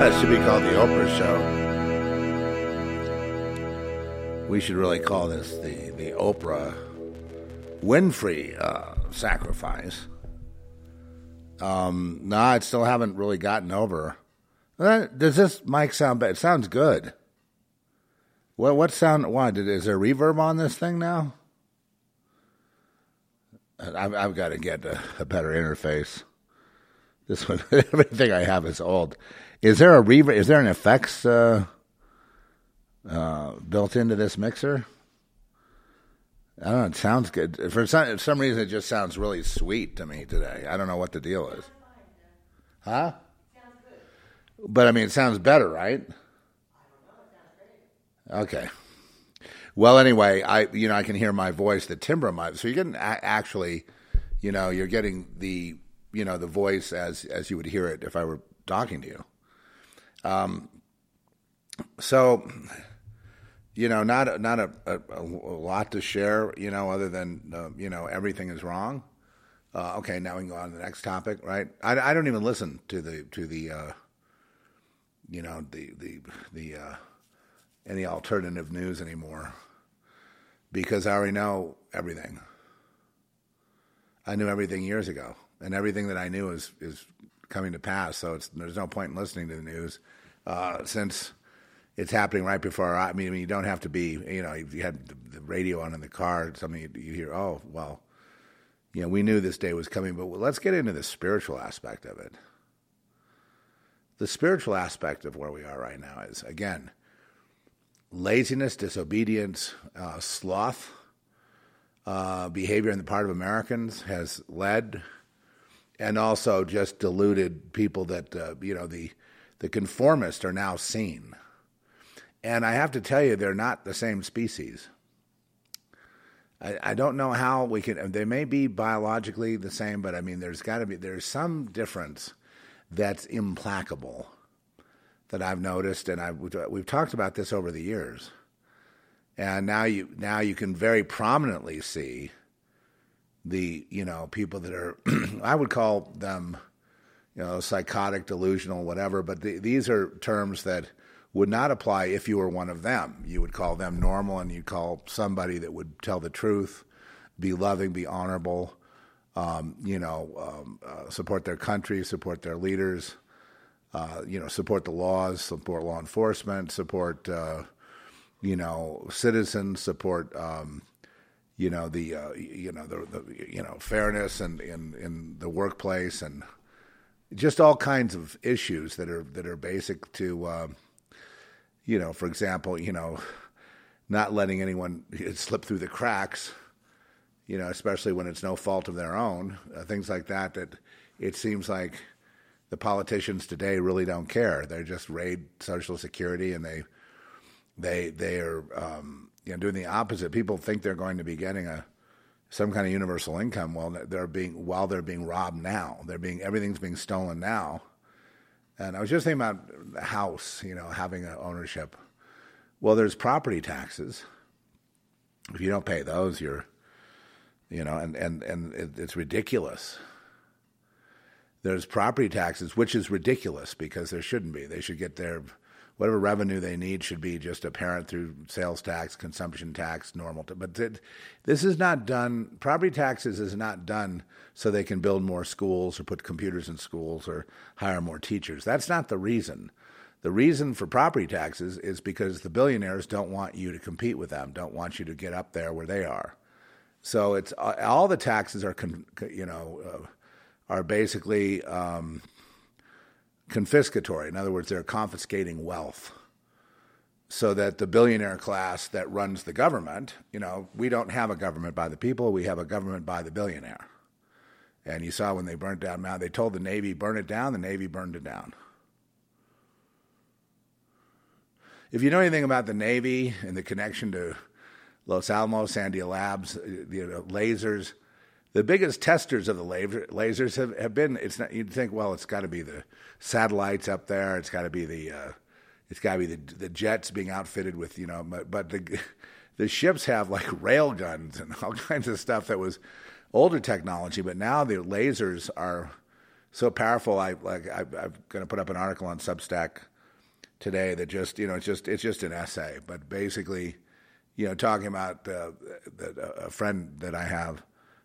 that should be called the Oprah Show. We should really call this the the Oprah Winfrey uh, sacrifice. Um, no, I still haven't really gotten over. Uh, Does this mic sound bad? It sounds good. What what sound? Why did is there reverb on this thing now? I've, I've got to get a, a better interface. This one, everything I have is old. Is there a reverb? Is there an effects uh, uh, built into this mixer? I don't know. It sounds good. For some, for some reason, it just sounds really sweet to me today. I don't know what the deal is. Huh? But I mean, it sounds better, right? Okay. Well, anyway, I you know I can hear my voice, the timbre of my so you're getting actually, you know, you're getting the you know the voice as as you would hear it if I were talking to you. Um. So, you know, not not a, a, a lot to share, you know, other than uh, you know everything is wrong. Uh, okay, now we can go on to the next topic, right? I, I don't even listen to the to the uh, you know the the the uh, any alternative news anymore because I already know everything. I knew everything years ago, and everything that I knew is is coming to pass. So there's no point in listening to the news uh, since it's happening right before our eye. I mean, you don't have to be, you know, if you had the, the radio on in the car, something you, you hear, oh, well, you know, we knew this day was coming, but let's get into the spiritual aspect of it. The spiritual aspect of where we are right now is, again, laziness, disobedience, uh, sloth, uh, behavior on the part of Americans has led, and also just deluded people that uh, you know the the conformists are now seen, and I have to tell you they're not the same species. I, I don't know how we can. They may be biologically the same, but I mean, there's got to be there's some difference that's implacable that I've noticed, and I've we've talked about this over the years, and now you now you can very prominently see the you know people that are I would call them you know psychotic, delusional, whatever, but the, these are terms that would not apply if you were one of them. You would call them normal, and you'd call somebody that would tell the truth, be loving, be honorable, um, you know, um, uh, support their country, support their leaders, uh, you know, support the laws, support law enforcement, support, uh, you know, citizens, support, um, you know, the, uh, you know, the, the, you know, fairness and in, in the workplace and just all kinds of issues that are that are basic to, um, you know, for example, you know, not letting anyone slip through the cracks, you know, especially when it's no fault of their own, uh, things like that. That it seems like the politicians today really don't care. They just raid Social Security and they they they are um, you know doing the opposite. People think they're going to be getting a some kind of universal income. Well, they're being while they're being robbed now. They're being everything's being stolen now. And I was just thinking about the house, you know, having a ownership. Well, there's property taxes. If you don't pay those, you're, you know, and and and it, it's ridiculous. There's property taxes, which is ridiculous because there shouldn't be. They should get their whatever revenue they need should be just apparent through sales tax, consumption tax, normal. T- but th- this is not done. Property taxes is not done so they can build more schools or put computers in schools or hire more teachers. That's not the reason. The reason for property taxes is because the billionaires don't want you to compete with them, don't want you to get up there where they are. So it's all the taxes are, con- you know, uh, are basically um, confiscatory. In other words, they're confiscating wealth so that the billionaire class that runs the government, you know, we don't have a government by the people, we have a government by the billionaire. And you saw when they burnt down Mount, they told the Navy burn it down, the Navy burned it down. If you know anything about the Navy and the connection to Los Alamos, Sandia Labs, uh, you know, uh, lasers, the biggest testers of the lasers have, have been. It's not. You'd think, well, it's got to be the satellites up there. It's got to be the. Uh, it's got to be the the jets being outfitted with you know. But, the the ships have like rail guns and all kinds of stuff that was older technology. But now the lasers are so powerful. I like. I, I'm going to put up an article on Substack today that just you know it's just it's just an essay, but basically, you know, talking about uh, the, a friend that I have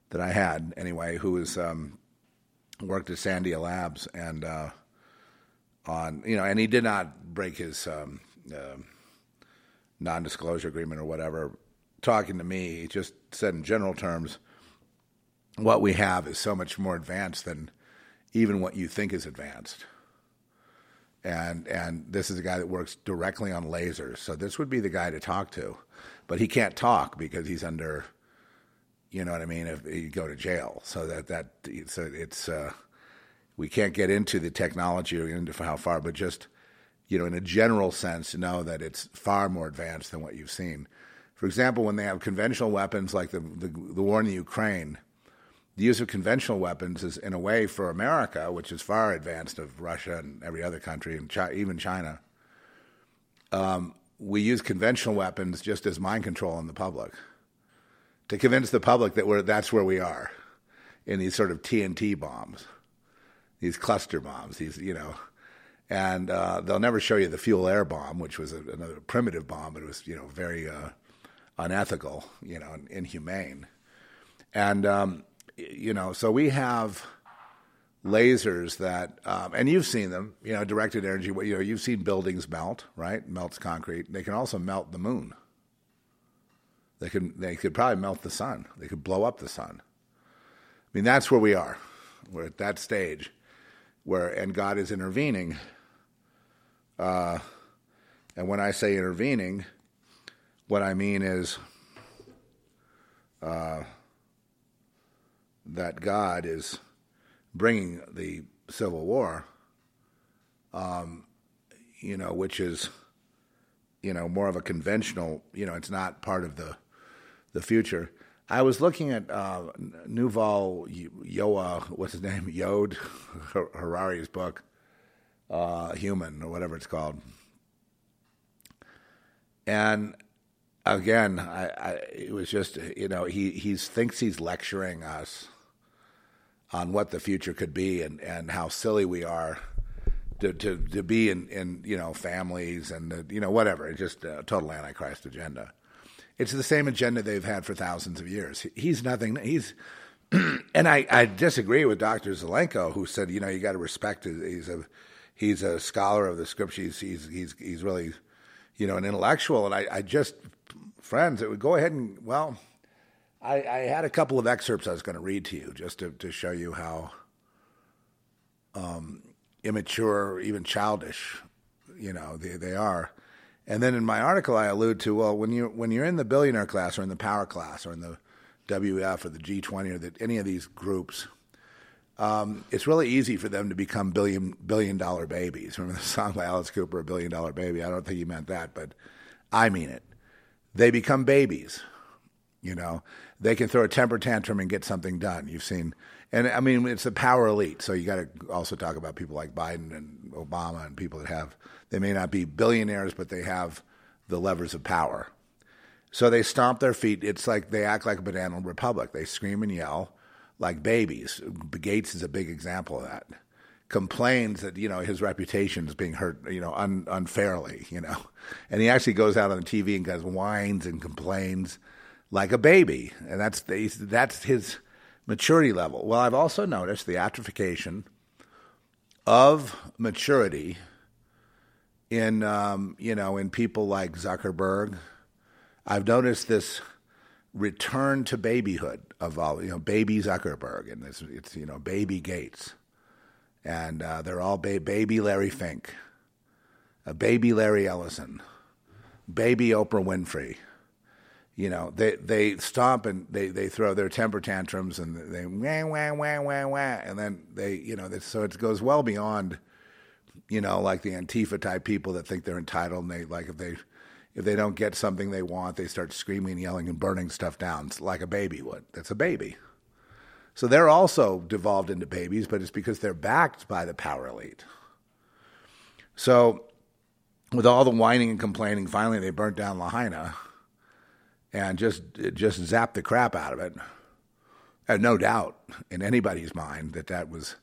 that I had anyway, who was um, worked at Sandia Labs and uh, on you know, and he did not break his um, uh, non-disclosure agreement or whatever. Talking to me, he just said in general terms, what we have is so much more advanced than even what you think is advanced. And and this is a guy that works directly on lasers, so this would be the guy to talk to, but he can't talk because he's under you know what I mean? If you go to jail, so that that so it's uh, we can't get into the technology or into how far, but just you know, in a general sense, know that it's far more advanced than what you've seen. For example, when they have conventional weapons like the the, the war in the Ukraine, the use of conventional weapons is in a way for America, which is far advanced of Russia and every other country, and even China. Um, we use conventional weapons just as mind control in the public to convince the public that we're that's where we are in these sort of TNT bombs, these cluster bombs, these you know, and uh, they'll never show you the fuel air bomb, which was a, another primitive bomb, but it was you know very uh, unethical, you know, and inhumane, and um, you know, so we have lasers that, um, and you've seen them, you know, directed energy. You know, you've seen buildings melt, right? Melts concrete. They can also melt the moon. They could they could probably melt the sun. They could blow up the sun. I mean, that's where we are. We're at that stage where, and God is intervening. Uh, and when I say intervening, what I mean is uh, that God is bringing the Civil War, um, you know, which is, you know, more of a conventional, you know, it's not part of the the future. I was looking at uh, Yuval Yoa, what's his name, Yod Harari's book, uh, Human or whatever it's called, and again, I, I, it was just you know he he thinks he's lecturing us on what the future could be and, and how silly we are to to, to be in, in you know families and the, you know whatever, it's just a total antichrist agenda. It's the same agenda they've had for thousands of years. He's nothing. He's and I, I disagree with Dr. Zelenko, who said, you know, you got to respect. He's a he's a scholar of the scriptures. He's he's he's really, you know, an intellectual. And I, I just friends, it would go ahead and well, I, I had a couple of excerpts I was going to read to you just to, to show you how um, immature, even childish, you know, they, they are. And then in my article, I allude to well, when you when you're in the billionaire class or in the power class or in the WF or the G20 or the, any of these groups, um, it's really easy for them to become billion billion dollar babies. Remember the song by Alice Cooper, "A Billion Dollar Baby"? I don't think he meant that, but I mean it. They become babies. You know, they can throw a temper tantrum and get something done. You've seen, and I mean, it's the power elite. So you got to also talk about people like Biden and Obama and people that have they may not be billionaires, but they have the levers of power. So they stomp their feet. It's like they act like a banana republic. They scream and yell like babies. Gates is a big example of that. Complains that you know his reputation is being hurt, you know, un, unfairly, you know, and he actually goes out on the TV and goes whines and complains like a baby, and that's that's his maturity level. Well, I've also noticed the atrophication of maturity in um, you know in people like Zuckerberg. I've noticed this return to babyhood of all you know baby Zuckerberg and this it's you know baby Gates, and uh, they're all ba- baby Larry Fink, a baby Larry Ellison, baby Oprah Winfrey. You know they they stomp and they, they throw their temper tantrums and they wah wah wah wah wah and then they you know so it goes well beyond you know, like the Antifa type people that think they're entitled and they like if they if they don't get something they want, they start screaming, yelling, and burning stuff down like a baby would. That's a baby. So they're also devolved into babies, but it's because they're backed by the power elite. So with all the whining and complaining, finally they burnt down Lahaina and just just zapped the crap out of it. And no doubt in anybody's mind that that was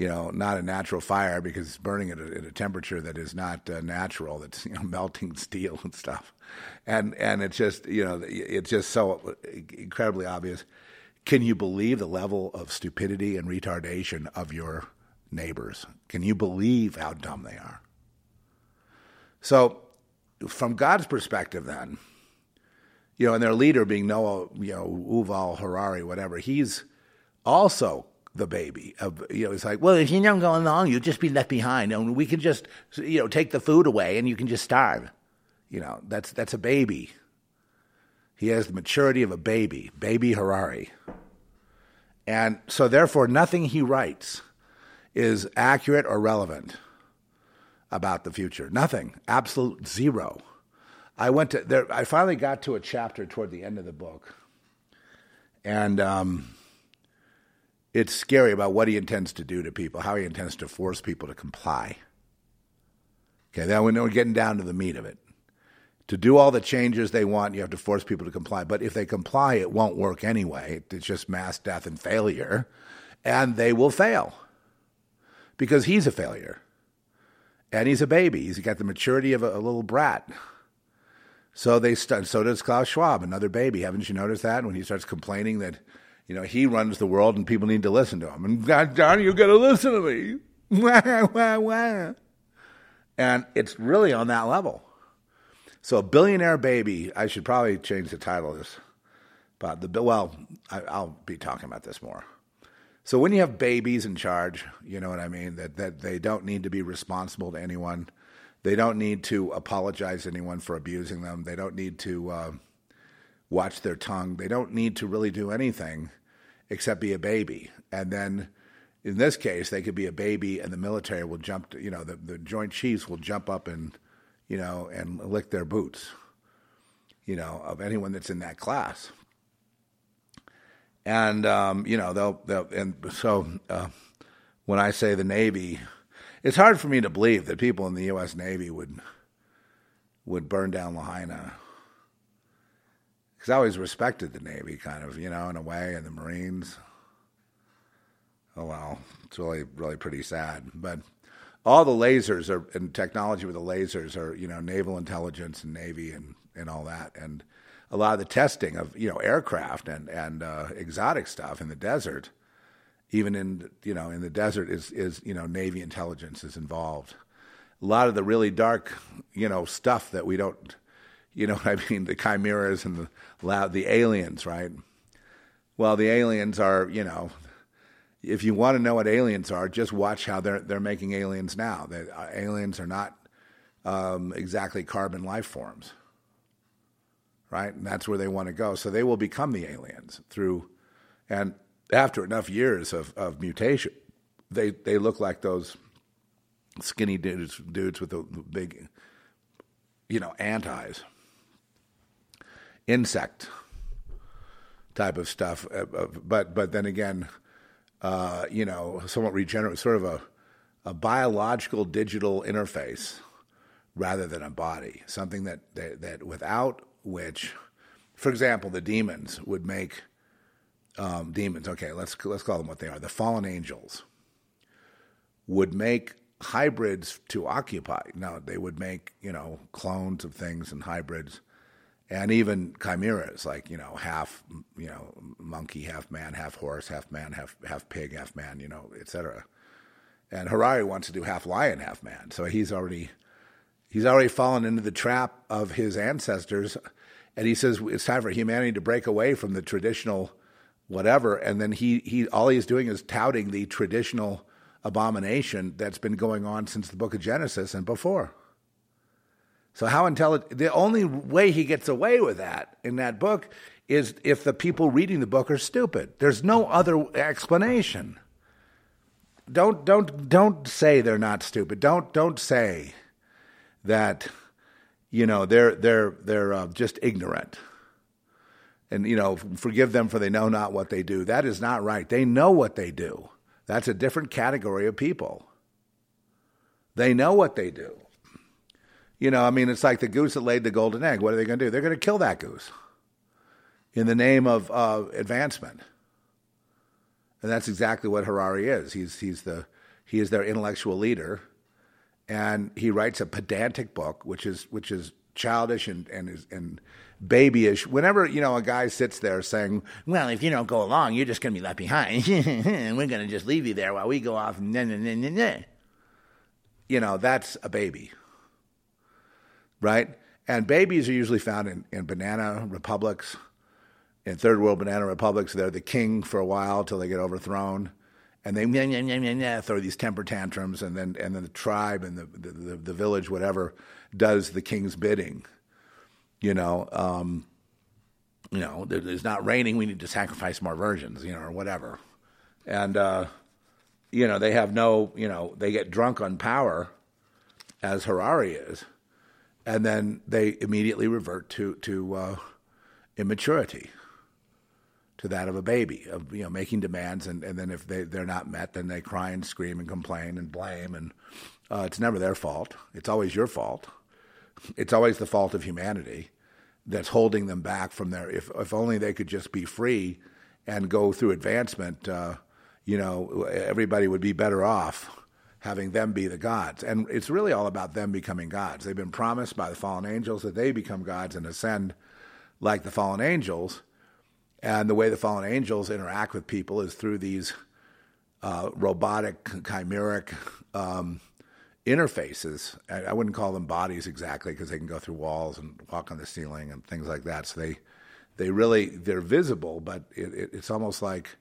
you know, not a natural fire because it's burning at a, at a temperature that is not uh, natural. That's you know melting steel and stuff, and and it's just you know it's just so incredibly obvious. Can you believe the level of stupidity and retardation of your neighbors? Can you believe how dumb they are? So, from God's perspective, then, you know, and their leader being Noah, you know, Yuval Harari, whatever, he's also the baby. Of, you know, it's like, well, if you don't go along, you'll just be left behind, and we can just, you know, take the food away, and you can just starve. You know, that's that's a baby. He has the maturity of a baby, baby Harari, and so therefore, nothing he writes is accurate or relevant about the future. Nothing, absolute zero. I went to there. I finally got to a chapter toward the end of the book, and. Um, it's scary about what he intends to do to people, how he intends to force people to comply. Okay, then we're getting down to the meat of it. To do all the changes they want, you have to force people to comply. But if they comply, it won't work anyway. It's just mass death and failure. And they will fail because he's a failure. And he's a baby. He's got the maturity of a, a little brat. So they st- so does Klaus Schwab, another baby. Haven't you noticed that when he starts complaining that you know, he runs the world and people need to listen to him. And God darn, you got to listen to me. Wah, wah, wah. And it's really on that level. So, a billionaire baby, I should probably change the title of this. But the well, I, I'll be talking about this more. So when you have babies in charge, you know what I mean, that that they don't need to be responsible to anyone. They don't need to apologize to anyone for abusing them. They don't need to uh, watch their tongue. They don't need to really do anything except be a baby. And then in this case, they could be a baby and the military will jump, to, you know, the, the Joint Chiefs will jump up and, you know, and lick their boots, you know, of anyone that's in that class. And, um, you know, they'll, they'll and so uh, when I say the Navy, it's hard for me to believe that people in the U.S. Navy would would burn down Lahaina because I always respected the Navy, kind of, you know, in a way, and the Marines. Oh well, it's really, really pretty sad. But all the lasers are and technology with the lasers are, you know, naval intelligence and Navy and and all that. And a lot of the testing of you know aircraft and and uh, exotic stuff in the desert, even in you know in the desert is is you know Navy intelligence is involved. A lot of the really dark you know stuff that we don't you know what I mean the chimeras and the the aliens right. Well, the aliens are you know if you want to know what aliens are, just watch how they're they're making aliens now. That uh, aliens are not um, exactly carbon life forms, right? And that's where they want to go. So they will become the aliens through, and after enough years of, of mutation, they they look like those skinny dudes dudes with the big, you know, ant eyes, insect type of stuff. Uh, uh, But but then again uh, you know, somewhat regenerate, sort of a, a biological digital interface rather than a body, something that, that, that without which, for example, the demons would make um, demons. Okay, let's let's call them what they are. The fallen angels would make hybrids to occupy. Now they would make you know clones of things and hybrids and even chimeras, like you know, half you know, monkey, half man, half horse, half man, half half pig, half man, you know, etc. And Harari wants to do half lion, half man, so he's already he's already fallen into the trap of his ancestors, and he says it's time for humanity to break away from the traditional whatever, and then he he all he's doing is touting the traditional abomination that's been going on since the book of Genesis and before. So how intelligent? The only way he gets away with that in that book is if the people reading the book are stupid. There's no other explanation. Don't don't don't say they're not stupid. Don't don't say that you know they're they're they're uh, just ignorant. And you know, forgive them for they know not what they do. That is not right. They know what they do. That's a different category of people. They know what they do. You know, I mean, it's like the goose that laid the golden egg. What are they going to do? They're going to kill that goose in the name of uh, advancement. And that's exactly what Harari is. He's, he's the, he is their intellectual leader. And he writes a pedantic book, which is, which is childish and, and, is, and babyish. Whenever, you know, a guy sits there saying, well, if you don't go along, you're just going to be left behind. and we're going to just leave you there while we go off. Nah, nah, nah, nah, nah. You know, that's a baby right? And babies are usually found in, in banana republics, in third world banana republics. They're the king for a while till they get overthrown. And they yeah, yeah, yeah, throw these temper tantrums, and then and then the tribe and the, the, the, the village, whatever, does the king's bidding. You know, um, you know, it's not raining. We need to sacrifice more virgins, you know, or whatever. And uh, you know, they have no, you know, they get drunk on power, as Harari is, and then they immediately revert to to uh, immaturity, to that of a baby, of you know making demands, and, and then if they they're not met, then they cry and scream and complain and blame, and uh, it's never their fault. It's always your fault. It's always the fault of humanity that's holding them back from their. If if only they could just be free and go through advancement, uh, you know, everybody would be better off having them be the gods. And it's really all about them becoming gods. They've been promised by the fallen angels that they become gods and ascend like the fallen angels. And the way the fallen angels interact with people is through these uh, robotic, chimeric um, interfaces. I, wouldn't call them bodies exactly because they can go through walls and walk on the ceiling and things like that. So they, they really they're visible, but it, it, it's almost like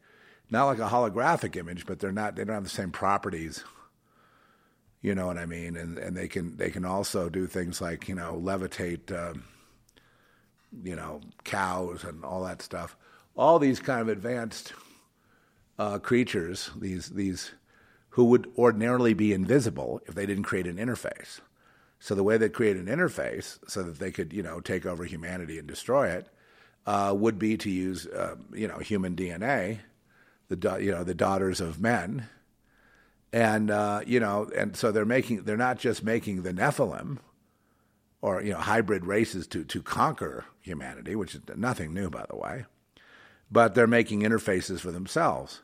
not like a holographic image, but they're not. They don't have the same properties you know what I mean? And and they can they can also do things like you know levitate, um, you know, cows and all that stuff. All these kind of advanced uh, creatures, these these who would ordinarily be invisible if they didn't create an interface. So the way they create an interface so that they could you know take over humanity and destroy it uh, would be to use uh, you know human DNA, the you know the daughters of men and uh, you know, and so they're making they're not just making the Nephilim or you know hybrid races to to conquer humanity, which is nothing new by the way, but they're making interfaces for themselves,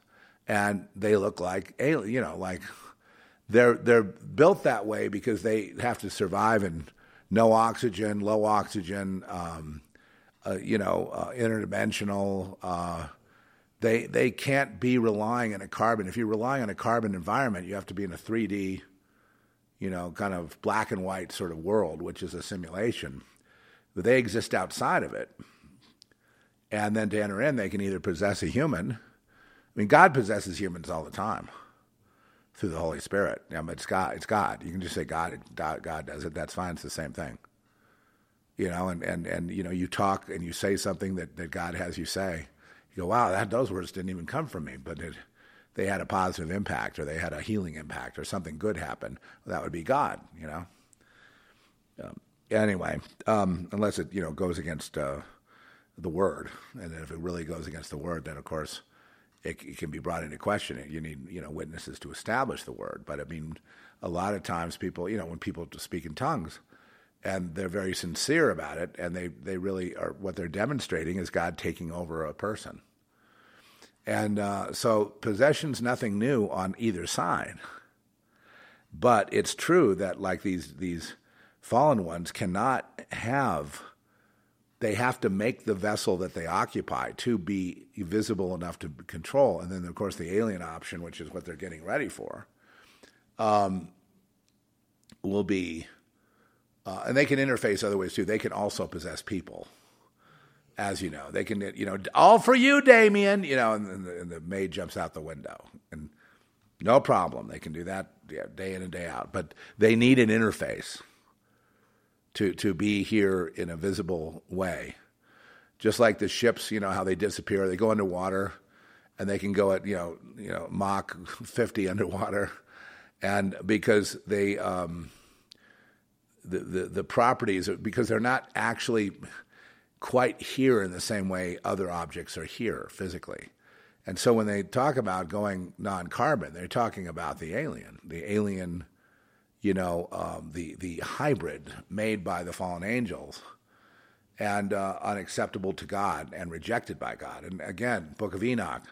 and they look like alien, you know, like they're they're built that way because they have to survive in no oxygen, low oxygen. Um, uh, you know, uh, interdimensional. Uh, they they can't be relying on a carbon. If you're relying on a carbon environment, you have to be in a 3D, you know, kind of black and white sort of world, which is a simulation. But they exist outside of it. And then to enter in, they can either possess a human. I mean, God possesses humans all the time through the Holy Spirit. Yeah, but it's God. It's God. You can just say God. God does it. That's fine. It's the same thing. You know, and, and, and you know, you talk and you say something that, that God has you say. You go, wow, that those words didn't even come from me, but it, they had a positive impact, or they had a healing impact, or something good happened. Well, that would be God. You know. Um, anyway, um, unless it you know goes against uh, the word, and if it really goes against the word, then of course it, it, can be brought into question. You need you know witnesses to establish the word. But I mean, a lot of times people you know when people speak in tongues, and they're very sincere about it, and they they really are what they're demonstrating is God taking over a person. And uh, so possession's nothing new on either side. But it's true that like these these fallen ones cannot have they have to make the vessel that they occupy to be visible enough to control. And then, of course, the alien option, which is what they're getting ready for, um, will be, uh, and they can interface other ways too. They can also possess people, as you know. They can, you know, all for you, Damien, you know, and, and, the, and the maid jumps out the window. And no problem. They can do that yeah, day in and day out. But they need an interface to, to be here in a visible way. Just like the ships, you know, how they disappear, they go underwater and they can go at, you know, you know, Mach 50 underwater. And because they, um, the, the, the properties, because they're not actually quite here in the same way other objects are here physically. And so when they talk about going non carbon, they're talking about the alien, the alien you know, um, the the hybrid made by the fallen angels, and uh, unacceptable to God and rejected by God. And again, Book of Enoch,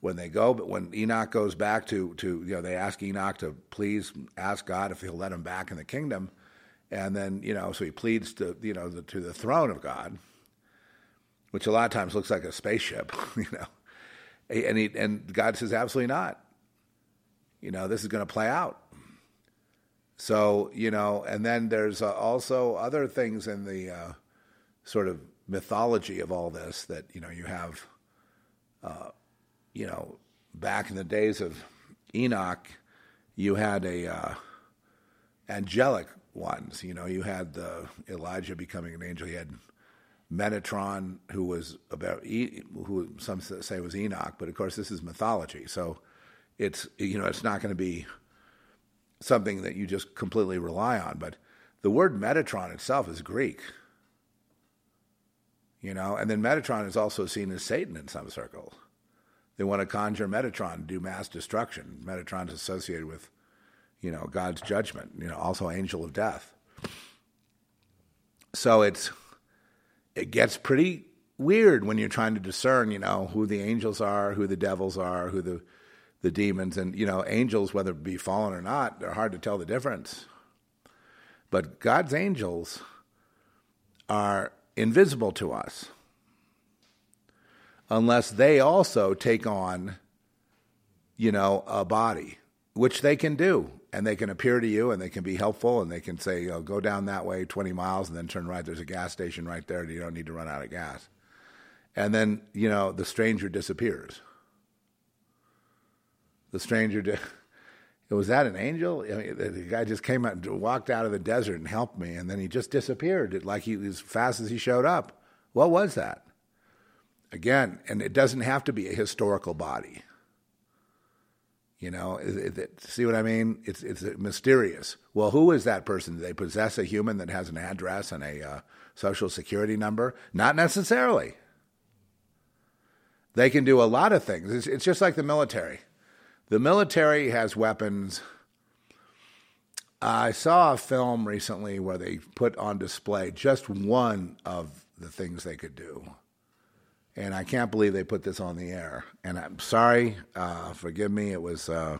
when they go, but when Enoch goes back to to you know, they ask Enoch to please ask God if He'll let him back in the kingdom, and then you know, so he pleads to you know the, to the throne of God, which a lot of times looks like a spaceship, you know, and he and God says absolutely not. You know, this is going to play out so, you know, and then there's uh, also other things in the uh, sort of mythology of all this that, you know, you have, uh, you know, back in the days of Enoch, you had a uh, angelic ones. You know, you had the Elijah becoming an angel. You had Metatron, who was about who some say was Enoch, but of course this is mythology. So it's you know it's not going to be something that you just completely rely on. But the word Metatron itself is Greek. You know, and then Metatron is also seen as Satan in some circles. They want to conjure Metatron to do mass destruction. Metatron's associated with, you know, God's judgment, you know, also angel of death. So it's it gets pretty weird when you're trying to discern, you know, who the angels are, who the devils are, who the the demons. And, you know, angels, whether it be fallen or not, they're hard to tell the difference. But God's angels are invisible to us unless they also take on, you know, a body, which they can do. And they can appear to you and they can be helpful and they can say, you know, go down that way 20 miles and then turn right. There's a gas station right there. You don't need to run out of gas. And then, you know, the stranger disappears the stranger did. Was that an angel? I mean, the guy just came out and walked out of the desert and helped me, and then he just disappeared like he as fast as he showed up. What was that? Again, and it doesn't have to be a historical body. You know, it, see what I mean? It's it's mysterious. Well, who is that person? Do they possess a human that has an address and a uh, social security number? Not necessarily. They can do a lot of things. It's, it's just like the military. The military has weapons. I saw a film recently where they put on display just one of the things they could do. And I can't believe they put this on the air. And I'm sorry, uh, forgive me. It was, uh,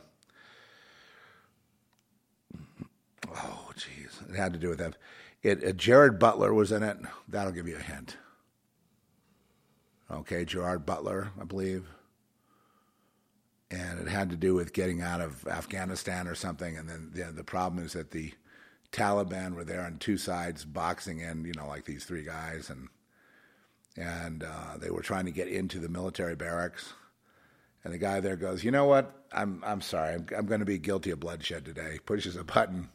oh, jeez, it had to do with that. It, uh, Gerard Butler was in it. That'll give you a hint. Okay, Gerard Butler, I believe. And it had to do with getting out of Afghanistan or something. And then yeah, the problem is that the Taliban were there on two sides boxing in, you know, like these three guys, and and uh, they were trying to get into the military barracks. And the guy there goes, "You know what? I'm I'm sorry. I'm, I'm going to be guilty of bloodshed today." Pushes a button,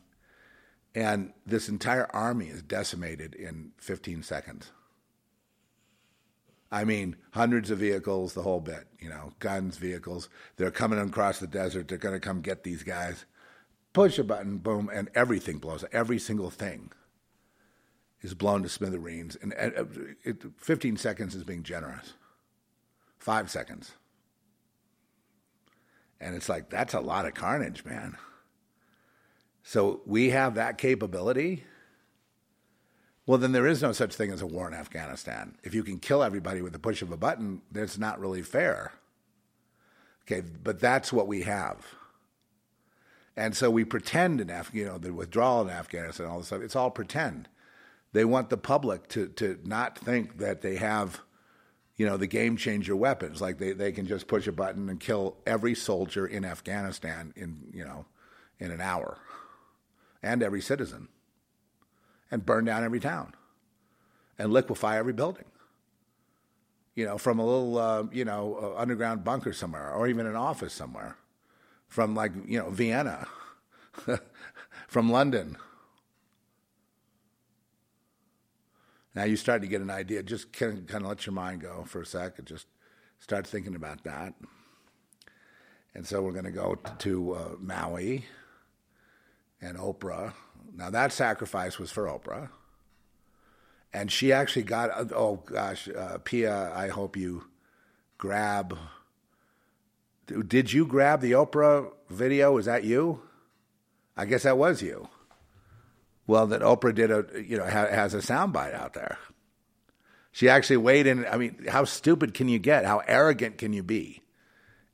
and this entire army is decimated in 15 seconds. I mean, hundreds of vehicles, the whole bit. You know, guns, vehicles. They're coming across the desert. They're going to come get these guys push a button, boom, and everything blows. Every single thing is blown to smithereens. And uh, it, 15 seconds is being generous. Five seconds. And it's like, that's a lot of carnage, man. So we have that capability. Well, then there is no such thing as a war in Afghanistan. If you can kill everybody with the push of a button, that's not really fair. Okay, but that's what we have. And so we pretend in Af- you know the withdrawal in Afghanistan, all this stuff. It's all pretend. They want the public to to not think that they have, you know, the game changer weapons. Like they, they can just push a button and kill every soldier in Afghanistan in you know, in an hour, and every citizen, and burn down every town, and liquefy every building. You know, from a little uh, you know uh, underground bunker somewhere, or even an office somewhere from like you know Vienna, from London. Now you start to get an idea. Just kind of, let your mind go for a sec and just start thinking about that. And so we're going to go to uh, Maui and Oprah. Now that sacrifice was for Oprah, and she actually got. Oh gosh, uh, Pia, I hope you grab did you grab the Oprah video? Was that you? I guess that was you. Well, that Oprah did a, you know, has a soundbite out there. She actually weighed in. I mean, how stupid can you get? How arrogant can you be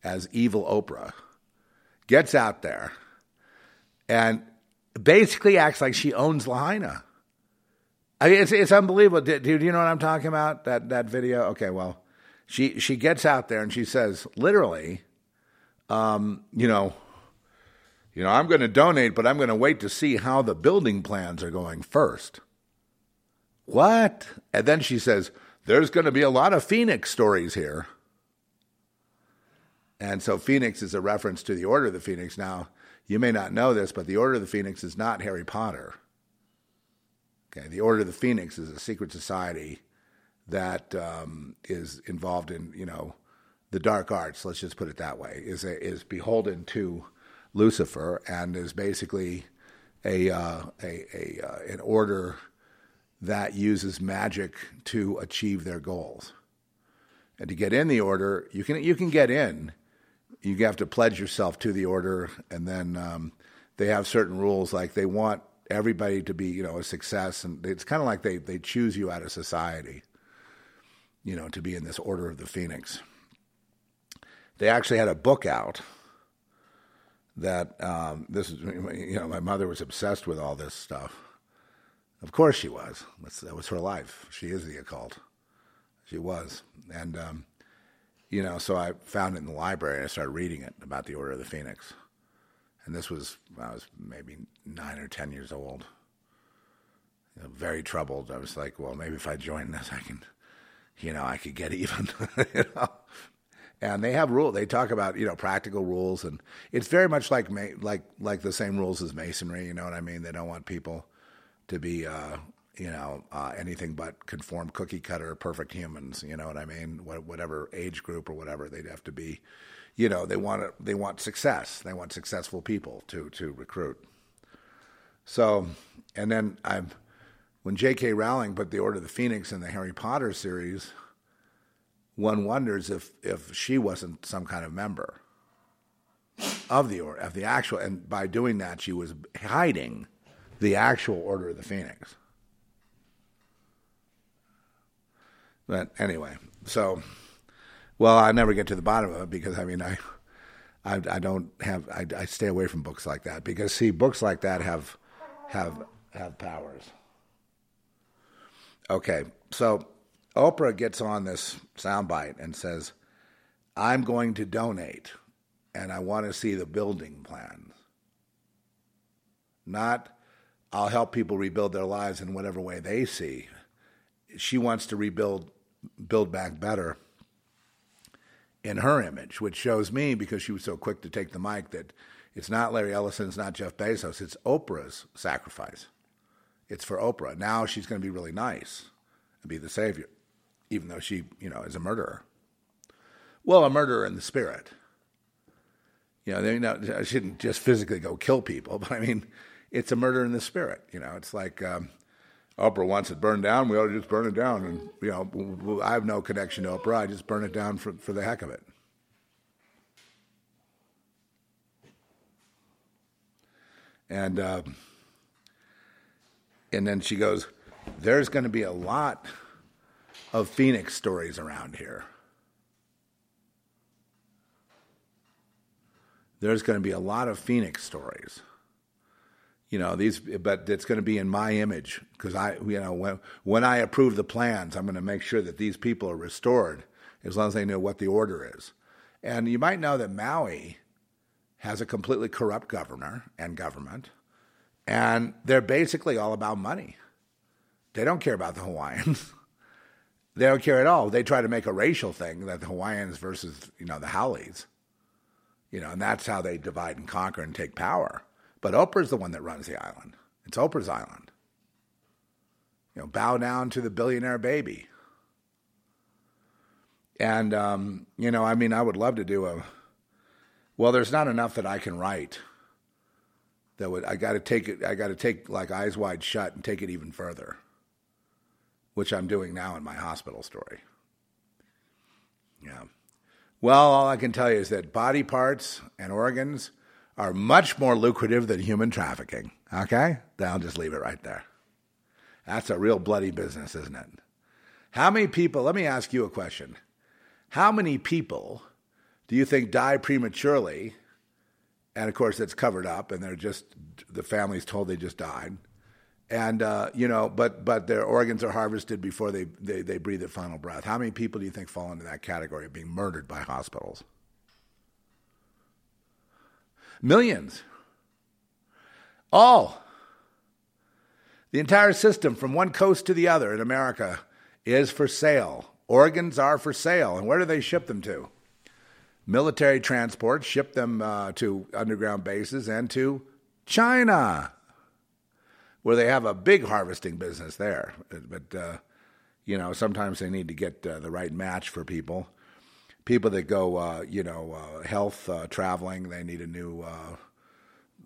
as evil Oprah? Gets out there and basically acts like she owns Lahaina. I mean, it's, it's unbelievable. Do, do you know what I'm talking about? That, that video? Okay, well, she, she gets out there and she says, literally, um, you know, you know, I'm going to donate, but I'm going to wait to see how the building plans are going first. What? And then she says, there's going to be a lot of Phoenix stories here. And so Phoenix is a reference to the Order of the Phoenix. Now, you may not know this, but the Order of the Phoenix is not Harry Potter. Okay, the Order of the Phoenix is a secret society that um, is involved in, you know, the dark arts, let's just put it that way, is a, is beholden to Lucifer and is basically a, uh, a, a uh, an order that uses magic to achieve their goals. And to get in the order, you can you can get in. You have to pledge yourself to the order, and then um, they have certain rules. Like they want everybody to be, you know, a success, and it's kind of like they they choose you out of society, you know, to be in this order of the phoenix they actually had a book out that um, this is you know my mother was obsessed with all this stuff. Of course she was. That's, that was her life. She is the occult. She was, and um, you know, so I found it in the library and I started reading it about the Order of the Phoenix. And this was I was maybe nine or ten years old. You know, very troubled. I was like, well, maybe if I join this, I can, you know, I could get even. you know? and they have rules. They talk about you know practical rules, and it's very much like like like the same rules as masonry. You know what I mean? They don't want people to be uh, you know uh, anything but conform cookie cutter perfect humans. You know what I mean? whatever age group or whatever, they'd have to be. You know, they want they want success. They want successful people to to recruit. So, and then I'm when J.K. Rowling put the Order of the Phoenix in the Harry Potter series one wonders if if she wasn't some kind of member of the order, of the actual, and by doing that, she was hiding the actual Order of the Phoenix. But anyway, so well, I never get to the bottom of it because I mean, I I, I don't have I, I stay away from books like that because see, books like that have have have powers. Okay, so Oprah gets on this soundbite and says, I'm going to donate and I want to see the building plans. Not, I'll help people rebuild their lives in whatever way they see. She wants to rebuild, build back better in her image, which shows me because she was so quick to take the mic that it's not Larry Ellison, it's not Jeff Bezos, it's Oprah's sacrifice. It's for Oprah. Now she's going to be really nice and be the savior, even though she, you know, is a murderer. Well, a murderer in the spirit. You know, they I shouldn't just physically go kill people, but I mean, it's a murder in the spirit. You know, it's like um, Oprah wants it burned down. We ought to just burn it down. And you know, I have no connection to Oprah. I just burn it down for for the heck of it. And uh, and then she goes, "There's going to be a lot of Phoenix stories around here." there's going to be a lot of Phoenix stories. You know these, but it's going to be in my image because I, you know, when when I approve the plans, I'm going to make sure that these people are restored as long as they know what the order is. And you might know that Maui has a completely corrupt governor and government, and they're basically all about money. They don't care about the Hawaiians. they don't care at all. They try to make a racial thing that the Hawaiians versus you know the Haoles you know, and that's how they divide and conquer and take power. But Oprah's the one that runs the island. It's Oprah's island. You know, bow down to the billionaire baby. And um, you know, I mean, I would love to do a. Well, there's not enough that I can write. That would I got to take it. I got to take like eyes wide shut and take it even further. Which I'm doing now in my hospital story. Yeah. Well, all I can tell you is that body parts and organs are much more lucrative than human trafficking. Okay? Then I'll just leave it right there. That's a real bloody business, isn't it? How many people, let me ask you a question. How many people do you think die prematurely? And of course, it's covered up, and they're just, the family's told they just died and uh, you know, but but their organs are harvested before they, they they breathe their final breath. How many people do you think fall into that category of being murdered by hospitals? Millions. All. The entire system from one coast to the other in America is for sale. Organs are for sale. And where do they ship them to? Military transport ship them uh, to underground bases and to China where they have a big harvesting business there. But, uh, you know, sometimes they need to get uh, the right match for people. People that go, uh, you know, uh, health uh, traveling, they need a new uh,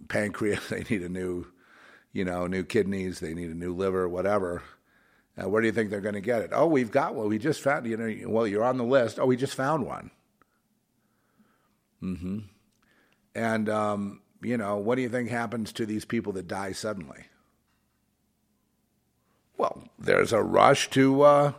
pancreas, they need a new, you know, new kidneys, they need a new liver, whatever. where do you think they're going to get it? Oh, we've got one. We just found, you know, well, you're on the list. Oh, we just found one. Mm-hmm. And, um, you know, what do you think happens to these people that die suddenly? Well, there's a rush to uh,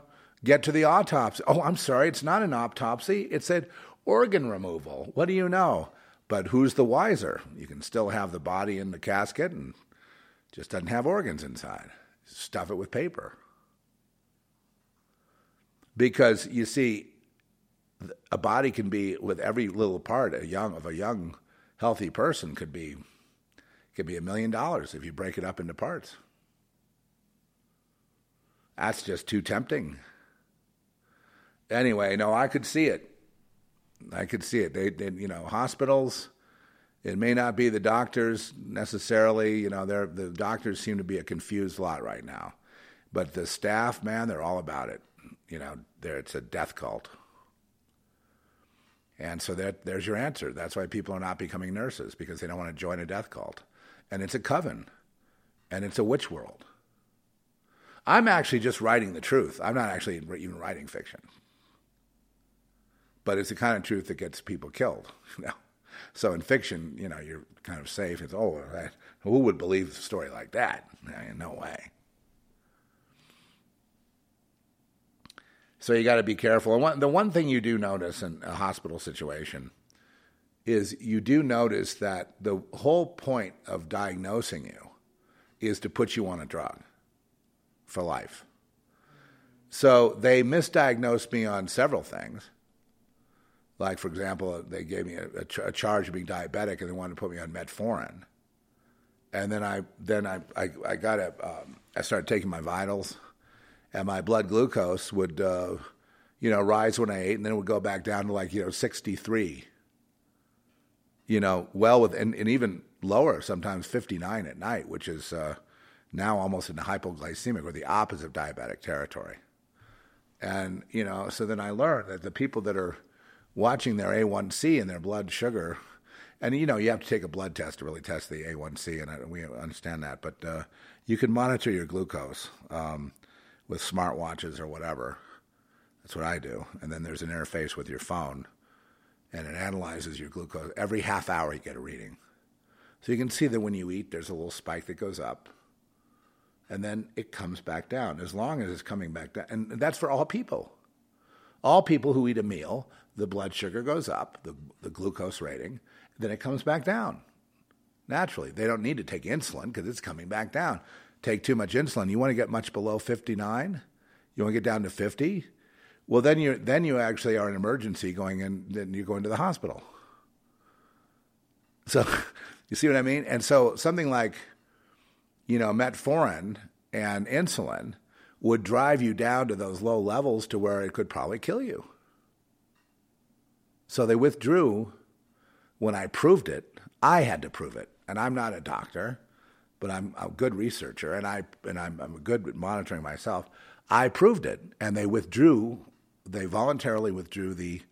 get to the autopsy. Oh, I'm sorry, it's not an autopsy, it's an organ removal. What do you know? But who's the wiser? You can still have the body in the casket and just doesn't have organs inside. Stuff it with paper. Because you see, a body can be with every little part a young of a young healthy person could be could be a million dollars if you break it up into parts. That's just too tempting. Anyway, no, I could see it. I could see it. They, they you know, hospitals. It may not be the doctors necessarily. You know, they're, the doctors seem to be a confused lot right now, but the staff, man, they're all about it. You know, there it's a death cult. And so that, there's your answer. That's why people are not becoming nurses because they don't want to join a death cult. And it's a coven, and it's a witch world. I'm actually just writing the truth. I'm not actually even writing fiction. But it's the kind of truth that gets people killed. You know? So in fiction, you know, you're kind of safe. It's, oh, who would believe a story like that? No way. So you got to be careful. And one, the one thing you do notice in a hospital situation is you do notice that the whole point of diagnosing you is to put you on a drug for life. So they misdiagnosed me on several things. Like, for example, they gave me a, a, ch- a charge of being diabetic, and they wanted to put me on metformin. And then I then I I, I got a um, I started taking my vitals, and my blood glucose would uh, you know rise when I ate, and then it would go back down to like you know sixty three. You know, well with and, and even lower sometimes fifty nine at night, which is uh, now almost in hypoglycemic or the opposite of diabetic territory. And you know, so then I learned that the people that are watching their A1C and their blood sugar, and you know, you have to take a blood test to really test the A1C, and I, we understand that, but uh, you can monitor your glucose um, with smartwatches or whatever. That's what I do. And then there's an interface with your phone, and it analyzes your glucose. Every half hour, you get a reading. So you can see that when you eat, there's a little spike that goes up and then it comes back down as long as it's coming back down. And that's for all people. All people who eat a meal, the blood sugar goes up, the, the glucose rating, then it comes back down naturally. They don't need to take insulin because it's coming back down. Take too much insulin. You want to get much below 59? You want to get down to 50? Well, then you then you actually are an emergency going in. Then you're going to the hospital. So, you see what I mean? And so something like you know, metformin and insulin would drive you down to those low levels to where it could probably kill you. So they withdrew when I proved it. I had to prove it. And I'm not a doctor, but I'm a good researcher and I and I'm, I'm good at monitoring myself. I proved it and they withdrew they voluntarily withdrew the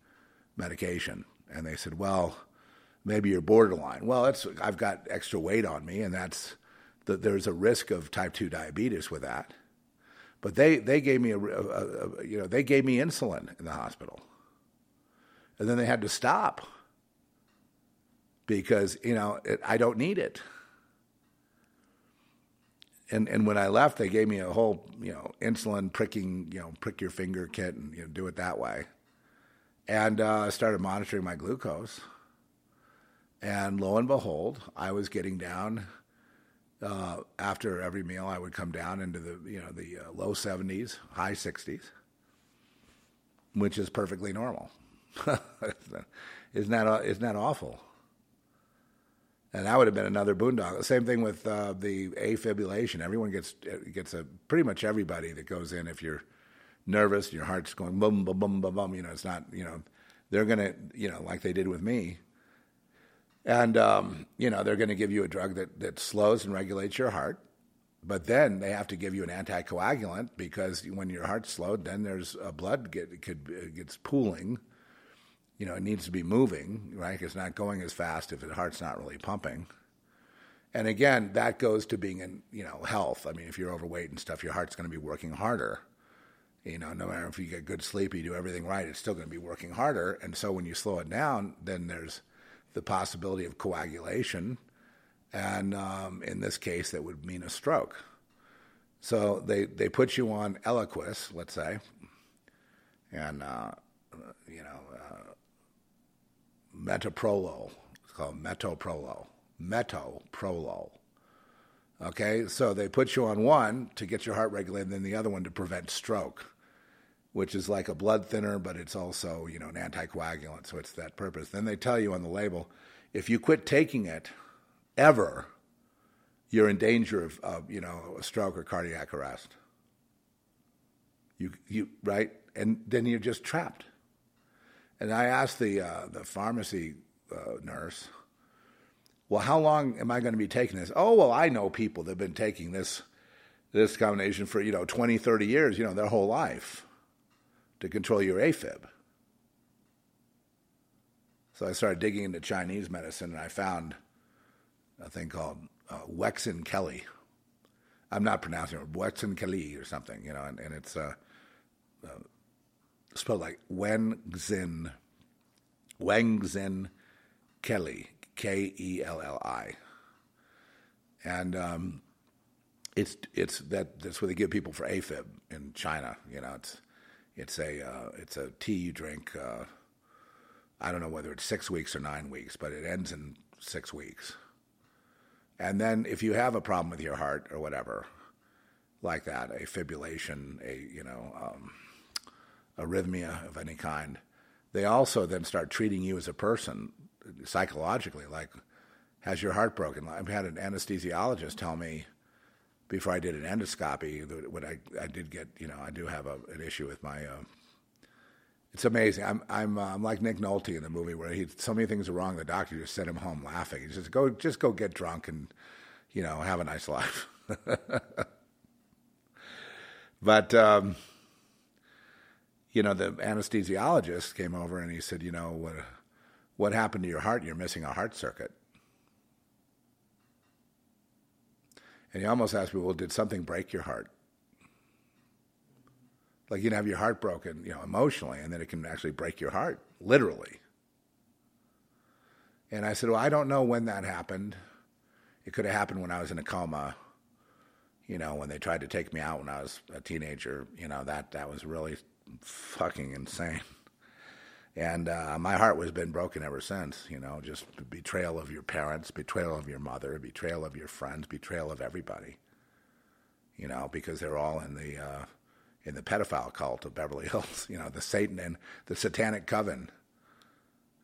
medication and they said, "Well, maybe you're borderline." Well, it's I've got extra weight on me and that's that there's a risk of type 2 diabetes with that. But they, they gave me a, a, a, you know they gave me insulin in the hospital, and then they had to stop because you know it, I don't need it. And and when I left, they gave me a whole you know insulin pricking you know prick your finger kit and you know do it that way, and uh, started monitoring my glucose. And lo and behold, I was getting down uh, after every meal, I would come down into the you know the uh, low 70s, high 60s, which is perfectly normal. isn't that uh, isn't that awful? And that would have been another boondoggle. Same thing with uh, the afibrillation. Everyone gets gets a pretty much everybody that goes in. If you're nervous, and your heart's going boom, boom, boom, boom, boom. You know, it's not. You know, they're gonna. You know, like they did with me and, um, you know, they're to give you a drug that, that slows and regulates your heart. But then they have to give you an anticoagulant because when your heart's slowed, then there's a blood get could gets pooling. You know, it needs to be moving, right? It's not going as fast if the heart's not really pumping. And again, that goes to being in you know health. I mean, if you're overweight and stuff, your heart's going to be working harder. You know, no matter if you get good sleep, you do everything right, it's still going to be working harder. And so when you slow it down, then there's the possibility of coagulation, and um, in this case, that would mean a stroke. So they, they put you on Eliquis, let's say, and uh, you know, uh, metoprolol. It's called metoprolol. Metoprolol. Okay, so they put you on one to get your heart regulated, and then the other one to prevent stroke which is like a blood thinner, but it's also, you know, an anticoagulant, so it's that purpose. Then they tell you on the label, if you quit taking it ever, you're in danger of, of you know, a stroke or cardiac arrest. You, you, right? And then you're just trapped. And I asked the, uh, the pharmacy uh, nurse, well, how long am I going to be taking this? Oh, well, I know people that have been taking this, this combination for, you know, 20, 30 years, you know, their whole life to control your AFib. So I started digging into Chinese medicine and I found a thing called uh, Wexin Kelly. I'm not pronouncing it, Wexin Kelly or something, you know, and, and it's uh, uh, spelled like Wen Xin, Wang Xin Kelly, K E L L I. And um, it's it's that that's what they give people for AFib in China. You know, it's it's a uh, it's a tea you drink. Uh, I don't know whether it's six weeks or nine weeks, but it ends in six weeks. And then if you have a problem with your heart or whatever, like that, a fibrillation, a you know, um, arrhythmia of any kind, they also then start treating you as a person psychologically, like has your heart broken? I've had an anesthesiologist tell me before I did an endoscopy that when I, I did get, you know, I do have a, an issue with my. Uh, it's amazing. I'm I'm uh, I'm like Nick Nolte in the movie where he so many things are wrong. The doctor just sent him home laughing. He says, "Go, just go get drunk and, you know, have a nice life." but um, you know, the anesthesiologist came over and he said, "You know what? What happened to your heart? You're missing a heart circuit." And he almost asked me, "Well, did something break your heart?" Like you can have your heart broken, you know, emotionally, and then it can actually break your heart, literally. And I said, Well, I don't know when that happened. It could have happened when I was in a coma. You know, when they tried to take me out when I was a teenager. You know, that that was really fucking insane. And uh, my heart was been broken ever since. You know, just betrayal of your parents, betrayal of your mother, betrayal of your friends, betrayal of everybody. You know, because they're all in the uh, in the pedophile cult of Beverly Hills, you know, the Satan and the Satanic Coven,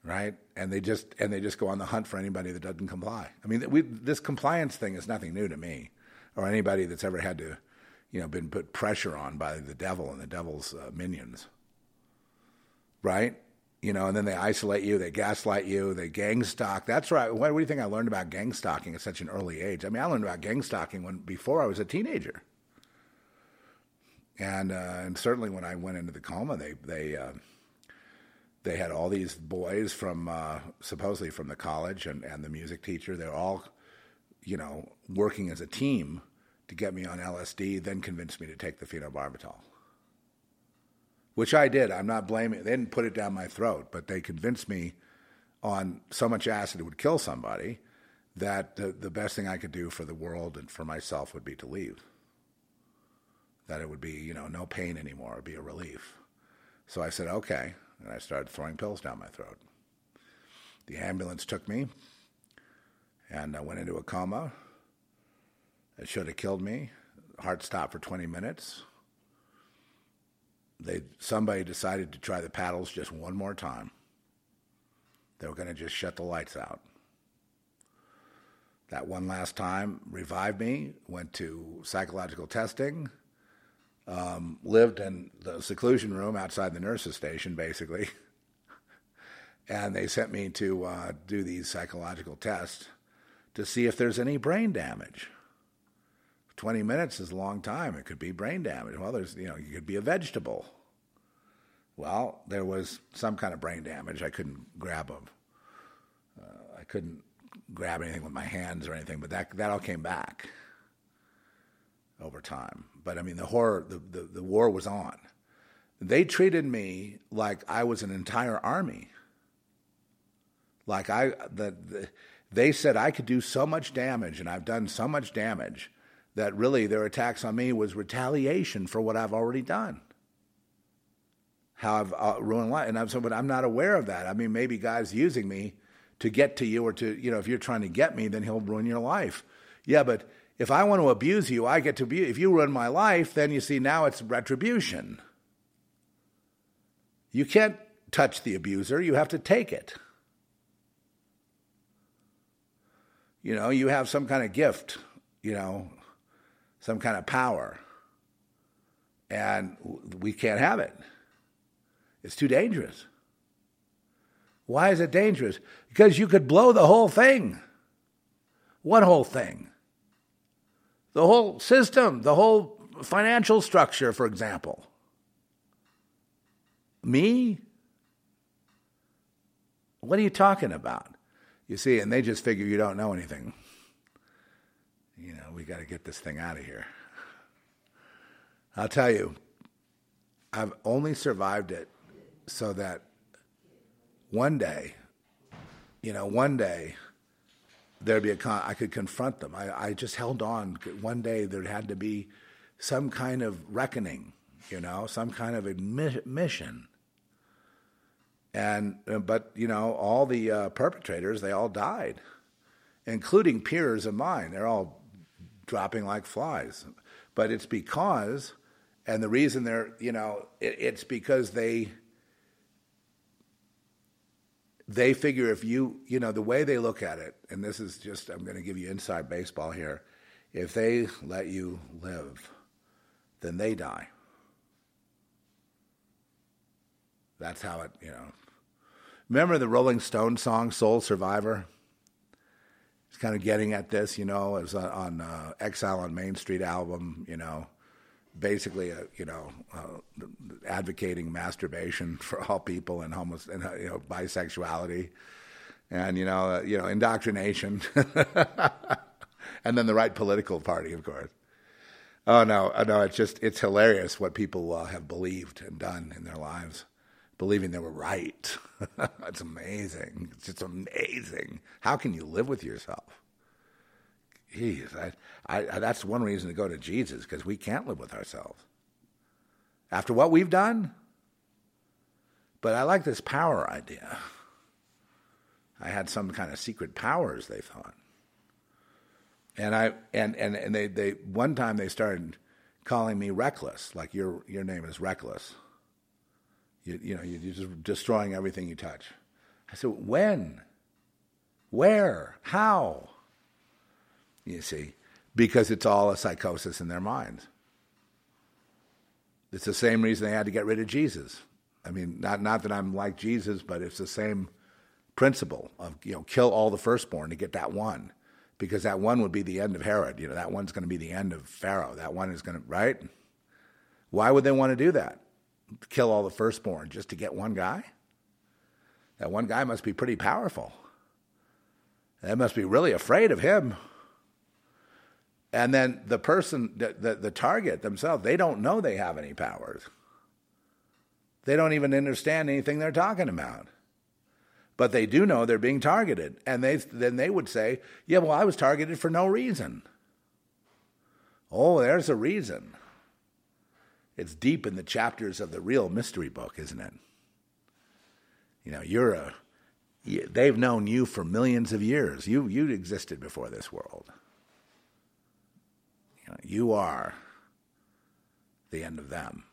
right? And they just and they just go on the hunt for anybody that doesn't comply. I mean, we, this compliance thing is nothing new to me, or anybody that's ever had to, you know, been put pressure on by the devil and the devil's uh, minions, right? You know, and then they isolate you, they gaslight you, they gang stalk. That's right. What, what do you think I learned about gang stalking at such an early age? I mean, I learned about gang stalking when before I was a teenager. And uh, and certainly when I went into the coma, they they uh, they had all these boys from uh, supposedly from the college and, and the music teacher. They're all, you know, working as a team to get me on LSD. Then convinced me to take the phenobarbital, which I did. I'm not blaming. They didn't put it down my throat, but they convinced me on so much acid it would kill somebody that the, the best thing I could do for the world and for myself would be to leave that it would be, you know, no pain anymore, it'd be a relief. So I said, okay. And I started throwing pills down my throat. The ambulance took me, and I went into a coma. It should have killed me. Heart stopped for 20 minutes. They, somebody decided to try the paddles just one more time. They were going to just shut the lights out. That one last time revived me, went to psychological testing, um, lived in the seclusion room outside the nurses' station, basically. and they sent me to uh, do these psychological tests to see if there's any brain damage. 20 minutes is a long time. It could be brain damage. Well, there's, you know, you could be a vegetable. Well, there was some kind of brain damage. I couldn't grab a, uh, I couldn't grab anything with my hands or anything, but that, that all came back over time. But I mean, the horror, the, the, the war was on. They treated me like I was an entire army. Like I, the, the, they said I could do so much damage, and I've done so much damage that really their attacks on me was retaliation for what I've already done. How I've uh, ruined life, and I'm so, but I'm not aware of that. I mean, maybe God's using me to get to you, or to you know, if you're trying to get me, then He'll ruin your life. Yeah, but if I want to abuse you, I get to abuse. If you ruin my life, then you see now it's retribution. You can't touch the abuser, you have to take it. You know, you have some kind of gift, you know, some kind of power. And we can't have it. It's too dangerous. Why is it dangerous? Because you could blow the whole thing. What whole thing? the whole system, the whole financial structure, for example. Me? What are you talking about? You see, and they just figure you don't know anything. You know, we got to get this thing out of here. I'll tell you, I've only survived it so that one day, you know, one day, there'd be a con- I could confront them. I, I just held on. One day there had to be some kind of reckoning, you know, some kind of admission. And uh, but you know, all the uh, perpetrators they all died, including peers of mine. They're all dropping like flies. but it's because, and the reason they're, you know, it, it's because they they figure if you, you know, the way they look at it, and this is just, I'm going to give you inside baseball here. If they let you live, then they die. That's how it, you know. Remember the Rolling Stone song "Soul Survivor"? It's kind of getting at this, you know. Was on, on uh, Exile on Main Street album, you know. Basically, uh, you know, uh, advocating masturbation for all people and homos and uh, you know bisexuality, and you know, you know, indoctrination, and then the right political party, of course. Oh no, no, it's just it's hilarious what people have believed and done in their lives believing they were right. That's amazing. It's just amazing. How can you live with yourself? Jeez, I, I, that's one reason to go to Jesus because we can't live with ourselves after what we've done. But I like this power idea. I had some kind of secret powers. They thought, and I and and and they they one time they started calling me reckless, like your your name is reckless. You, you know, you're just destroying everything you touch. I said, when? Where? How? You see, because it's all a psychosis in their minds. It's the same reason they had to get rid of Jesus. I mean, not, not that I'm like Jesus, but it's the same principle of, you know, kill all the firstborn to get that one. Because that one would be the end of Herod. You know, that one's going to be the end of Pharaoh. That one is going to, right? Why would they want to do that? Kill all the firstborn just to get one guy? That one guy must be pretty powerful. They must be really afraid of him. And then the person, the, the, the, target themselves, they don't know they have any powers. They don't even understand anything they're talking about. But they do know they're being targeted. And they, then they would say, yeah, well, I was targeted for no reason. Oh, there's a reason. It's deep in the chapters of the real mystery book, isn't it? You know, you're a they've known you for millions of years. You you existed before this world. You, know, you are the end of them.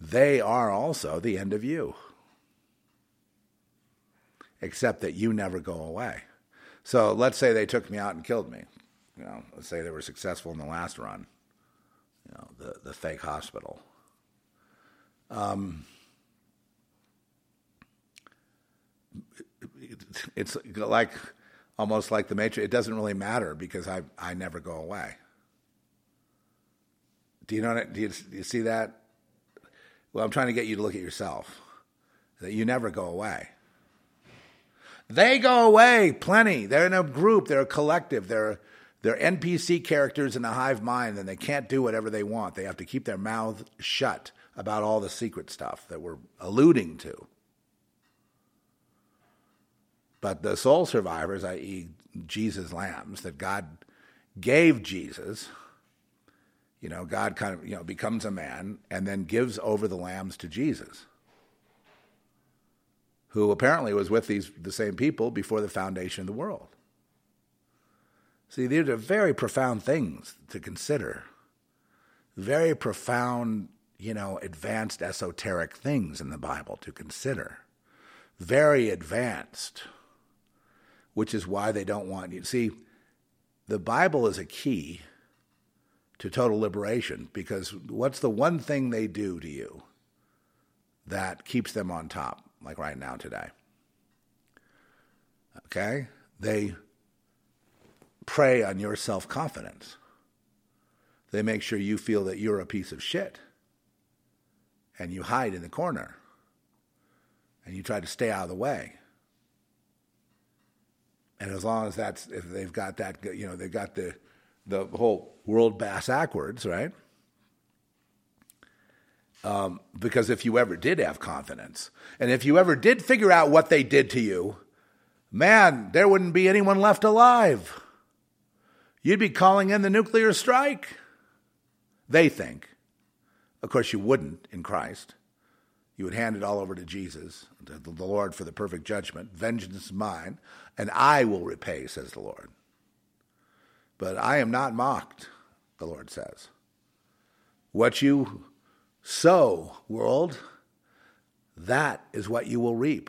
They are also the end of you. Except that you never go away. So let's say they took me out and killed me. You know, let's say they were successful in the last run know, the, the fake hospital. Um, it's like almost like the matrix. It doesn't really matter because I I never go away. Do you know? Do you, do you see that? Well, I'm trying to get you to look at yourself. That you never go away. They go away plenty. They're in a group. They're a collective. They're they're NPC characters in a hive mind and they can't do whatever they want. They have to keep their mouth shut about all the secret stuff that we're alluding to. But the soul survivors, i.e., Jesus' lambs, that God gave Jesus, you know, God kind of, you know, becomes a man and then gives over the lambs to Jesus, who apparently was with these the same people before the foundation of the world. See, these are very profound things to consider. Very profound, you know, advanced esoteric things in the Bible to consider. Very advanced, which is why they don't want you. See, the Bible is a key to total liberation because what's the one thing they do to you that keeps them on top, like right now today? Okay? They prey on your self confidence. They make sure you feel that you're a piece of shit. And you hide in the corner. And you try to stay out of the way. And as long as that's, if they've got that, you know, they've got the, the whole world bass backwards, right? Um, because if you ever did have confidence, and if you ever did figure out what they did to you, man, there wouldn't be anyone left alive. You'd be calling in the nuclear strike. They think. Of course, you wouldn't in Christ. You would hand it all over to Jesus, to the Lord for the perfect judgment. Vengeance is mine, and I will repay, says the Lord. But I am not mocked. the Lord says. What you sow, world, that is what you will reap.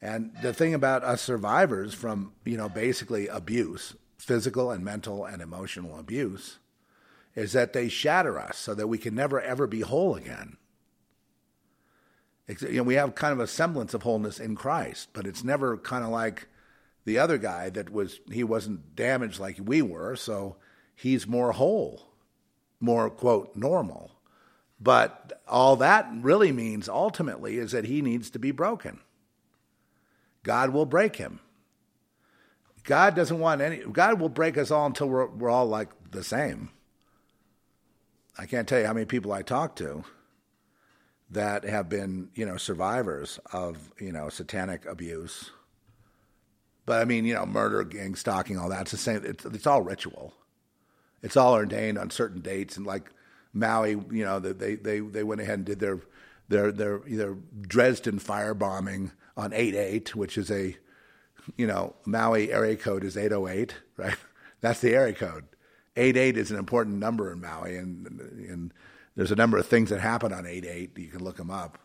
And the thing about us survivors from, you know, basically abuse, physical and mental and emotional abuse, is that they shatter us so that we can never ever be whole again. You know, we have kind of a semblance of wholeness in Christ, but it's never kind of like the other guy that was he wasn't damaged like we were, so he's more whole, more quote normal. But all that really means ultimately is that he needs to be broken. God will break him. God doesn't want any, God will break us all until we're, we're all like the same. I can't tell you how many people I talk to that have been, you know, survivors of, you know, satanic abuse. But I mean, you know, murder, gang stalking, all that's the same. It's, it's all ritual. It's all ordained on certain dates. And like Maui, you know, they, they, they went ahead and did their, their, their, their Dresden firebombing on 8-8, which is a, you know, Maui area code is 808, right? That's the area code. 88 is an important number in Maui, and, and there's a number of things that happen on 88. You can look them up.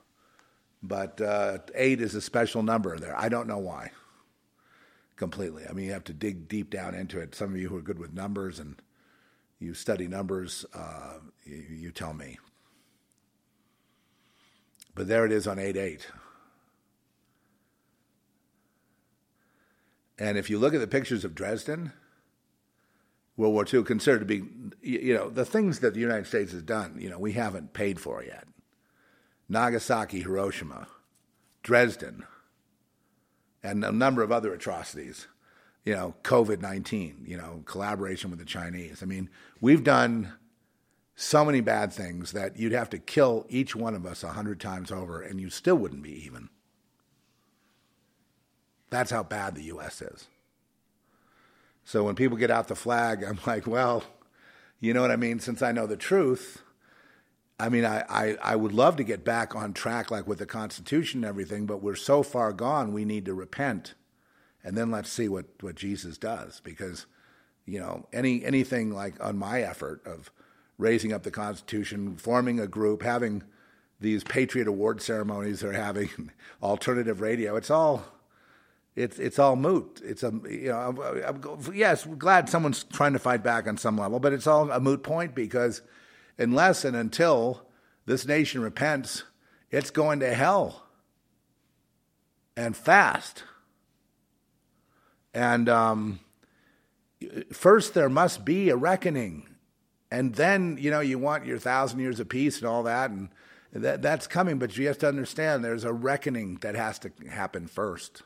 But uh, 8 is a special number there. I don't know why completely. I mean, you have to dig deep down into it. Some of you who are good with numbers and you study numbers, uh, you, you tell me. But there it is on 8 8. And if you look at the pictures of Dresden, World War II, considered to be, you know, the things that the United States has done, you know, we haven't paid for yet. Nagasaki, Hiroshima, Dresden, and a number of other atrocities. You know, COVID 19, you know, collaboration with the Chinese. I mean, we've done so many bad things that you'd have to kill each one of us a hundred times over and you still wouldn't be even. That's how bad the U.S. is. So when people get out the flag, I'm like, well, you know what I mean? Since I know the truth, I mean, I, I, I would love to get back on track, like with the Constitution and everything, but we're so far gone, we need to repent. And then let's see what, what Jesus does. Because, you know, any anything like on my effort of raising up the Constitution, forming a group, having these Patriot Award ceremonies they're having, alternative radio, it's all it's it's all moot. It's a you know I'm, I'm, yes, glad someone's trying to fight back on some level, but it's all a moot point because unless and until this nation repents, it's going to hell and fast. And um, first, there must be a reckoning, and then you know you want your thousand years of peace and all that, and that that's coming. But you have to understand there's a reckoning that has to happen first.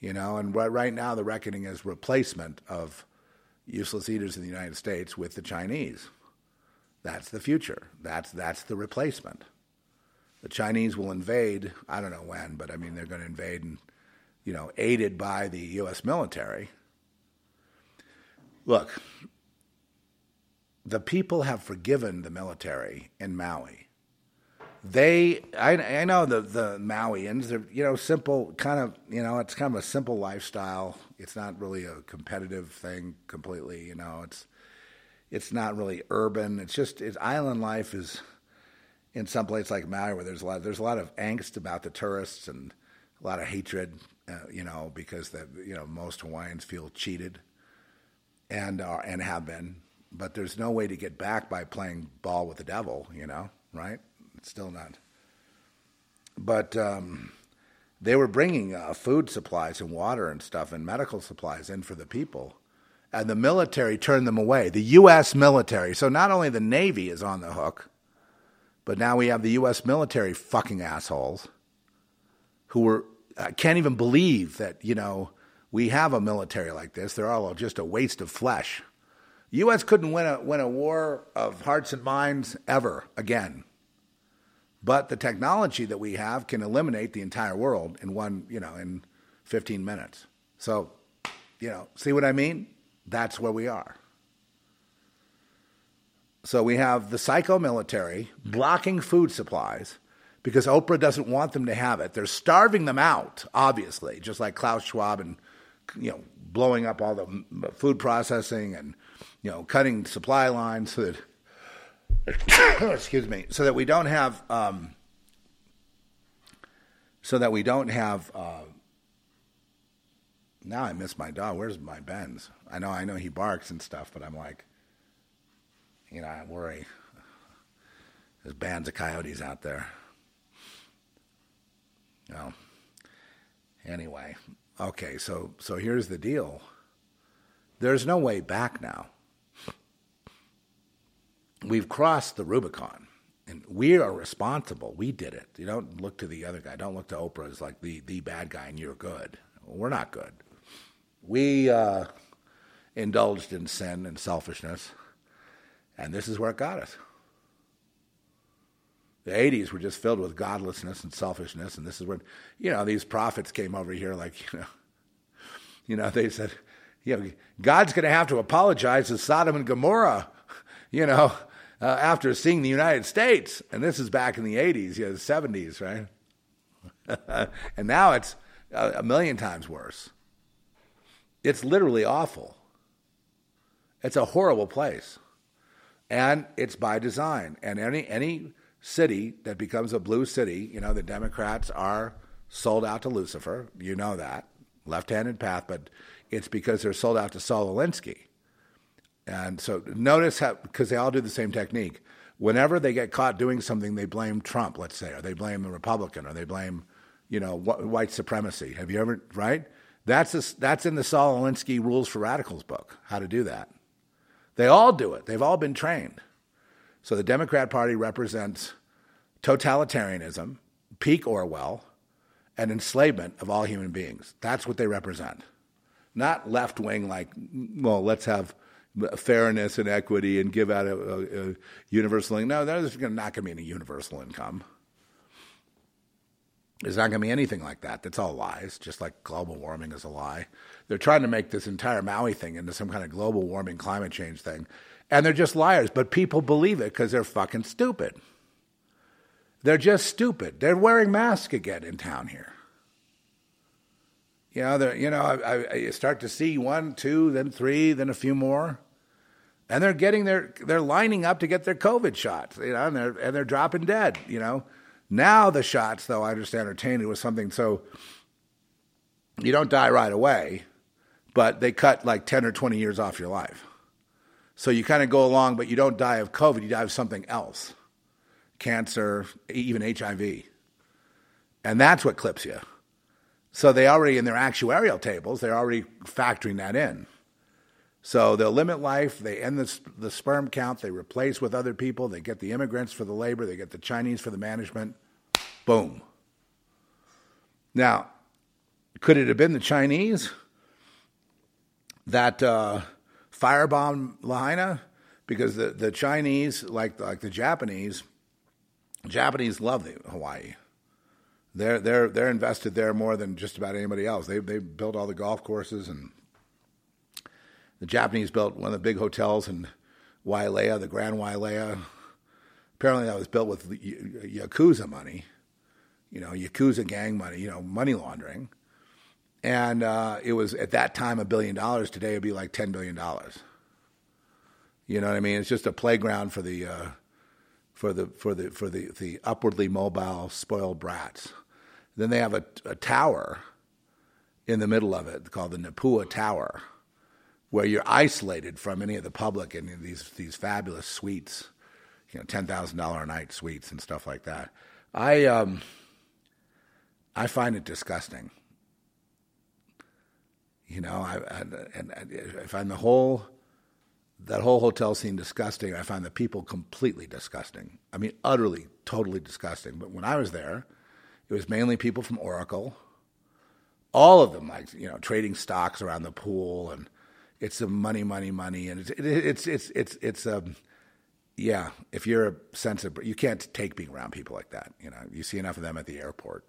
You know, and right, now the reckoning is replacement of useless eaters in the United States with the Chinese. That's the future. That's that's the replacement. The Chinese will invade. I don't know when, but I mean they're going to invade, and you know, aided by the U.S. military. Look, the people have forgiven the military in Maui they I, I know the the Mauians they're you know simple kind of you know it's kind of a simple lifestyle. It's not really a competitive thing completely you know it's it's not really urban. It's just it's island life is in some place like Maui where there's a lot there's a lot of angst about the tourists and a lot of hatred uh, you know because the you know most Hawaiians feel cheated and are and have been. But there's no way to get back by playing ball with the devil you know right still not. But um, they were bringing uh, food supplies and water and stuff and medical supplies in for the people. And the military turned them away. The U.S. military. So not only the Navy is on the hook, but now we have the U.S. military fucking assholes who were uh, can't even believe that you know we have a military like this. They're all just a waste of flesh. U.S. couldn't win a win a war of hearts and minds ever again. But the technology that we have can eliminate the entire world in one, you know, in 15 minutes. So, you know, see what I mean? That's where we are. So we have the psycho military blocking food supplies because Oprah doesn't want them to have it. They're starving them out, obviously, just like Klaus Schwab and you know, blowing up all the food processing and you know, cutting supply lines so that excuse me, so that we don't have um, so that we don't have. Uh, now I miss my dog. Where's my Benz? I know, I know he barks and stuff, but I'm like, you know, I worry. There's bands of coyotes out there. Oh. Anyway, okay, so so here's the deal. There's no way back now. We've crossed the Rubicon, and we are responsible. We did it. You don't look to the other guy. Don't look to Oprah as like the the bad guy, and you're good. We're not good. We uh, indulged in sin and selfishness, and this is where it got us. The 80s were just filled with godlessness and selfishness, and this is when, you know, these prophets came over here like, you know, you know, they said, you know, God's going to have to apologize to Sodom and Gomorrah, you know, uh, after seeing the United States. And this is back in the 80s, you know, the 70s, right? and now it's a, a million times worse. It's literally awful. It's a horrible place. And it's by design. And any any city that becomes a blue city, you know, the Democrats are sold out to Lucifer. You know that. Left-handed path, but it's because they're sold out to Saul Alinsky. And so notice how because they all do the same technique. Whenever they get caught doing something, they blame Trump, let's say, or they blame the Republican, or they blame, you know, wh- white supremacy. Have you ever right? That's a, that's in the Saul Alinsky Rules for Radicals book. How to do that. They all do it. They've all been trained. So the Democrat Party represents totalitarianism, peak Orwell, and enslavement of all human beings. That's what they represent. Not left wing, like, well, let's have fairness and equity and give out a, a, a universal income. No, there's not going to be any universal income. There's not going to be anything like that. That's all lies, just like global warming is a lie. They're trying to make this entire Maui thing into some kind of global warming climate change thing. And they're just liars, but people believe it because they're fucking stupid. They're just stupid. They're wearing masks again in town here. You know, you know, I, I, you start to see one, two, then three, then a few more, and they're getting their, they're lining up to get their COVID shots. You know, and they're and they're dropping dead. You know, now the shots, though, I understand are tainted with something. So you don't die right away, but they cut like ten or twenty years off your life. So you kind of go along, but you don't die of COVID. You die of something else, cancer, even HIV, and that's what clips you. So they already in their actuarial tables, they're already factoring that in. So they'll limit life, they end the, the sperm count, they replace with other people, they get the immigrants for the labor, they get the Chinese for the management. Boom. Now, could it have been the Chinese that uh, firebombed Lahaina? Because the, the Chinese, like, like the Japanese, Japanese love Hawaii. They're they're they're invested there more than just about anybody else. They they built all the golf courses and the Japanese built one of the big hotels in Wailea, the Grand Wailea. Apparently, that was built with yakuza money, you know, yakuza gang money, you know, money laundering. And uh, it was at that time a billion dollars. Today it'd be like ten billion dollars. You know what I mean? It's just a playground for the uh, for the for the for the the upwardly mobile spoiled brats. Then they have a, a tower in the middle of it called the Napua Tower, where you're isolated from any of the public in these these fabulous suites, you know, ten thousand dollar a night suites and stuff like that. I um, I find it disgusting. You know, I, I and I find the whole that whole hotel scene disgusting. I find the people completely disgusting. I mean, utterly, totally disgusting. But when I was there, it was mainly people from Oracle. All of them, like you know, trading stocks around the pool, and it's a money, money, money, and it's it, it's it's it's it's um, yeah. If you're a sensitive, you can't take being around people like that. You know, you see enough of them at the airport.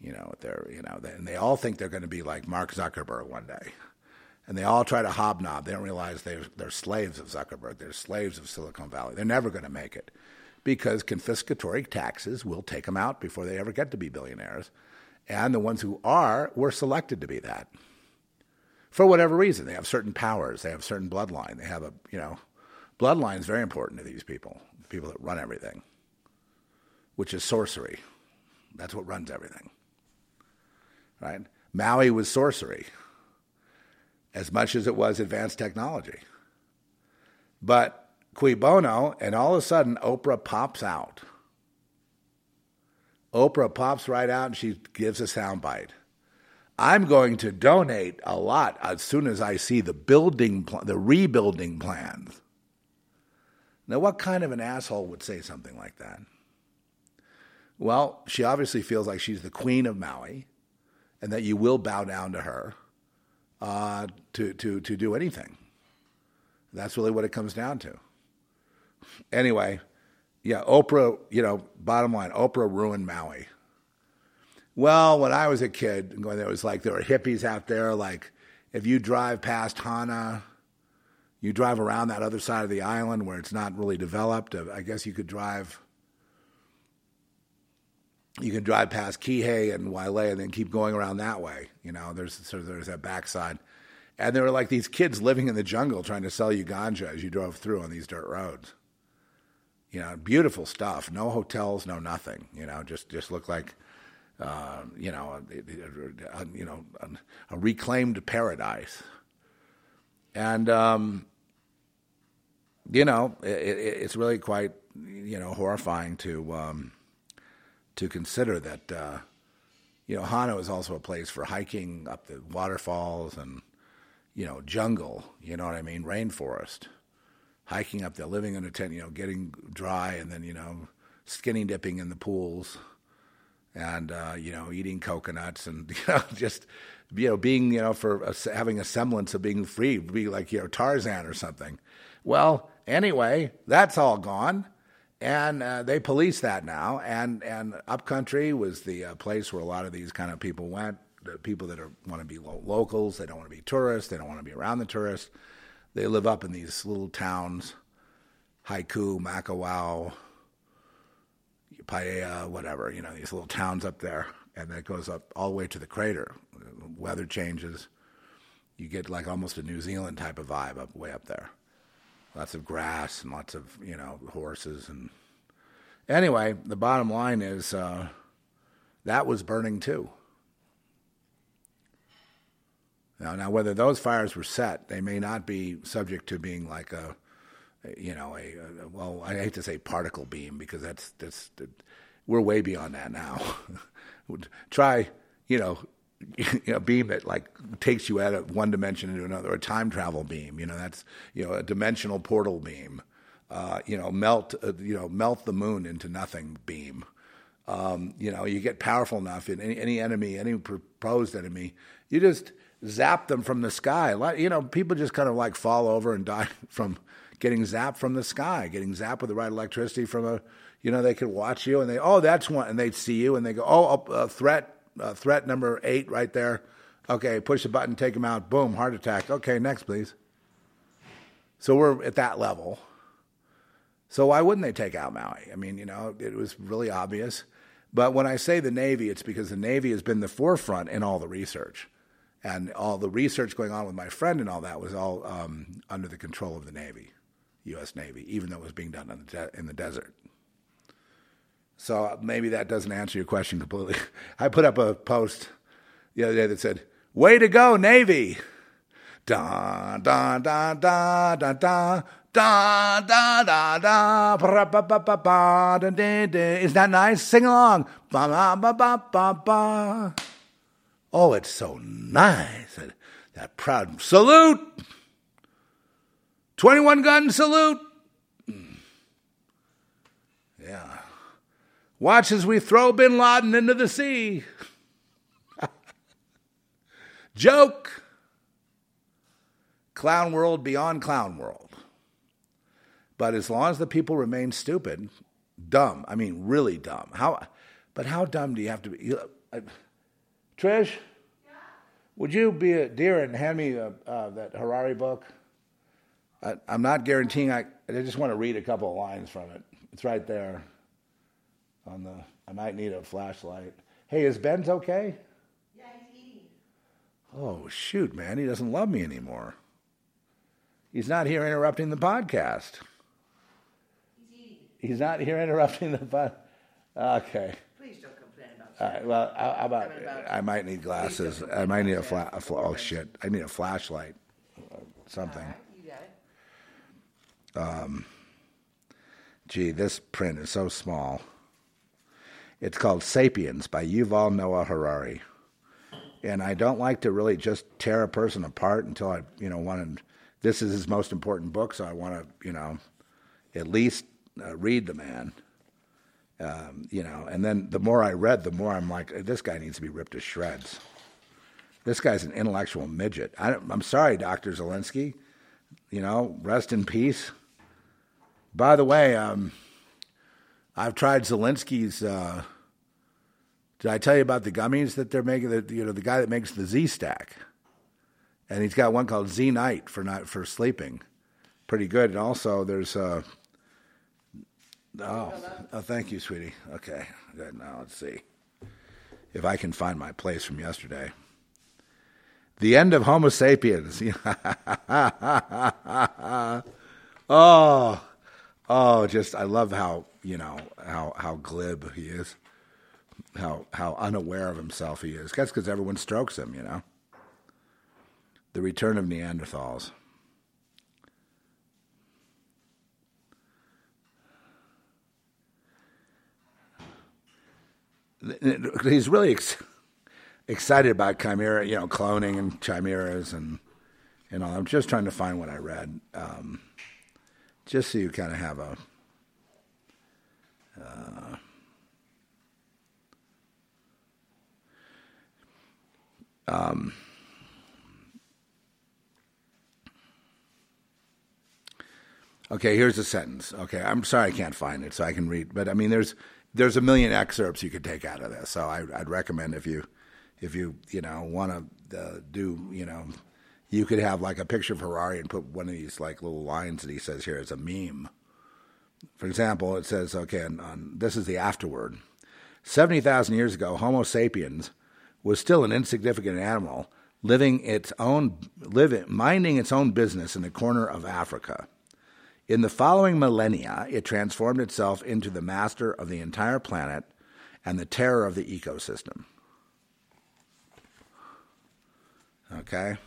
You know, they're you know, and they all think they're going to be like Mark Zuckerberg one day and they all try to hobnob. They don't realize they're, they're slaves of Zuckerberg. They're slaves of Silicon Valley. They're never going to make it because confiscatory taxes will take them out before they ever get to be billionaires. And the ones who are were selected to be that. For whatever reason. They have certain powers. They have certain bloodline. They have a you know, bloodline is very important to these people, the people that run everything, which is sorcery. That's what runs everything. Right? Maui was sorcery, as much as it was advanced technology. But cui bono, and all of a sudden Oprah pops out. Oprah pops right out and she gives a soundbite. I'm going to donate a lot as soon as I see the building, pl- the rebuilding plans. Now, what kind of an asshole would say something like that? Well, she obviously feels like she's the queen of Maui, and that you will bow down to her uh, to to to do anything. That's really what it comes down to. Anyway, yeah, Oprah. You know, bottom line, Oprah ruined Maui. Well, when I was a kid, when there was like there were hippies out there, like if you drive past Hana, you drive around that other side of the island where it's not really developed. I guess you could drive. You can drive past Kihei and Wailea and then keep going around that way. You know, there's so there's that backside, and there were like these kids living in the jungle trying to sell you ganja as you drove through on these dirt roads. You know, beautiful stuff. No hotels, no nothing. You know, just just look like uh, you know, a, a, you know, a, a reclaimed paradise. And um, you know, it, it, it's really quite you know horrifying to um, to consider that uh, you know Hana is also a place for hiking up the waterfalls and you know jungle. You know what I mean? Rainforest, hiking up there, living in a tent. You know, getting dry and then you know skinny dipping in the pools and uh, you know eating coconuts and you know just you know being you know for a, having a semblance of being free, be like you know Tarzan or something. Well, anyway, that's all gone, and uh, they police that now. And and upcountry was the uh, place where a lot of these kind of people went. The people that are, want to be lo- locals, they don't want to be tourists, they don't want to be around the tourists. They live up in these little towns, Haiku, Makawao, Paia, whatever, you know, these little towns up there. And then it goes up all the way to the crater. Weather changes. You get like almost a New Zealand type of vibe up way up there. Lots of grass and lots of, you know, horses. And anyway, the bottom line is uh, that was burning too. Now, now, whether those fires were set, they may not be subject to being like a, you know, a, a well, I hate to say particle beam because that's that's we're way beyond that now. Try, you know, a beam that like takes you out of one dimension into another, a time travel beam. You know, that's you know a dimensional portal beam. Uh, you know, melt uh, you know melt the moon into nothing beam. Um, you know, you get powerful enough in any, any enemy, any proposed enemy, you just zap them from the sky. You know, people just kind of like fall over and die from getting zapped from the sky, getting zapped with the right electricity from a, you know, they could watch you and they, oh, that's one, and they'd see you and they go, oh, uh, threat, uh, threat number eight right there. Okay, push the button, take him out. Boom, heart attack. Okay, next, please. So we're at that level. So why wouldn't they take out Maui? I mean, you know, it was really obvious. But when I say the Navy, it's because the Navy has been the forefront in all the research. And all the research going on with my friend and all that was all um, under the control of the Navy, U.S. Navy, even though it was being done in the, de- in the desert. So uh, maybe that doesn't answer your question completely. I put up a post the other day that said, Way to go, Navy! Da da da da da da da da da da ba ba ba ba ba da da da. Is that nice? Sing along. Ba ba ba ba ba ba. Oh, it's so nice. That, that proud salute. Twenty-one gun salute. Mm. Yeah. Watch as we throw Bin Laden into the sea. Joke. Clown world beyond clown world. But as long as the people remain stupid, dumb, I mean, really dumb. How? But how dumb do you have to be? You, uh, Trish, would you be a dear and hand me uh, uh, that Harari book? I, I'm not guaranteeing. I, I just want to read a couple of lines from it. It's right there. On the, I might need a flashlight. Hey, is Ben's okay? Yeah, he's eating. Oh, shoot, man. He doesn't love me anymore. He's not here interrupting the podcast. He's eating. He's not here interrupting the podcast. Okay. Please don't complain about All right. Well, how about about- I might need glasses. I might need a, fla- a fla- Oh shit! I need a flashlight. Something. It. Gee, this print is so small. It's called *Sapiens* by Yuval Noah Harari, and I don't like to really just tear a person apart until I, you know, want to. This is his most important book, so I want to, you know, at least uh, read the man. Um, you know, and then the more I read, the more I'm like, this guy needs to be ripped to shreds. This guy's an intellectual midget. I, I'm sorry, Doctor Zelenko. You know, rest in peace. By the way, um, I've tried Zelenko's. Uh, did I tell you about the gummies that they're making? The, you know, the guy that makes the Z Stack, and he's got one called Z Night for not for sleeping. Pretty good. And also, there's. Uh, oh, oh, thank you, sweetie. Okay, good. Now let's see if I can find my place from yesterday. The end of Homo sapiens. oh. Oh, just I love how you know how how glib he is, how how unaware of himself he is. That's because everyone strokes him, you know. The return of Neanderthals. He's really ex- excited about chimera, you know, cloning and chimeras and and all. I'm just trying to find what I read. Um, just so you kind of have a um, okay here's a sentence. Okay i'm sorry i can't find it so i can read but i mean there's there's a million excerpts you could take out of this so I, i'd recommend if you if you you know want to uh, do you know you could have like a picture of Harari and put one of these like little lines that he says here as a meme. For example, it says, okay, this is the afterword. 70,000 years ago, Homo sapiens was still an insignificant animal living its own, living, minding its own business in the corner of Africa. In the following millennia, it transformed itself into the master of the entire planet and the terror of the ecosystem. Okay?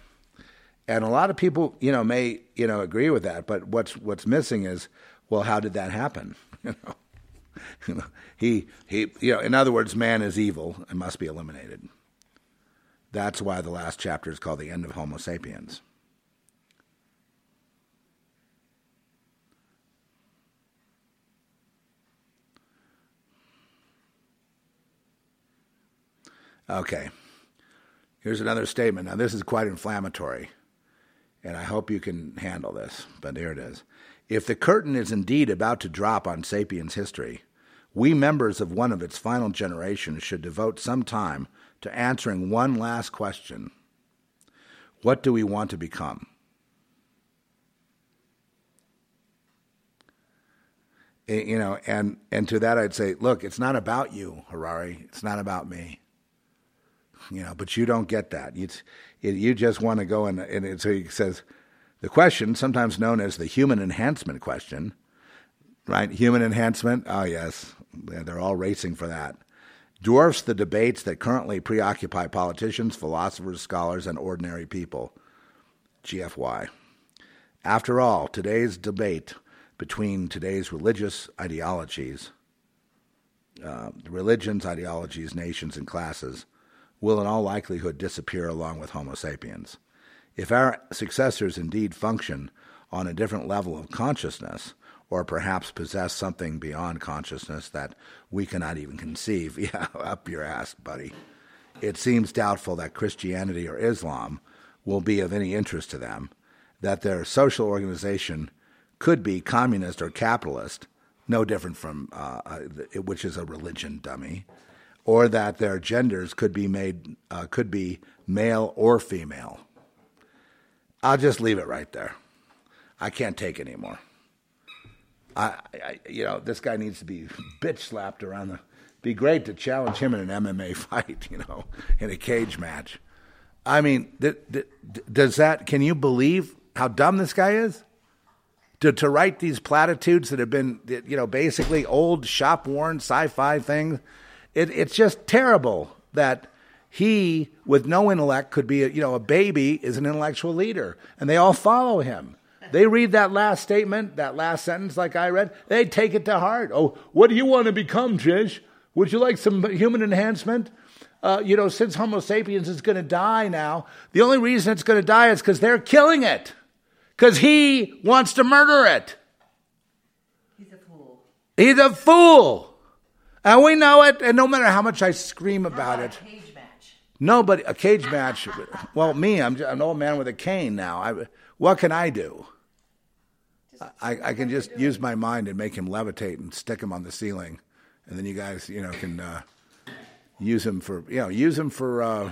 And a lot of people, you know, may, you know, agree with that, but what's what's missing is, well, how did that happen? You know, he he, you know, in other words, man is evil and must be eliminated. That's why the last chapter is called the end of Homo sapiens. Okay. Here's another statement. Now, this is quite inflammatory, and I hope you can handle this, but here it is. If the curtain is indeed about to drop on sapiens history, we members of one of its final generations should devote some time to answering one last question What do we want to become? Eh, You know, and, and to that I'd say, look, it's not about you, Harari. It's not about me you know, but you don't get that. You, it, you just want to go and, and it, so he says, the question, sometimes known as the human enhancement question, right? Human enhancement, oh yes, they're all racing for that. Dwarfs the debates that currently preoccupy politicians, philosophers, scholars, and ordinary people. GFY. After all, today's debate between today's religious ideologies, uh, religions, ideologies, nations, and classes will in all likelihood disappear along with Homo sapiens. If our successors indeed function on a different level of consciousness, or perhaps possess something beyond consciousness that we cannot even conceive, yeah, up your ass, buddy. It seems doubtful that Christianity or Islam will be of any interest to them, that their social organization could be communist or capitalist, no different from uh, uh, which is a religion dummy, or that their genders could be made uh, could be male or female. I'll just leave it right there. I can't take anymore. I, I, you know, this guy needs to be bitch slapped around the. Be great to challenge him in an MMA fight, you know, in a cage match. I mean, th- th- does that? Can you believe how dumb this guy is? To to write these platitudes that have been, you know, basically old shop worn sci-fi things. It, it's just terrible that he, with no intellect, could be, a, you know, a baby is an intellectual leader, and they all follow him. They read that last statement, that last sentence, like I read. They take it to heart. Oh, what do you want to become, Trish? Would you like some human enhancement? Uh, you know, since Homo sapiens is going to die now, the only reason it's going to die is because they're killing it, because he wants to murder it. He's a fool. He's a fool. And we know it, and no matter how much I scream about it, nobody, a cage match. Well, me, I'm an old man with a cane now. I, what can I do? I, I can just use my mind and make him levitate and stick him on the ceiling, and then you guys, you know, can uh, use him for, you know, use him for. Uh,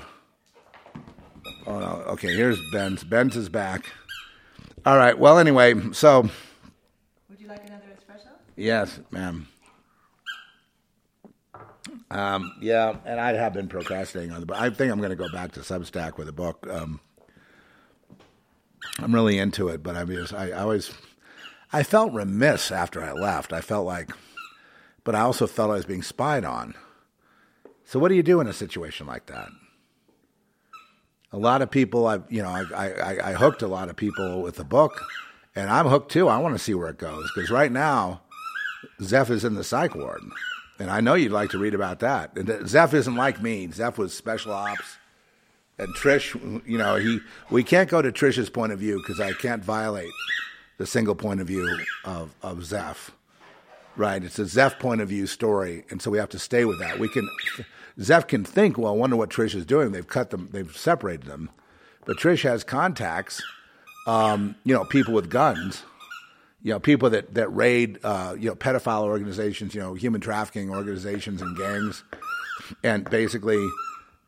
oh no, okay. Here's Ben's. Ben's is back. All right. Well, anyway, so Would you like another espresso? yes, ma'am. Um, yeah, and I have been procrastinating on the book. I think I'm going to go back to Substack with a book. Um, I'm really into it, but I mean, I, I always, I felt remiss after I left. I felt like, but I also felt I was being spied on. So what do you do in a situation like that? A lot of people, I, you know, I, I, I hooked a lot of people with the book, and I'm hooked too. I want to see where it goes because right now, Zeph is in the psych ward, and I know you'd like to read about that. And Zeph isn't like me. Zeph was special ops, and Trish, you know, he we can't go to Trish's point of view because I can't violate the single point of view of of Zeph. Right, it's a Zeph point of view story, and so we have to stay with that. We can, Zeph can think, well, I wonder what Trish is doing. They've cut them, they've separated them, but Trish has contacts, um, you know, people with guns, you know, people that that raid, uh, you know, pedophile organizations, you know, human trafficking organizations and gangs, and basically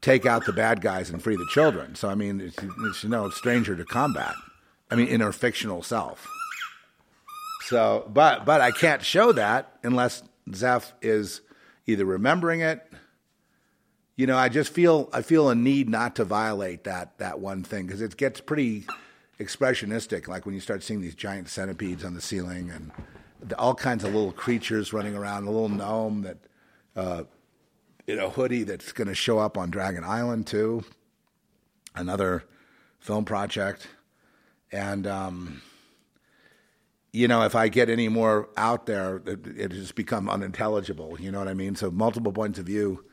take out the bad guys and free the children. So I mean, it's, it's no stranger to combat. I mean, in her fictional self. So, but but I can't show that unless Zeph is either remembering it. You know, I just feel I feel a need not to violate that that one thing because it gets pretty expressionistic. Like when you start seeing these giant centipedes on the ceiling and the, all kinds of little creatures running around. A little gnome that, uh, in a hoodie that's going to show up on Dragon Island too. Another film project, and. Um, you know, if I get any more out there, it, it has become unintelligible. You know what I mean? So multiple points of view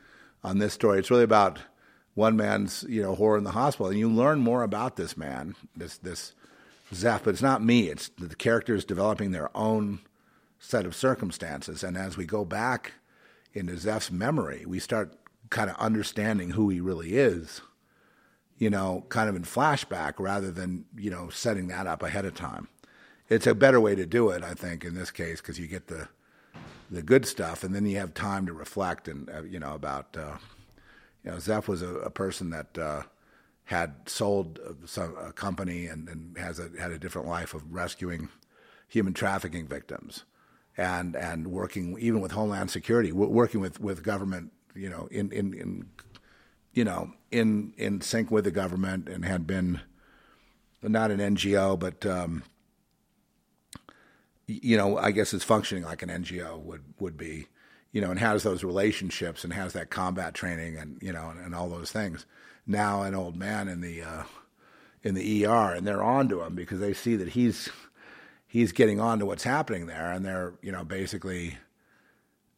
on this story. It's really about one man's, you know, horror in the hospital, and you learn more about this man, this this Zeph. But it's not me. It's the characters developing their own set of circumstances, and as we go back into Zeph's memory, we start kind of understanding who he really is. You know, kind of in flashback rather than you know setting that up ahead of time it's a better way to do it, I think, in this case, because you get the the good stuff, and then you have time to reflect and uh, you know about. Uh, you know, Zeph was a, a person that uh, had sold some, a company and, and has a, had a different life of rescuing human trafficking victims, and and working even with Homeland Security, working with, with government, you know, in, in, in you know in in sync with the government, and had been not an NGO, but um, you know, I guess is functioning like an NGO would would be, you know, and has those relationships and has that combat training and you know and, and all those things. Now an old man in the uh, in the ER and they're on to him because they see that he's he's getting on to what's happening there and they're you know basically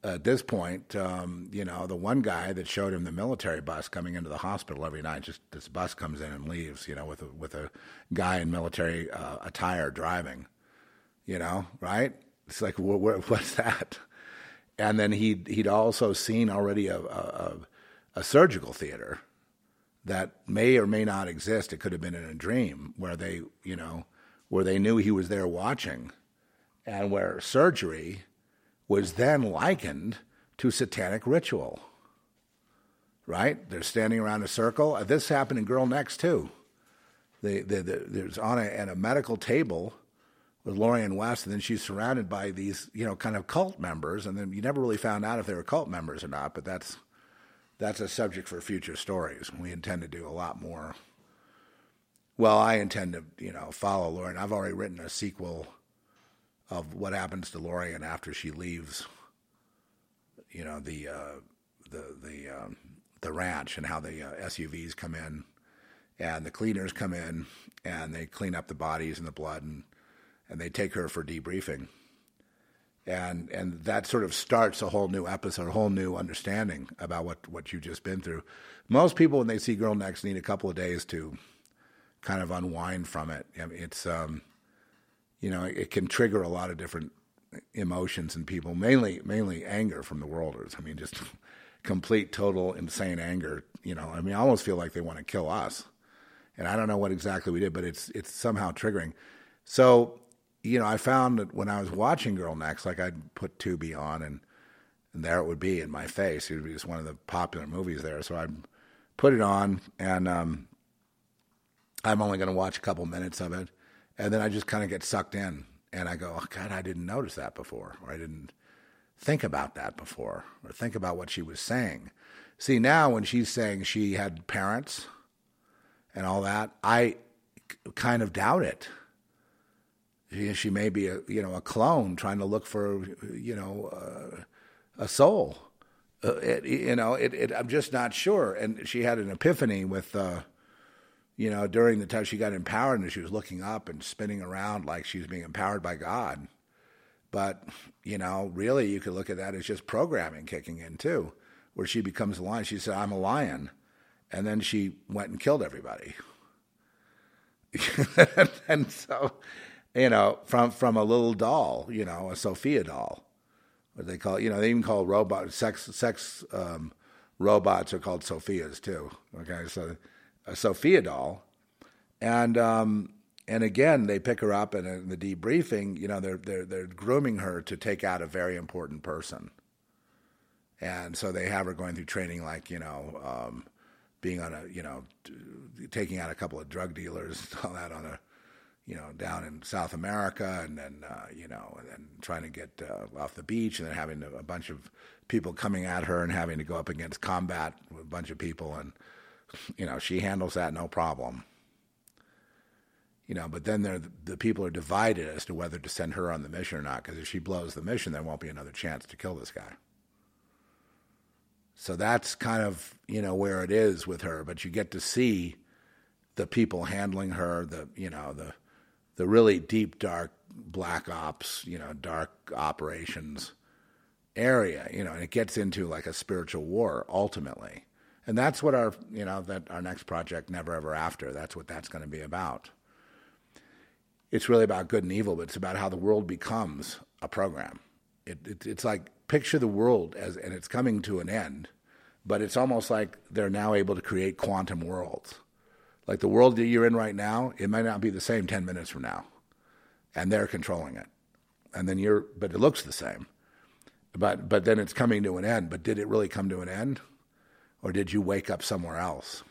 at this point, um, you know, the one guy that showed him the military bus coming into the hospital every night, just this bus comes in and leaves, you know, with a, with a guy in military uh, attire driving you know, right? It's like, wh- wh- what's that? And then he'd, he'd also seen already a, a, a surgical theater that may or may not exist. It could have been in a dream where they, you know, where they knew he was there watching and where surgery was then likened to satanic ritual. Right? They're standing around a circle. This happened in Girl Next too. They, they, there's on a, at a medical table with Lorian West, and then she's surrounded by these, you know, kind of cult members, and then you never really found out if they were cult members or not. But that's that's a subject for future stories. We intend to do a lot more Well, I intend to, you know, follow Lorian. I've already written a sequel of what happens to Lorian after she leaves. You know, the uh, the the um, the ranch and how the uh, SUVs come in, and the cleaners come in and they clean up the bodies and the blood and and they take her for debriefing. And and that sort of starts a whole new episode, a whole new understanding about what what you've just been through. Most people, when they see Girl Next, need a couple of days to kind of unwind from it. I mean, it's um, you know, it can trigger a lot of different emotions in people, mainly mainly anger from the worlders. I mean, just complete, total, insane anger. You know, I mean, I almost feel like they want to kill us, and I don't know what exactly we did, but it's it's somehow triggering. So, you know, I found that when I was watching Girl Next, like I'd put Tubi on, and and there it would be in my face. It would be just one of the popular movies there. So I'd put it on, and um, I'm only going to watch a couple minutes of it, and then I just kind of get sucked in, and I go, oh, God, I didn't notice that before, or I didn't think about that before, or think about what she was saying. See, now when she's saying she had parents and all that, I kind of doubt it. She, she may be a you know a clone trying to look for you know uh, a soul. Uh, it, you know, it, it, I'm just not sure. And she had an epiphany with. Uh, you know, during the time she got empowered and she was looking up and spinning around like she was being empowered by God. But, you know, really you could look at that as just programming kicking in too, where she becomes a lion. She said, I'm a lion. And then she went and killed everybody. and so, you know, from, from a little doll, you know, a Sophia doll, what they call, you know, they even call robots, sex, sex um, robots are called Sophias too. Okay. So, a Sophia doll, and um, and again they pick her up and in the debriefing, you know, they're they're they're grooming her to take out a very important person, and so they have her going through training like you know. Um, being on a, you know, taking out a couple of drug dealers, and all that on a, you know, down in South America, and then uh, you know, and then trying to get uh, off the beach, and then having a bunch of people coming at her and having to go up against combat with a bunch of people, and you know, she handles that no problem. You know, but then the, the people are divided as to whether to send her on the mission or not. Because if she blows the mission, there won't be another chance to kill this guy. So that's kind of you know where it is with her. But you get to see the people handling her, the you know the the really deep, dark black ops, you know, dark operations area. You know, and it gets into like a spiritual war ultimately. And that's what our you know that our next project never ever after that's what that's going to be about. It's really about good and evil but it's about how the world becomes a program. It, it, it's like picture the world as and it's coming to an end but it's almost like they're now able to create quantum worlds like the world that you're in right now it might not be the same 10 minutes from now and they're controlling it and then you're but it looks the same but but then it's coming to an end but did it really come to an end or did you wake up somewhere else?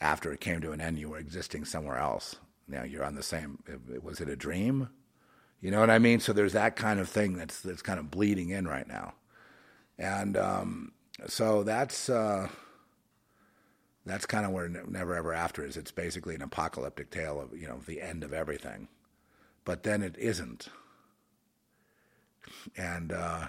After it came to an end, you were existing somewhere else. Now you're on the same. Was it a dream? You know what I mean? So there's that kind of thing that's that's kind of bleeding in right now, and um, so that's uh, that's kind of where Never Ever After is. It's basically an apocalyptic tale of you know the end of everything, but then it isn't, and uh,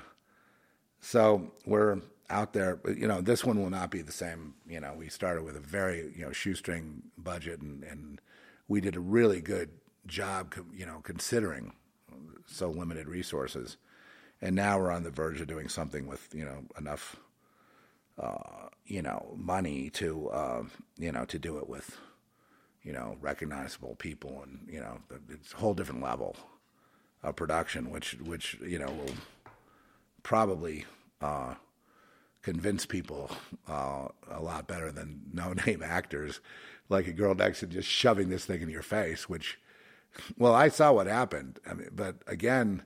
so we're out there. You know, this one will not be the same. You know, we started with a very you know shoestring budget, and and we did a really good job. You know, considering so limited resources, and now we're on the verge of doing something with you know enough. Uh, you know, money to uh, you know to do it with, you know, recognizable people, and you know, it's a whole different level of production, which which you know will probably uh, convince people uh, a lot better than no name actors like a girl next to just shoving this thing in your face, which, well, I saw what happened. I mean, but again,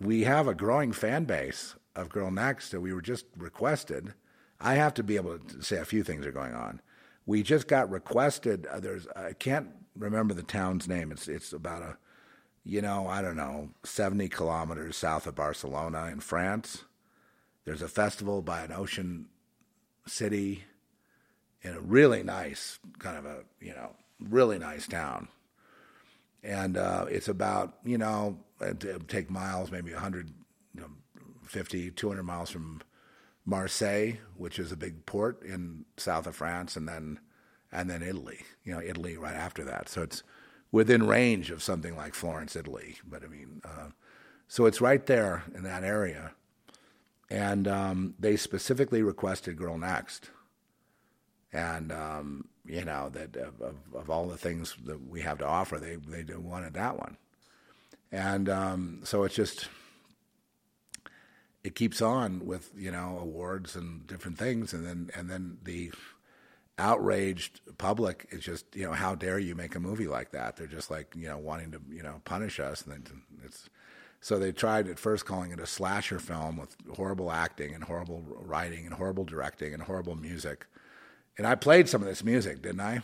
we have a growing fan base of Girl Next that we were just requested. I have to be able to say a few things are going on. We just got requested. Uh, there's I can't remember the town's name. It's it's about a, you know, I don't know, seventy kilometers south of Barcelona in France there's a festival by an ocean city in a really nice kind of a, you know, really nice town, and uh, it's about you know would take miles, maybe 100, you know, 50, 200 miles from Marseille, which is a big port in south of France, and then and then Italy. You know, Italy right after that. So it's within range of something like Florence, Italy. But I mean, uh, so it's right there in that area. And um, they specifically requested Girl Next. And, um, you know, that of, of, of, all the things that we have to offer, they, they wanted that one. And um, so it's just, it keeps on with, you know, awards and different things. And then, and then the, outraged public is just you know how dare you make a movie like that? They're just like you know wanting to you know punish us. And then it's so they tried at first calling it a slasher film with horrible acting and horrible writing and horrible directing and horrible music. And i played some of this music didn't i?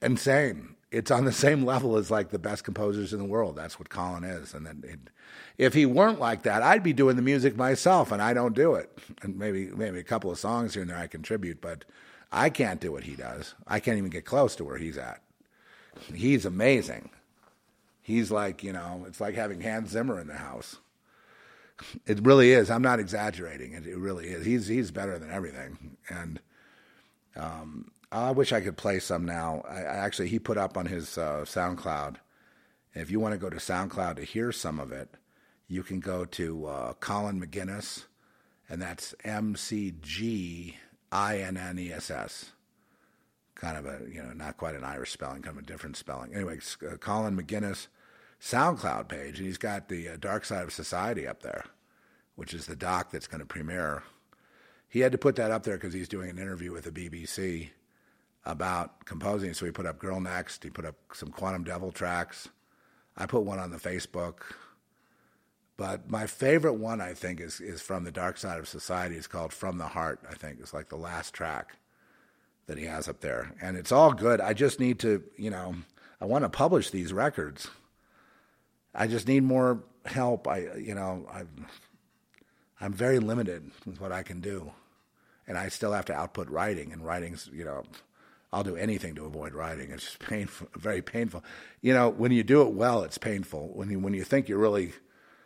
Insane it's on the same level as like the best composers in the world that's what colin is and then it, if he weren't like that i'd be doing the music myself and i don't do it and maybe maybe a couple of songs here and there i contribute but I can't do what he does. I can't even get close to where he's at. He's amazing. He's like, you know, it's like having Hans Zimmer in the house. It really is. I'm not exaggerating. It, it really is. He's he's better than everything. And um, I wish I could play some now. I, I actually he put up on his uh, SoundCloud. If you want to go to SoundCloud to hear some of it, you can go to uh, Colin McGinness, and that's M C G I N N E S S. Kind of a, you know, not quite an Irish spelling, kind of a different spelling. Anyway, uh, Colin McGinness SoundCloud page, and he's got the uh, Dark Side of Society up there, which is the doc that's going to premiere. He had to put that up there because he's doing an interview with the BBC about composing. So he put up Girl Next, he put up some Quantum Devil tracks. I put one on the Facebook. But my favorite one, I think, is is from the Dark Side of Society. It's called "From the Heart." I think it's like the last track that he has up there, and it's all good. I just need to, you know, I want to publish these records. I just need more help. I, you know, I'm I'm very limited with what I can do, and I still have to output writing, and writing's, you know. I'll do anything to avoid writing. It's just painful, very painful. You know, when you do it well, it's painful. When you when you think you're really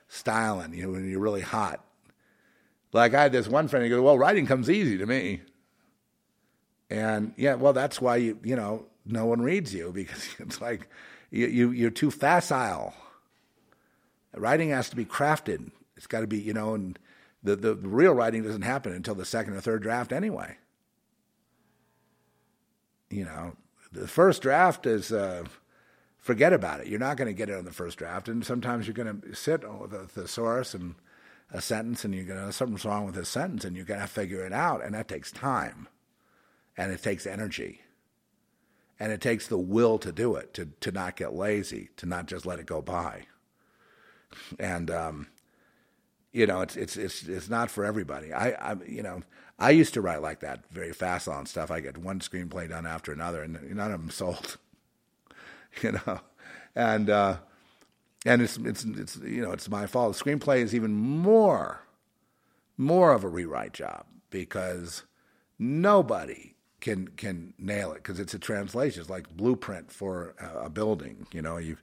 styling, you know, when you're really hot. Like I had this one friend, he goes, Well, writing comes easy to me. And yeah, well, that's why you, you know, no one reads you because it's like you, you, you're too facile. Writing has to be crafted. It's got to be, you know, and the, the real writing doesn't happen until the second or third draft anyway. You know, the first draft is, uh, forget about it. You're not going to get it on the first draft, and sometimes you're going to sit with a thesaurus and a sentence, and you're going to something's wrong with this sentence, and you're going to figure it out, and that takes time, and it takes energy, and it takes the will to do it, to to not get lazy, to not just let it go by, and um, you know, it's it's it's it's not for everybody. I, I you know. I used to write like that, very fast on stuff. I get one screenplay done after another, and none of them sold. you know, and uh, and it's it's it's you know it's my fault. The screenplay is even more more of a rewrite job because nobody can can nail it because it's a translation. It's like blueprint for a, a building. You know, you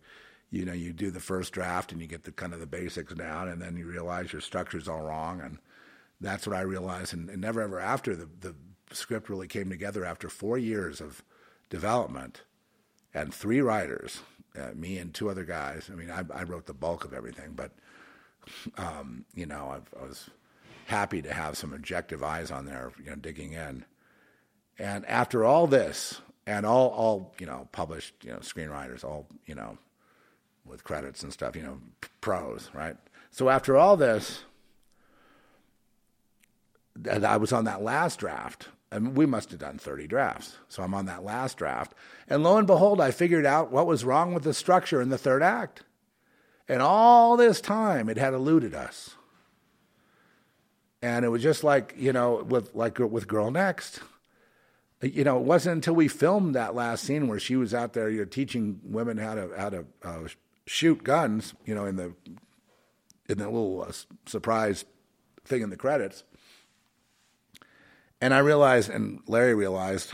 you know you do the first draft and you get the kind of the basics down, and then you realize your structure's all wrong, and that's what I realized. And, and never ever after the the script really came together after four years of development and three writers, uh, me and two other guys. I mean, I, I wrote the bulk of everything, but um, you know, I've, i was happy to have some objective eyes on there, you know, digging in. And after all this, and all, all you know, published, you know, screenwriters, all you know, with credits and stuff, you know, pros, right? So after all this, and I was on that last draft and we must have done 30 drafts. So I'm on that last draft. And lo and behold, I figured out what was wrong with the structure in the third act. And all this time, it had eluded us. And it was just like, you know, with like with Girl Next. You know, it wasn't until we filmed that last scene where she was out there, you're teaching women how to how to uh, shoot guns. You know, in the in the little uh, surprise thing in the credits and I realized, and Larry realized,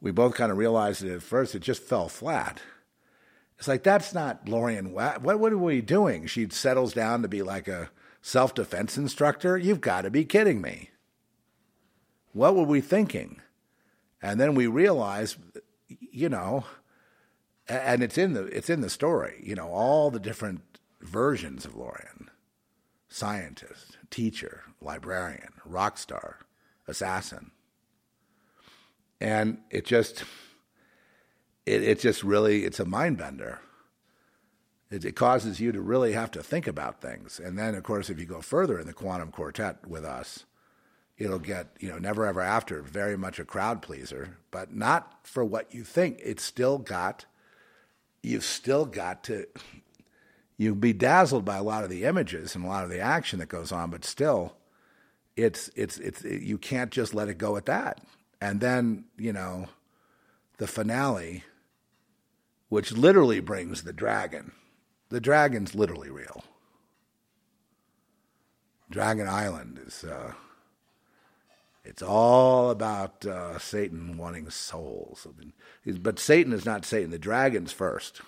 we both kind of realized it at first. It just fell flat. It's like that's not Lorian. What what are we doing? She settles down to be like a self defense instructor. You've got to be kidding me. What were we thinking? And then we realized, you know, and it's in the it's in the story. You know, all the different versions of Lorian: scientist, teacher, librarian, rock star, assassin, and it just it, it just really it's a mind bender. It, it causes you to really have to think about things, and then of course if you go further in the quantum quartet with us, it'll get you know never ever after very much a crowd pleaser, but not for what you think. It's still got you've still got to you'll be dazzled by a lot of the images and a lot of the action that goes on, but still it's it's it's you can't just let it go at that. And then you know the finale, which literally brings the dragon. The dragon's literally real. Dragon Island is. Uh, it's all about uh, Satan wanting souls. But Satan is not Satan. The dragon's first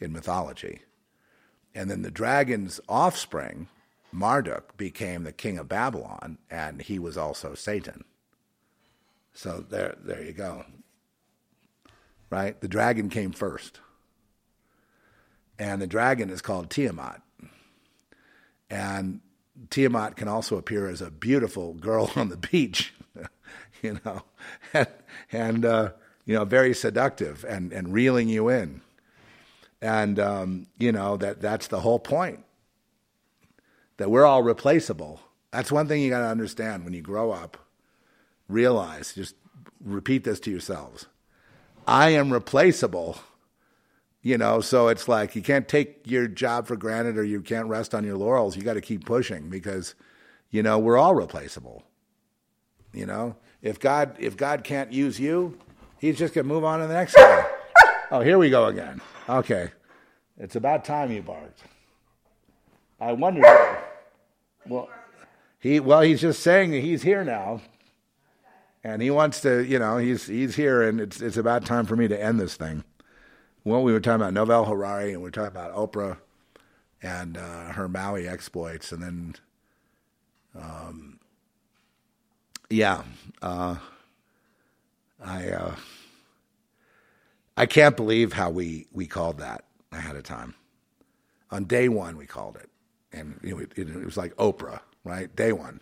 in mythology. And then the dragon's offspring, Marduk, became the king of Babylon, and he was also Satan. So there, there you go. Right? The dragon came first. And the dragon is called Tiamat. And Tiamat can also appear as a beautiful girl on the beach, you know, and, and uh, you know, very seductive and, and reeling you in. And, um, you know, that, that's the whole point that we're all replaceable. That's one thing you got to understand when you grow up. Realize, just repeat this to yourselves I am replaceable. You know, so it's like you can't take your job for granted or you can't rest on your laurels. You got to keep pushing because, you know, we're all replaceable. You know, if God if God can't use you, He's just gonna move on to the next guy. Oh, here we go again. Okay, it's about time you barked. I wondered. Well, he well he's just saying that he's here now, and he wants to. You know, he's he's here, and it's it's about time for me to end this thing. Well, we were talking about Yuval Harari, and we were talking about Oprah and uh, her Maui exploits, and then, um, yeah, uh, I uh, I can't believe how we we called that ahead of time. On day one, we called it, and you know, it, it was like Oprah, right? Day one,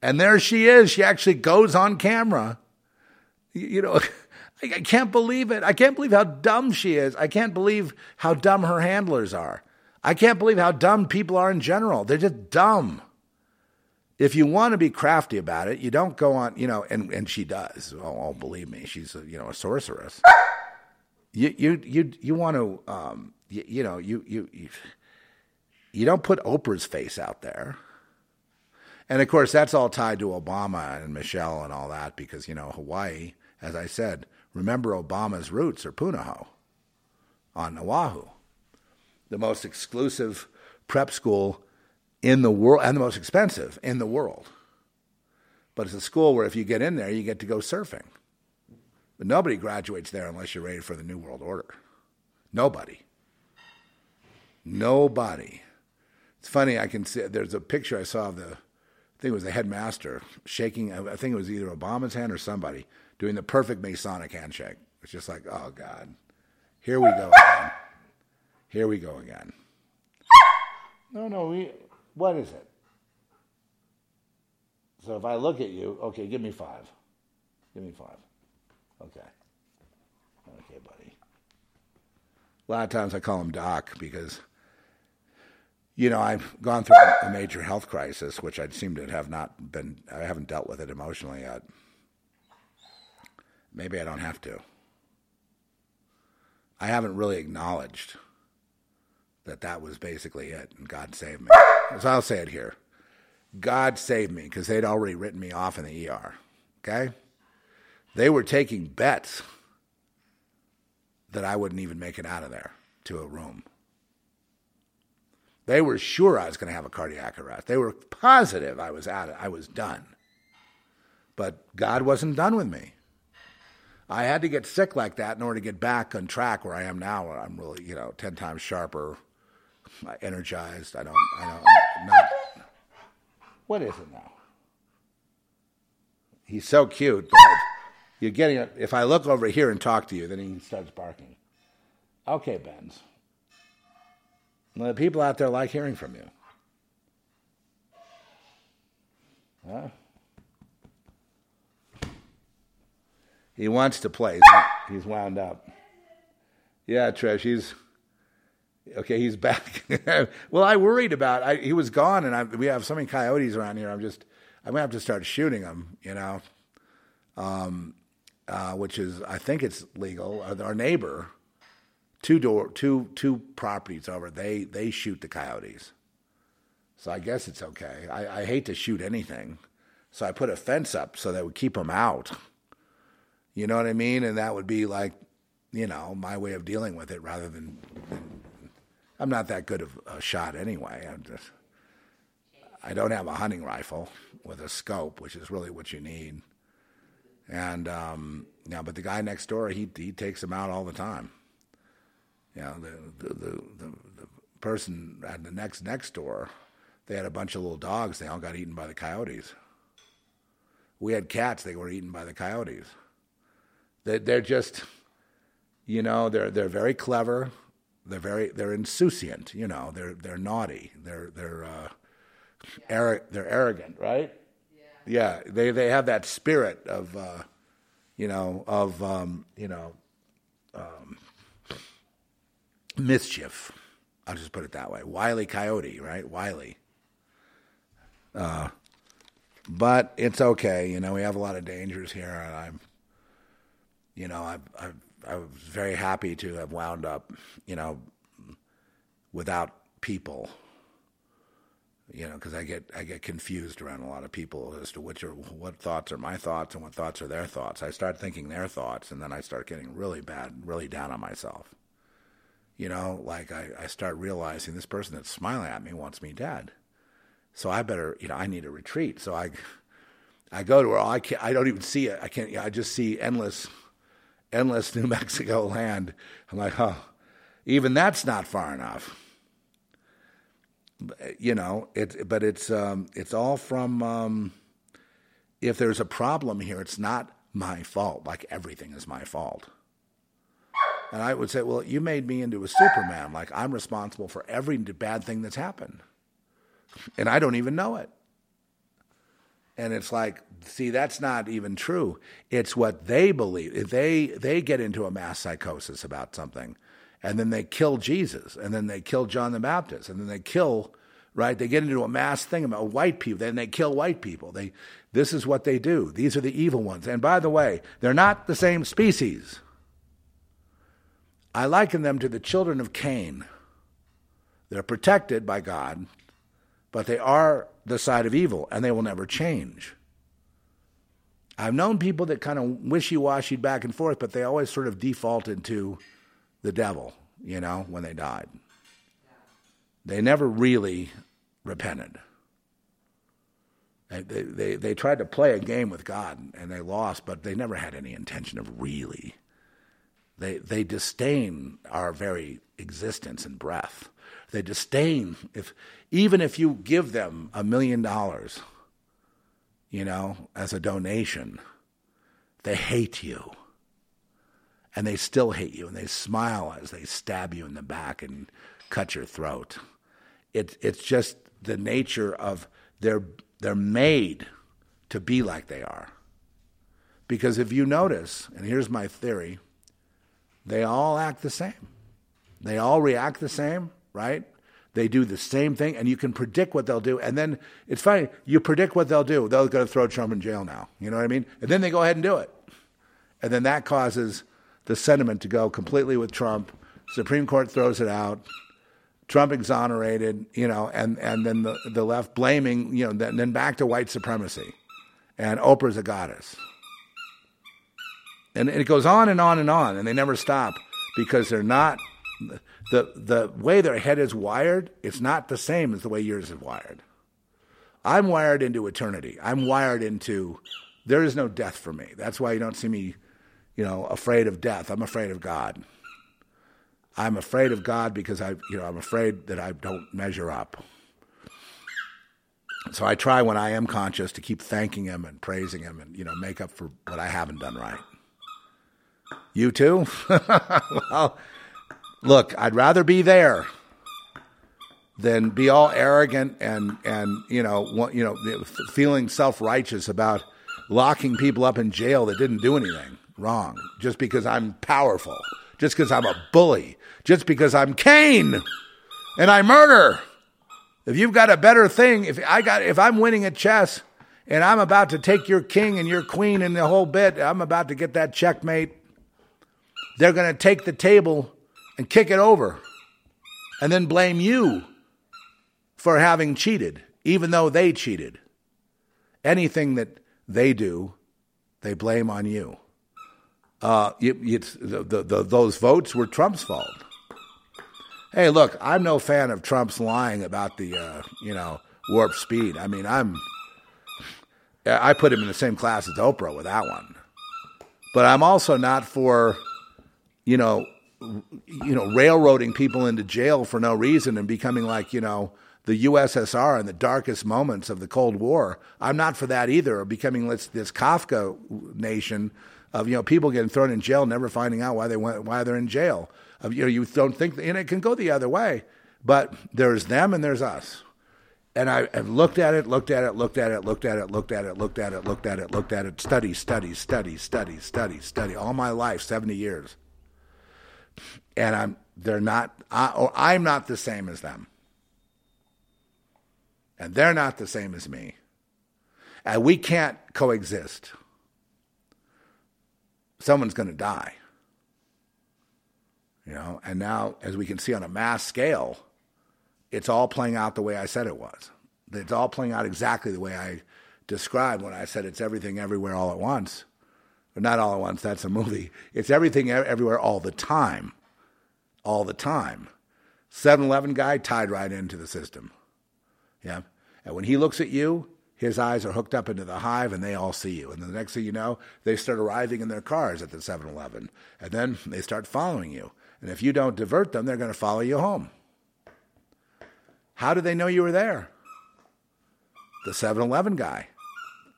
and there she is. She actually goes on camera. You, you know. I can't believe it. I can't believe how dumb she is. I can't believe how dumb her handlers are. I can't believe how dumb people are in general. They're just dumb. If you want to be crafty about it, you don't go on, you know, and, and she does. Oh, oh believe me, she's a, you know a sorceress. You you you you want to um you, you know you, you you you don't put Oprah's face out there. And of course, that's all tied to Obama and Michelle and all that because, you know, Hawaii, as I said, remember Obama's roots are Punahou on Oahu, the most exclusive prep school in the world and the most expensive in the world. But it's a school where if you get in there, you get to go surfing. But nobody graduates there unless you're ready for the New World Order. Nobody. Nobody. It's funny, I can see there's a picture I saw of the I think it was the headmaster shaking I think it was either Obama's hand or somebody doing the perfect Masonic handshake. It's just like, oh God. Here we go again. Here we go again. No, no, we what is it? So if I look at you, okay, give me five. Give me five. Okay. Okay, buddy. A lot of times I call him Doc because you know, I've gone through a major health crisis, which I seem to have not been, I haven't dealt with it emotionally yet. Maybe I don't have to. I haven't really acknowledged that that was basically it, and God saved me. So I'll say it here God saved me because they'd already written me off in the ER. Okay? They were taking bets that I wouldn't even make it out of there to a room. They were sure I was going to have a cardiac arrest. They were positive I was out. I was done. But God wasn't done with me. I had to get sick like that in order to get back on track where I am now, where I'm really, you know, ten times sharper, energized. I don't, I don't, I'm not. What is it now? He's so cute, but you're getting it. If I look over here and talk to you, then he starts barking. Okay, Benz. Well, the people out there like hearing from you. Huh? He wants to play. He's, wound up. Yeah, Trish, he's okay. He's back. well, I worried about. I, he was gone, and I, we have so many coyotes around here. I'm just. I'm gonna have to start shooting them. You know, um, uh, which is I think it's legal. Our, our neighbor, two door, two two properties over, they they shoot the coyotes. So I guess it's okay. I, I hate to shoot anything, so I put a fence up so that would keep them out. You know what I mean? And that would be like, you know, my way of dealing with it rather than. I'm not that good of a shot anyway. I'm just. I don't have a hunting rifle with a scope, which is really what you need. And um, yeah, but the guy next door, he he takes them out all the time. You know, the the the, the, the person at the next next door, they had a bunch of little dogs. They all got eaten by the coyotes. We had cats. They were eaten by the coyotes. They, they're just, you know, they're they're very clever. They're very they're insouciant. You know, they're they're naughty. They're they're uh, arro- they're arrogant, right? Yeah. yeah. They they have that spirit of, uh, you know, of um, you know, um, mischief. I'll just put it that way. Wiley coyote, right? Wiley. Uh, but it's okay. You know, we have a lot of dangers here, and I'm you know, I, I, I was very happy to have wound up, you know, without people. You know, because I get I get confused around a lot of people as to which are what thoughts are my thoughts and what thoughts are their thoughts. I start thinking their thoughts, and then I start getting really bad, really down on myself. You know, like I, I start realizing this person that's smiling at me wants me dead, so I better, you know, I need a retreat. So I, I go to where oh, I can't, I don't even see it. I can't. I just see endless endless New Mexico land. I'm like, oh, even that's not far enough. You know, it, but it's um, it's all from. Um, if there's a problem here, it's not my fault. Like everything is my fault. And I would say, well, you made me into a Superman. Like I'm responsible for every bad thing that's happened, and I don't even know it. And it's like, see, that's not even true. It's what they believe. They they get into a mass psychosis about something, and then they kill Jesus, and then they kill John the Baptist, and then they kill, right? They get into a mass thing about white people, then they kill white people. They this is what they do. These are the evil ones. And by the way, they're not the same species. I liken them to the children of Cain. They're protected by God, but they are the side of evil, and they will never change. I've known people that kind of wishy washy back and forth, but they always sort of defaulted to the devil, you know, when they died. They never really repented. They, they, they, tried to play a game with God and they lost, but they never had any intention of really. They, they disdain our very existence and breath. They disdain if even if you give them a million dollars, you know, as a donation, they hate you. And they still hate you and they smile as they stab you in the back and cut your throat. It, it's just the nature of they're they're made to be like they are. Because if you notice, and here's my theory, they all act the same. They all react the same, right? They do the same thing, and you can predict what they'll do. And then it's funny, you predict what they'll do. They're going to throw Trump in jail now. You know what I mean? And then they go ahead and do it. And then that causes the sentiment to go completely with Trump. Supreme Court throws it out. Trump exonerated, you know, and, and then the, the left blaming, you know, then, then back to white supremacy. And Oprah's a goddess. And it goes on and on and on, and they never stop because they're not the the way their head is wired, it's not the same as the way yours is wired. I'm wired into eternity. I'm wired into there is no death for me. That's why you don't see me, you know, afraid of death. I'm afraid of God. I'm afraid of God because I, you know, I'm afraid that I don't measure up. So I try when I am conscious to keep thanking him and praising him and, you know, make up for what I haven't done right. You too? well, look, I'd rather be there than be all arrogant and, and you know, you know, feeling self-righteous about locking people up in jail that didn't do anything wrong just because I'm powerful, just because I'm a bully, just because I'm Cain and I murder. If you've got a better thing, if I got if I'm winning at chess and I'm about to take your king and your queen and the whole bit, I'm about to get that checkmate. They're going to take the table and kick it over and then blame you for having cheated, even though they cheated. Anything that they do, they blame on you. Uh, you, it's, the, the, the, those votes were Trump's fault. Hey, look, I'm no fan of Trump's lying about the, uh, you know, warp speed. I mean, I'm, I put him in the same class as Oprah with that one. But I'm also not for, you know, you know, railroading people into jail for no reason and becoming like, you know, the USSR in the darkest moments of the Cold War. I'm not for that either, or becoming this, this Kafka nation of, you know, people getting thrown in jail, never finding out why they went, why they're in jail. Of, you know, you don't think, and it can go the other way, but there's them and there's us. And I have looked at it, looked at it, looked at it, looked at it, looked at it, looked at it, looked at it, looked at it, study, study, study, study, study, study, all my life, 70 years. And I'm, they're not, I, or I'm not the same as them. And they're not the same as me. And we can't coexist. Someone's going to die. You know, and now, as we can see on a mass scale, it's all playing out the way I said it was. It's all playing out exactly the way I described when I said it's everything everywhere all at once. Not all at once, that's a movie. It's everything everywhere all the time. All the time. 7 Eleven guy tied right into the system. Yeah. And when he looks at you, his eyes are hooked up into the hive and they all see you. And the next thing you know, they start arriving in their cars at the 7 Eleven. And then they start following you. And if you don't divert them, they're going to follow you home. How do they know you were there? The 7 Eleven guy.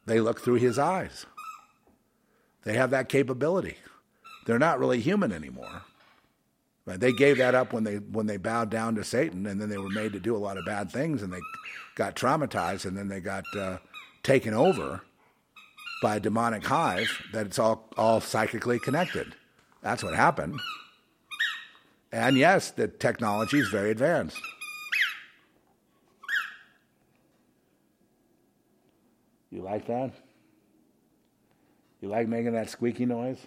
They look through his eyes. They have that capability. They're not really human anymore. But they gave that up when they when they bowed down to Satan, and then they were made to do a lot of bad things, and they got traumatized, and then they got uh, taken over by a demonic hive. That it's all all psychically connected. That's what happened. And yes, the technology is very advanced. You like that? You like making that squeaky noise?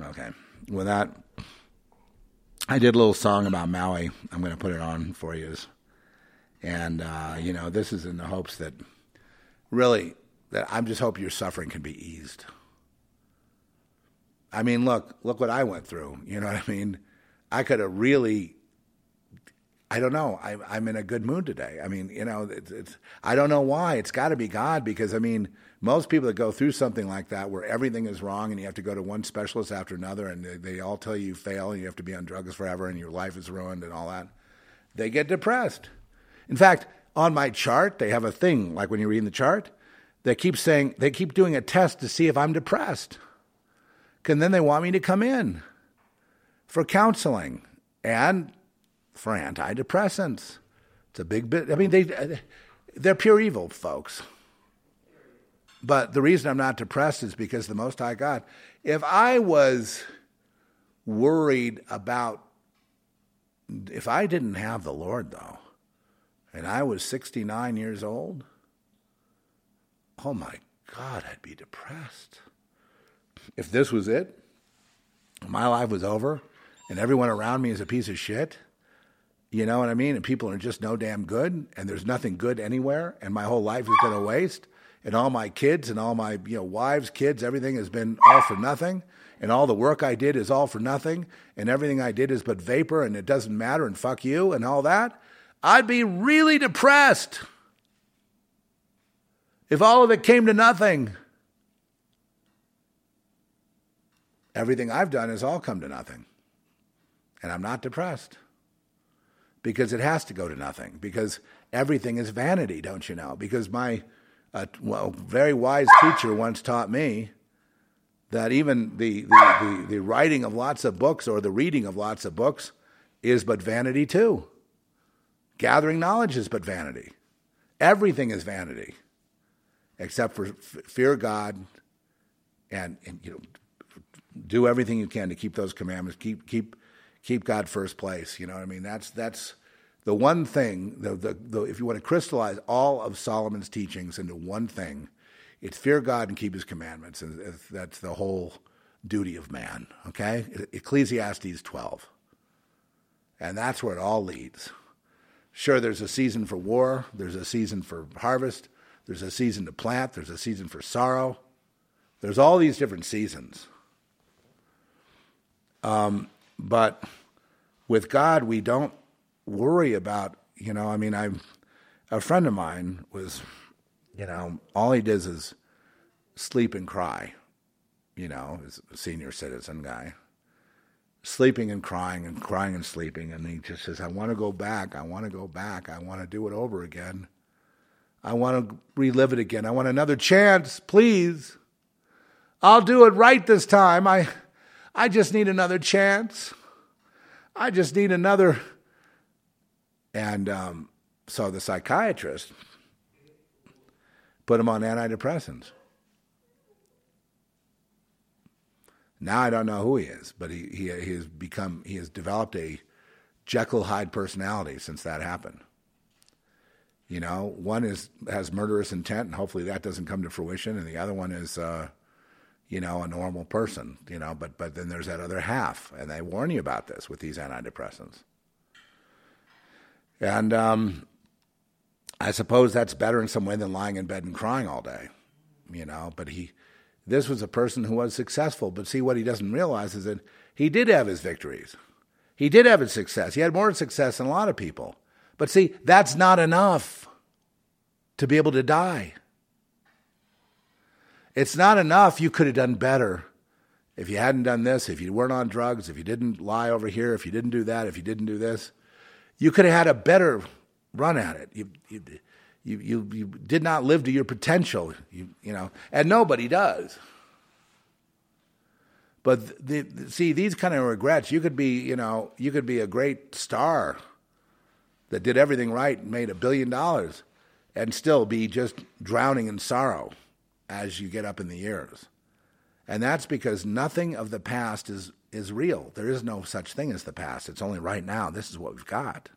Okay. With that, I did a little song about Maui. I'm going to put it on for you. And, uh, you know, this is in the hopes that really, that I'm just hope your suffering can be eased. I mean, look, look what I went through. You know what I mean? I could have really, I don't know. I, I'm in a good mood today. I mean, you know, it's, it's I don't know why. It's got to be God because I mean, most people that go through something like that where everything is wrong and you have to go to one specialist after another and they, they all tell you you fail and you have to be on drugs forever and your life is ruined and all that, they get depressed. In fact, on my chart, they have a thing like when you're reading the chart, they keep saying they keep doing a test to see if I'm depressed. And then they want me to come in for counseling and for antidepressants. It's a big bit. I mean, they they're pure evil, folks. But the reason I'm not depressed is because the Most High God. If I was worried about, if I didn't have the Lord though, and I was 69 years old, oh my God, I'd be depressed. If this was it, my life was over, and everyone around me is a piece of shit. You know what I mean? And people are just no damn good, and there's nothing good anywhere, and my whole life has been a waste, and all my kids and all my you know wives, kids, everything has been all for nothing, and all the work I did is all for nothing, and everything I did is but vapor, and it doesn't matter, and fuck you, and all that. I'd be really depressed if all of it came to nothing. everything I've done has all come to nothing. And I'm not depressed because it has to go to nothing because everything is vanity, don't you know? Because my uh, well, very wise teacher once taught me that even the, the, the, the writing of lots of books or the reading of lots of books is but vanity too. Gathering knowledge is but vanity. Everything is vanity, except for f- fear God and, and you know do everything you can to keep those commandments. Keep keep keep God first place. You know what I mean? That's that's the one thing. The, the, the if you want to crystallize all of Solomon's teachings into one thing, it's fear God and keep His commandments, and that's the whole duty of man. Okay, Ecclesiastes twelve, and that's where it all leads. Sure, there's a season for war, there's a season for harvest, there's a season to plant, there's a season for sorrow. There's all these different seasons. Um, but with God, we don't worry about, you know, I mean, I'm, a friend of mine was, you know, all he does is sleep and cry, you know, is a senior citizen guy sleeping and crying and crying and sleeping. And he just says, I want to go back. I want to go back. I want to do it over again. I want to relive it again. I want another chance, please. I'll do it right this time. I, I just need another chance. I just need another. And um, so the psychiatrist put him on antidepressants. Now I don't know who he is, but he, he, he has become, he has developed a Jekyll Hyde personality since that happened. You know, one is has murderous intent, and hopefully that doesn't come to fruition, and the other one is, uh, you know, a normal person. You know, but but then there's that other half, and they warn you about this with these antidepressants. And um, I suppose that's better in some way than lying in bed and crying all day. You know, but he this was a person who was successful. But see, what he doesn't realize is that he did have his victories. He did have his success. He had more success than a lot of people. But see, that's not enough to be able to die. It's not enough. You could have done better if you hadn't done this, if you weren't on drugs, if you didn't lie over here, if you didn't do that, if you didn't do this. You could have had a better run at it. You, you, you, you, you did not live to your potential, you, you know, and nobody does. But the, see, these kind of regrets, you could be, you know, you could be a great star that did everything right and made a billion dollars and still be just drowning in sorrow as you get up in the years. And that's because nothing of the past is, is real. There is no such thing as the past. It's only right now. This is what we've got.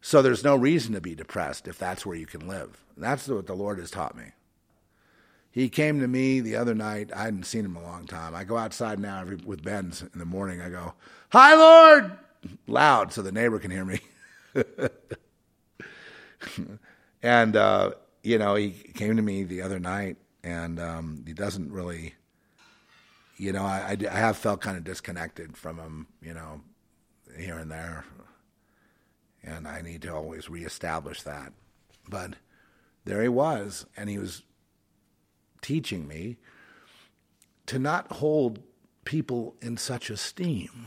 So there's no reason to be depressed if that's where you can live. And that's what the Lord has taught me. He came to me the other night. I hadn't seen him a long time. I go outside now every, with Ben in the morning. I go, Hi, Lord! Loud so the neighbor can hear me. and, uh, you know, he came to me the other night and um, he doesn't really, you know, I, I, I have felt kind of disconnected from him, you know, here and there and I need to always reestablish that. But there he was, and he was teaching me to not hold people in such esteem.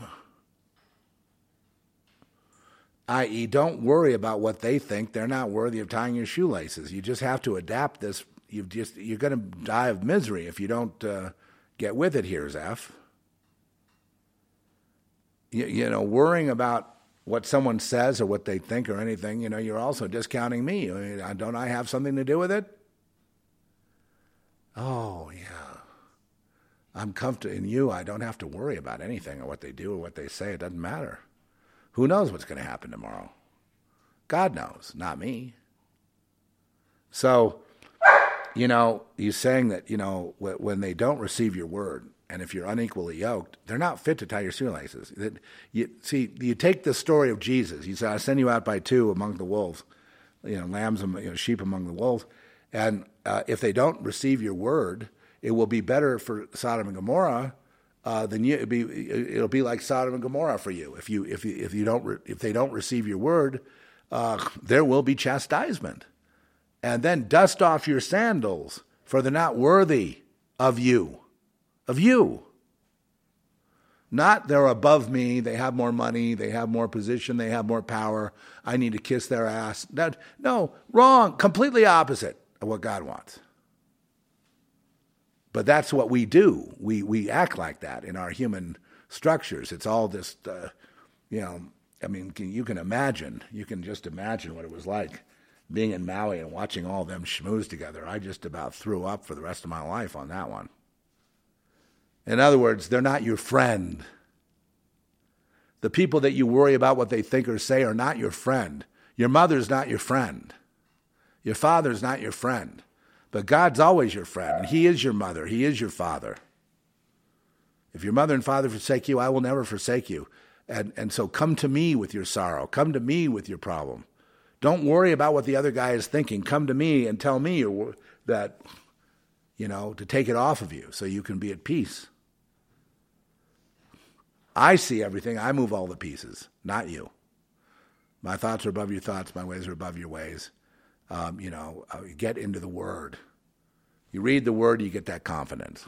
I.e., don't worry about what they think. They're not worthy of tying your shoelaces. You just have to adapt this. You've just you're going to die of misery if you don't uh, get with it. Here, Zeph. You, you know, worrying about what someone says or what they think or anything, you know, you're also discounting me. I mean, don't I have something to do with it? Oh, yeah. I'm comfortable in you. I don't have to worry about anything or what they do or what they say. It doesn't matter. Who knows what's going to happen tomorrow? God knows, not me. So, you know, he's saying that, you know, when they don't receive your word, and if you're unequally yoked, they're not fit to tie your shoelaces. You, see, you take the story of Jesus. He said, "I send you out by two among the wolves, you know, lambs, you know, sheep among the wolves." And uh, if they don't receive your word, it will be better for Sodom and Gomorrah uh, than you. It'll be, it'll be like Sodom and Gomorrah for you if you if you, if you don't re- if they don't receive your word, uh, there will be chastisement, and then dust off your sandals, for they're not worthy of you of you. Not they're above me, they have more money, they have more position, they have more power. I need to kiss their ass. No, wrong, completely opposite of what God wants. But that's what we do. We, we act like that in our human structures. It's all this, uh, you know, I mean, can, you can imagine, you can just imagine what it was like being in Maui and watching all them schmooze together. I just about threw up for the rest of my life on that one. In other words, they're not your friend. The people that you worry about what they think or say are not your friend. Your mother's not your friend. Your father's not your friend. But God's always your friend, He is your mother. He is your father. If your mother and father forsake you, I will never forsake you. And, and so come to me with your sorrow. Come to me with your problem. Don't worry about what the other guy is thinking. Come to me and tell me that, you know, to take it off of you so you can be at peace. I see everything. I move all the pieces, not you. My thoughts are above your thoughts. My ways are above your ways. Um, you know, uh, get into the Word. You read the Word, you get that confidence.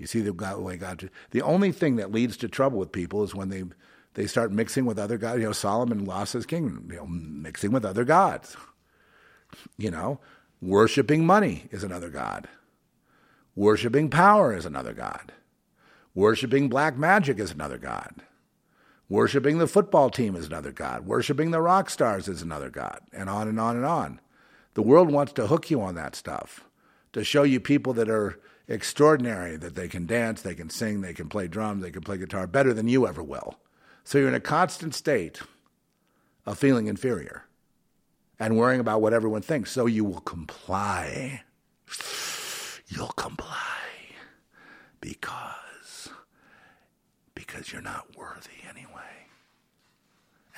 You see the way God. The only thing that leads to trouble with people is when they they start mixing with other gods. You know, Solomon lost his kingdom. You know, mixing with other gods. You know, worshiping money is another god. Worshiping power is another god. Worshipping black magic is another god. Worshipping the football team is another god. Worshipping the rock stars is another god. And on and on and on. The world wants to hook you on that stuff, to show you people that are extraordinary, that they can dance, they can sing, they can play drums, they can play guitar better than you ever will. So you're in a constant state of feeling inferior and worrying about what everyone thinks. So you will comply. You'll comply because because you're not worthy anyway.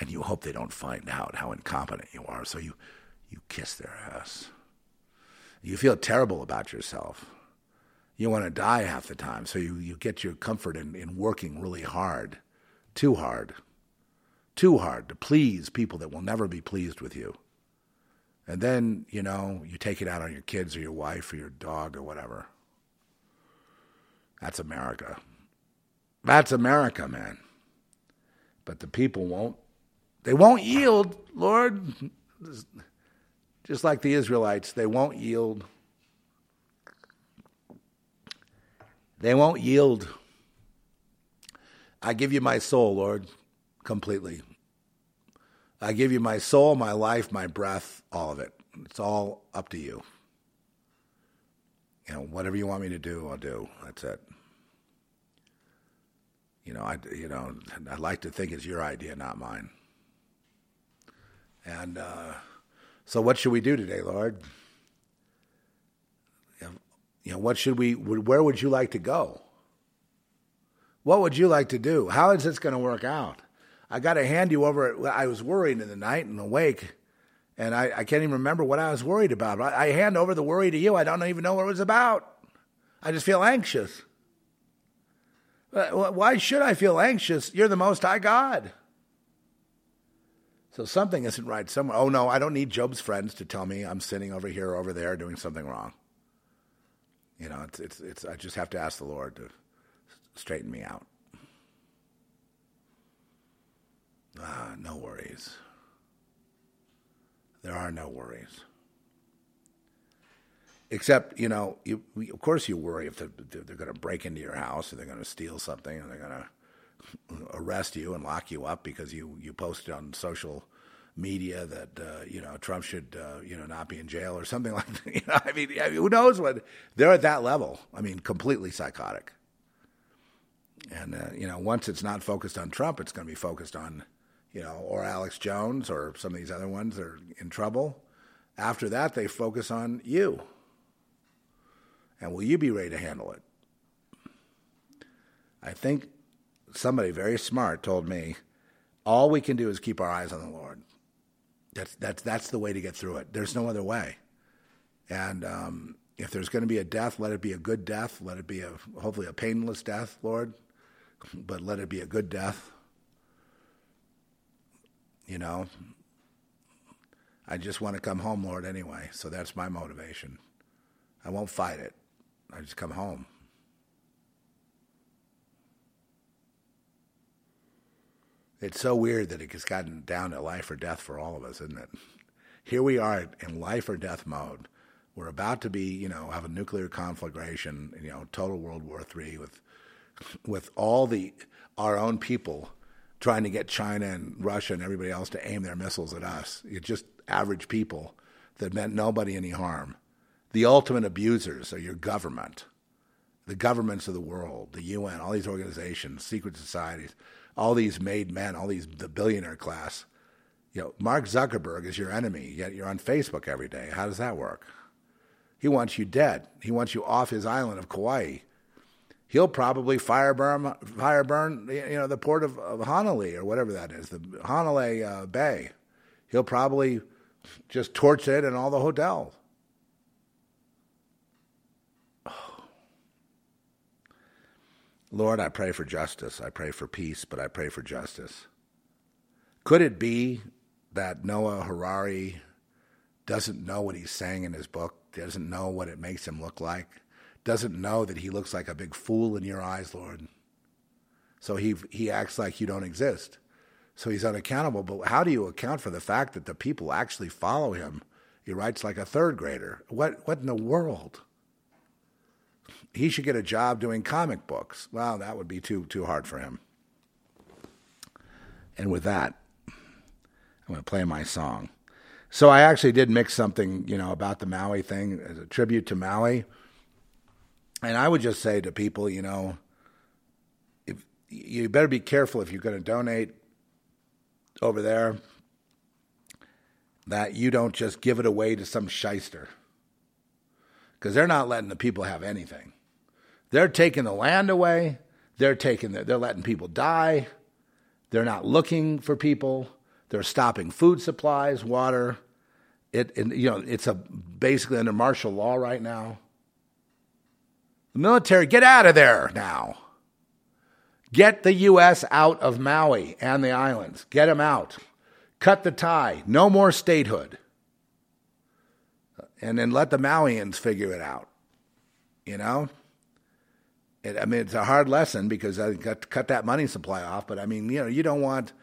And you hope they don't find out how incompetent you are, so you, you kiss their ass. You feel terrible about yourself. You want to die half the time, so you, you get your comfort in, in working really hard, too hard, too hard to please people that will never be pleased with you. And then, you know, you take it out on your kids or your wife or your dog or whatever. That's America. That's America, man. But the people won't. They won't yield, Lord. Just like the Israelites, they won't yield. They won't yield. I give you my soul, Lord, completely. I give you my soul, my life, my breath, all of it. It's all up to you. You know, whatever you want me to do, I'll do. That's it you know, I, you know, I'd like to think it's your idea, not mine. And uh, so, what should we do today, Lord? You know, what should we? Where would you like to go? What would you like to do? How is this going to work out? I got to hand you over. I was worried in the night and awake, and I, I can't even remember what I was worried about. I, I hand over the worry to you. I don't even know what it was about. I just feel anxious. Why should I feel anxious? You're the Most High God. So something isn't right somewhere. Oh no, I don't need Job's friends to tell me I'm sitting over here or over there doing something wrong. You know, it's, it's, it's, I just have to ask the Lord to straighten me out. Ah, no worries. There are no worries. Except, you know, you, of course you worry if they're, they're going to break into your house or they're going to steal something and they're going to arrest you and lock you up because you, you posted on social media that, uh, you know, Trump should, uh, you know, not be in jail or something like that. You know, I mean, I mean, who knows what? They're at that level. I mean, completely psychotic. And, uh, you know, once it's not focused on Trump, it's going to be focused on, you know, or Alex Jones or some of these other ones that are in trouble. After that, they focus on you. And will you be ready to handle it? I think somebody very smart told me all we can do is keep our eyes on the Lord. That's, that's, that's the way to get through it. There's no other way. And um, if there's going to be a death, let it be a good death. Let it be a hopefully a painless death, Lord, but let it be a good death. You know, I just want to come home, Lord, anyway. So that's my motivation. I won't fight it. I just come home. It's so weird that it has gotten down to life or death for all of us, isn't it? Here we are in life or death mode. We're about to be, you know, have a nuclear conflagration, you know, total World War III with with all the our own people trying to get China and Russia and everybody else to aim their missiles at us. It's just average people that meant nobody any harm. The ultimate abusers are your government, the governments of the world, the UN, all these organizations, secret societies, all these made men, all these the billionaire class. You know, Mark Zuckerberg is your enemy, yet you're on Facebook every day. How does that work? He wants you dead. He wants you off his island of Kauai. He'll probably fire burn, fire burn you know, the port of, of Honolulu or whatever that is, the Honolulu uh, Bay. He'll probably just torch it and all the hotels. Lord, I pray for justice. I pray for peace, but I pray for justice. Could it be that Noah Harari doesn't know what he's saying in his book, doesn't know what it makes him look like, doesn't know that he looks like a big fool in your eyes, Lord? So he, he acts like you don't exist. So he's unaccountable. But how do you account for the fact that the people actually follow him? He writes like a third grader. What, what in the world? He should get a job doing comic books. Well, that would be too too hard for him. And with that, I'm going to play my song. So I actually did mix something, you know, about the Maui thing as a tribute to Maui. And I would just say to people, you know, if you better be careful if you're going to donate over there that you don't just give it away to some shyster because they're not letting the people have anything. They're taking the land away. They're taking the, they're letting people die. They're not looking for people. They're stopping food supplies, water. It, it you know it's a basically under martial law right now. The military, get out of there now. Get the U.S. out of Maui and the islands. Get them out. Cut the tie. No more statehood and then let the Mauians figure it out. You know? It, I mean, it's a hard lesson because I got to cut that money supply off. But I mean, you know, you don't want,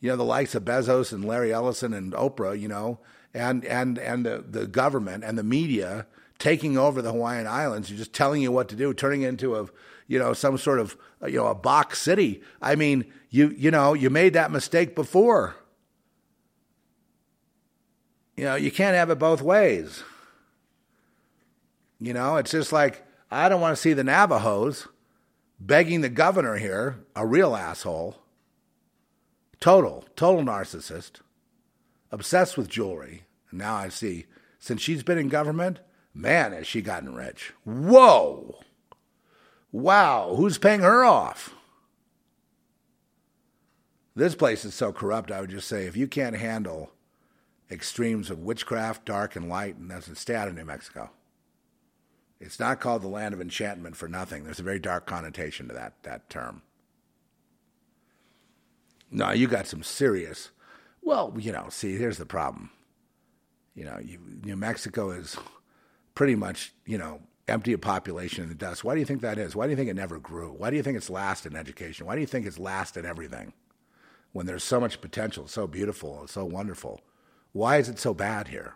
you know, the likes of Bezos and Larry Ellison and Oprah, you know, and and and the the government and the media taking over the Hawaiian Islands, and just telling you what to do, turning it into a, you know, some sort of, you know, a box city. I mean, you you know, you made that mistake before. You know, you can't have it both ways. You know, it's just like I don't want to see the Navajos begging the governor here, a real asshole, total, total narcissist, obsessed with jewelry. And now I see, since she's been in government, man, has she gotten rich. Whoa! Wow, who's paying her off? This place is so corrupt, I would just say if you can't handle extremes of witchcraft, dark and light, and that's out of New Mexico. It's not called the land of enchantment for nothing. There's a very dark connotation to that, that term. No, you got some serious. Well, you know, see, here's the problem. You know, you, New Mexico is pretty much, you know, empty of population in the dust. Why do you think that is? Why do you think it never grew? Why do you think it's last in education? Why do you think it's last in everything? When there's so much potential, so beautiful, so wonderful. Why is it so bad here?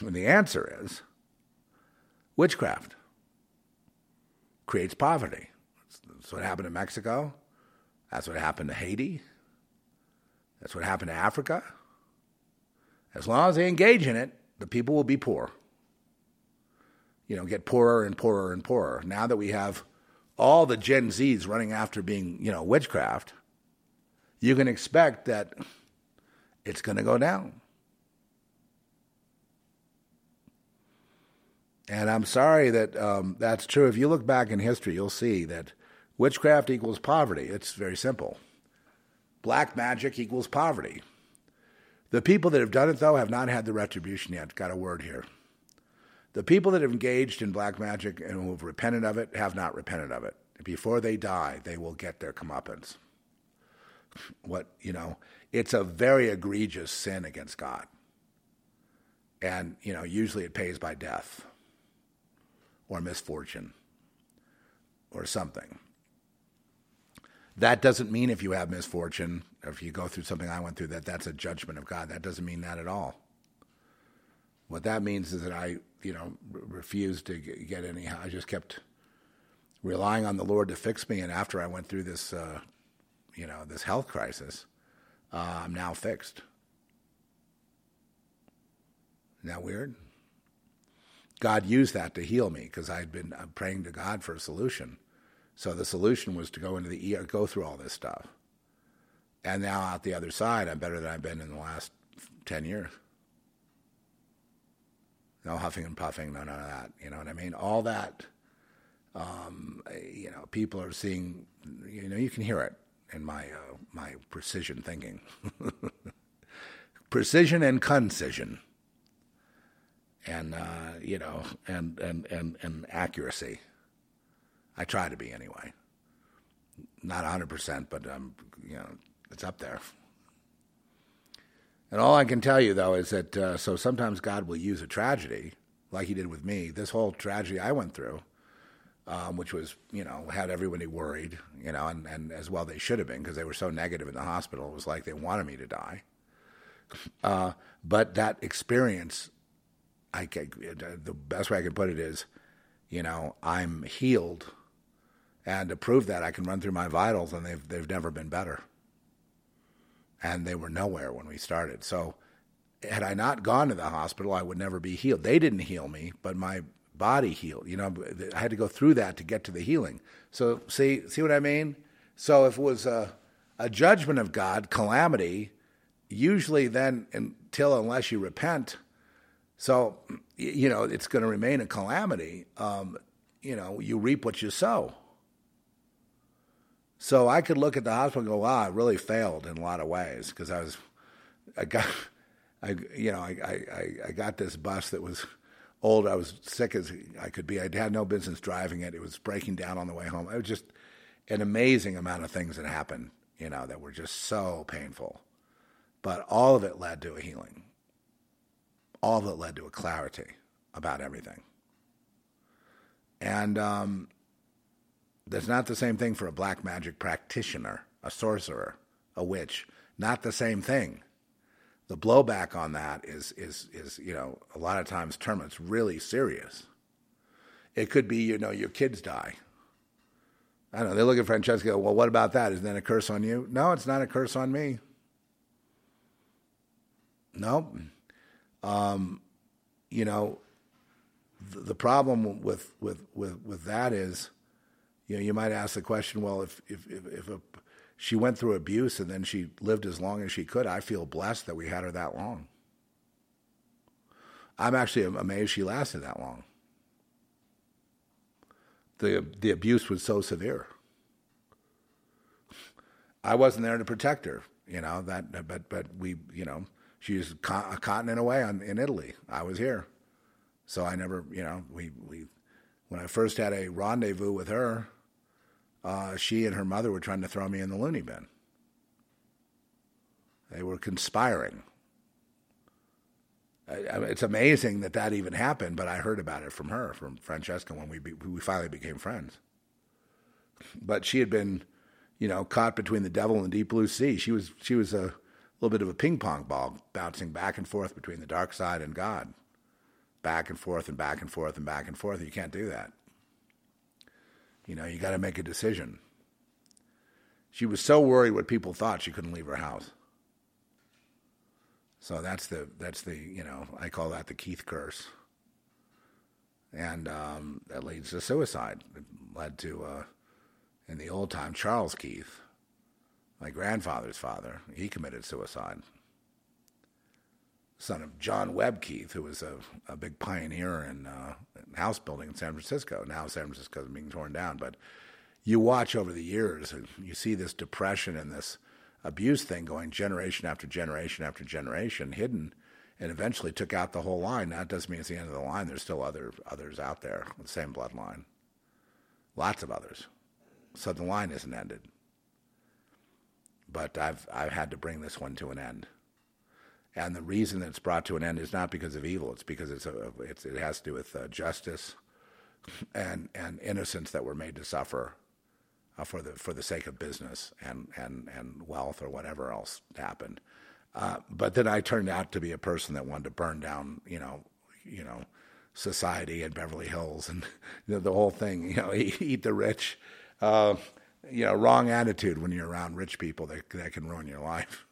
And the answer is Witchcraft creates poverty. That's what happened in Mexico. That's what happened to Haiti. That's what happened to Africa. As long as they engage in it, the people will be poor. You know, get poorer and poorer and poorer. Now that we have all the Gen Zs running after being, you know, witchcraft, you can expect that it's going to go down. And I'm sorry that um, that's true. If you look back in history, you'll see that witchcraft equals poverty. It's very simple. Black magic equals poverty. The people that have done it, though, have not had the retribution yet. Got a word here. The people that have engaged in black magic and who have repented of it have not repented of it. Before they die, they will get their comeuppance. What, you know, it's a very egregious sin against God. And, you know, usually it pays by death or misfortune or something. That doesn't mean if you have misfortune, or if you go through something I went through, that that's a judgment of God. That doesn't mean that at all. What that means is that I, you know, refused to get any. I just kept relying on the Lord to fix me. And after I went through this, uh, you know, this health crisis, uh, I'm now fixed. Isn't that weird? God used that to heal me because I had been uh, praying to God for a solution. So the solution was to go into the ER, go through all this stuff. And now out the other side, I'm better than I've been in the last 10 years. No huffing and puffing, no none of that. You know what I mean? All that, um, you know, people are seeing, you know, you can hear it in my, uh, my precision thinking. precision and concision. And, uh, you know, and, and, and, and accuracy. I try to be anyway. Not 100%, but um, you know, it's up there. And all I can tell you though is that uh, so sometimes God will use a tragedy, like He did with me. This whole tragedy I went through, um, which was you know had everybody worried, you know, and, and as well they should have been because they were so negative in the hospital. It was like they wanted me to die. Uh, but that experience, I can, the best way I can put it is, you know, I'm healed and to prove that, I can run through my vitals, and they've they've never been better. And they were nowhere when we started. So, had I not gone to the hospital, I would never be healed. They didn't heal me, but my body healed. You know, I had to go through that to get to the healing. So, see see what I mean? So, if it was a a judgment of God, calamity, usually then until unless you repent, so you know it's going to remain a calamity. Um, you know, you reap what you sow. So I could look at the hospital and go, wow, I really failed in a lot of ways because I was, I got, I, you know, I, I, I got this bus that was old. I was sick as I could be. I had no business driving it. It was breaking down on the way home. It was just an amazing amount of things that happened, you know, that were just so painful. But all of it led to a healing. All that led to a clarity about everything. And um, that's not the same thing for a black magic practitioner, a sorcerer, a witch. Not the same thing. The blowback on that is is is you know a lot of times term it's really serious. It could be you know your kids die. I don't know. They look at Francesca. Well, what about that? Isn't that a curse on you? No, it's not a curse on me. No. Um, you know, the, the problem with, with, with, with that is, you know, you might ask the question, well, if, if, if, if a, she went through abuse and then she lived as long as she could, I feel blessed that we had her that long. I'm actually amazed she lasted that long. The, the abuse was so severe. I wasn't there to protect her, you know, that, but, but we, you know, she was a continent away on, in Italy. I was here. So I never, you know, we, we when I first had a rendezvous with her, uh, she and her mother were trying to throw me in the loony bin. They were conspiring. I, I, it's amazing that that even happened, but I heard about it from her, from Francesca, when we be, we finally became friends. But she had been, you know, caught between the devil and the deep blue sea. She was she was a little bit of a ping pong ball, bouncing back and forth between the dark side and God, back and forth and back and forth and back and forth. You can't do that. You know, you got to make a decision. She was so worried what people thought she couldn't leave her house. So that's the that's the you know I call that the Keith curse, and um, that leads to suicide. It led to uh, in the old time Charles Keith, my grandfather's father. He committed suicide. Son of John Webb Keith, who was a, a big pioneer in, uh, in house building in San Francisco. Now San Francisco is being torn down, but you watch over the years and you see this depression and this abuse thing going generation after generation after generation, hidden, and eventually took out the whole line. That doesn't mean it's the end of the line. There's still other others out there, the same bloodline, lots of others. So the line isn't ended. But I've I've had to bring this one to an end, and the reason that it's brought to an end is not because of evil. It's because it's a it's, it has to do with uh, justice, and and innocents that were made to suffer uh, for the for the sake of business and and and wealth or whatever else happened. Uh, but then I turned out to be a person that wanted to burn down, you know, you know, society in Beverly Hills and you know, the whole thing. You know, eat, eat the rich. You know, wrong attitude when you're around rich people that that can ruin your life.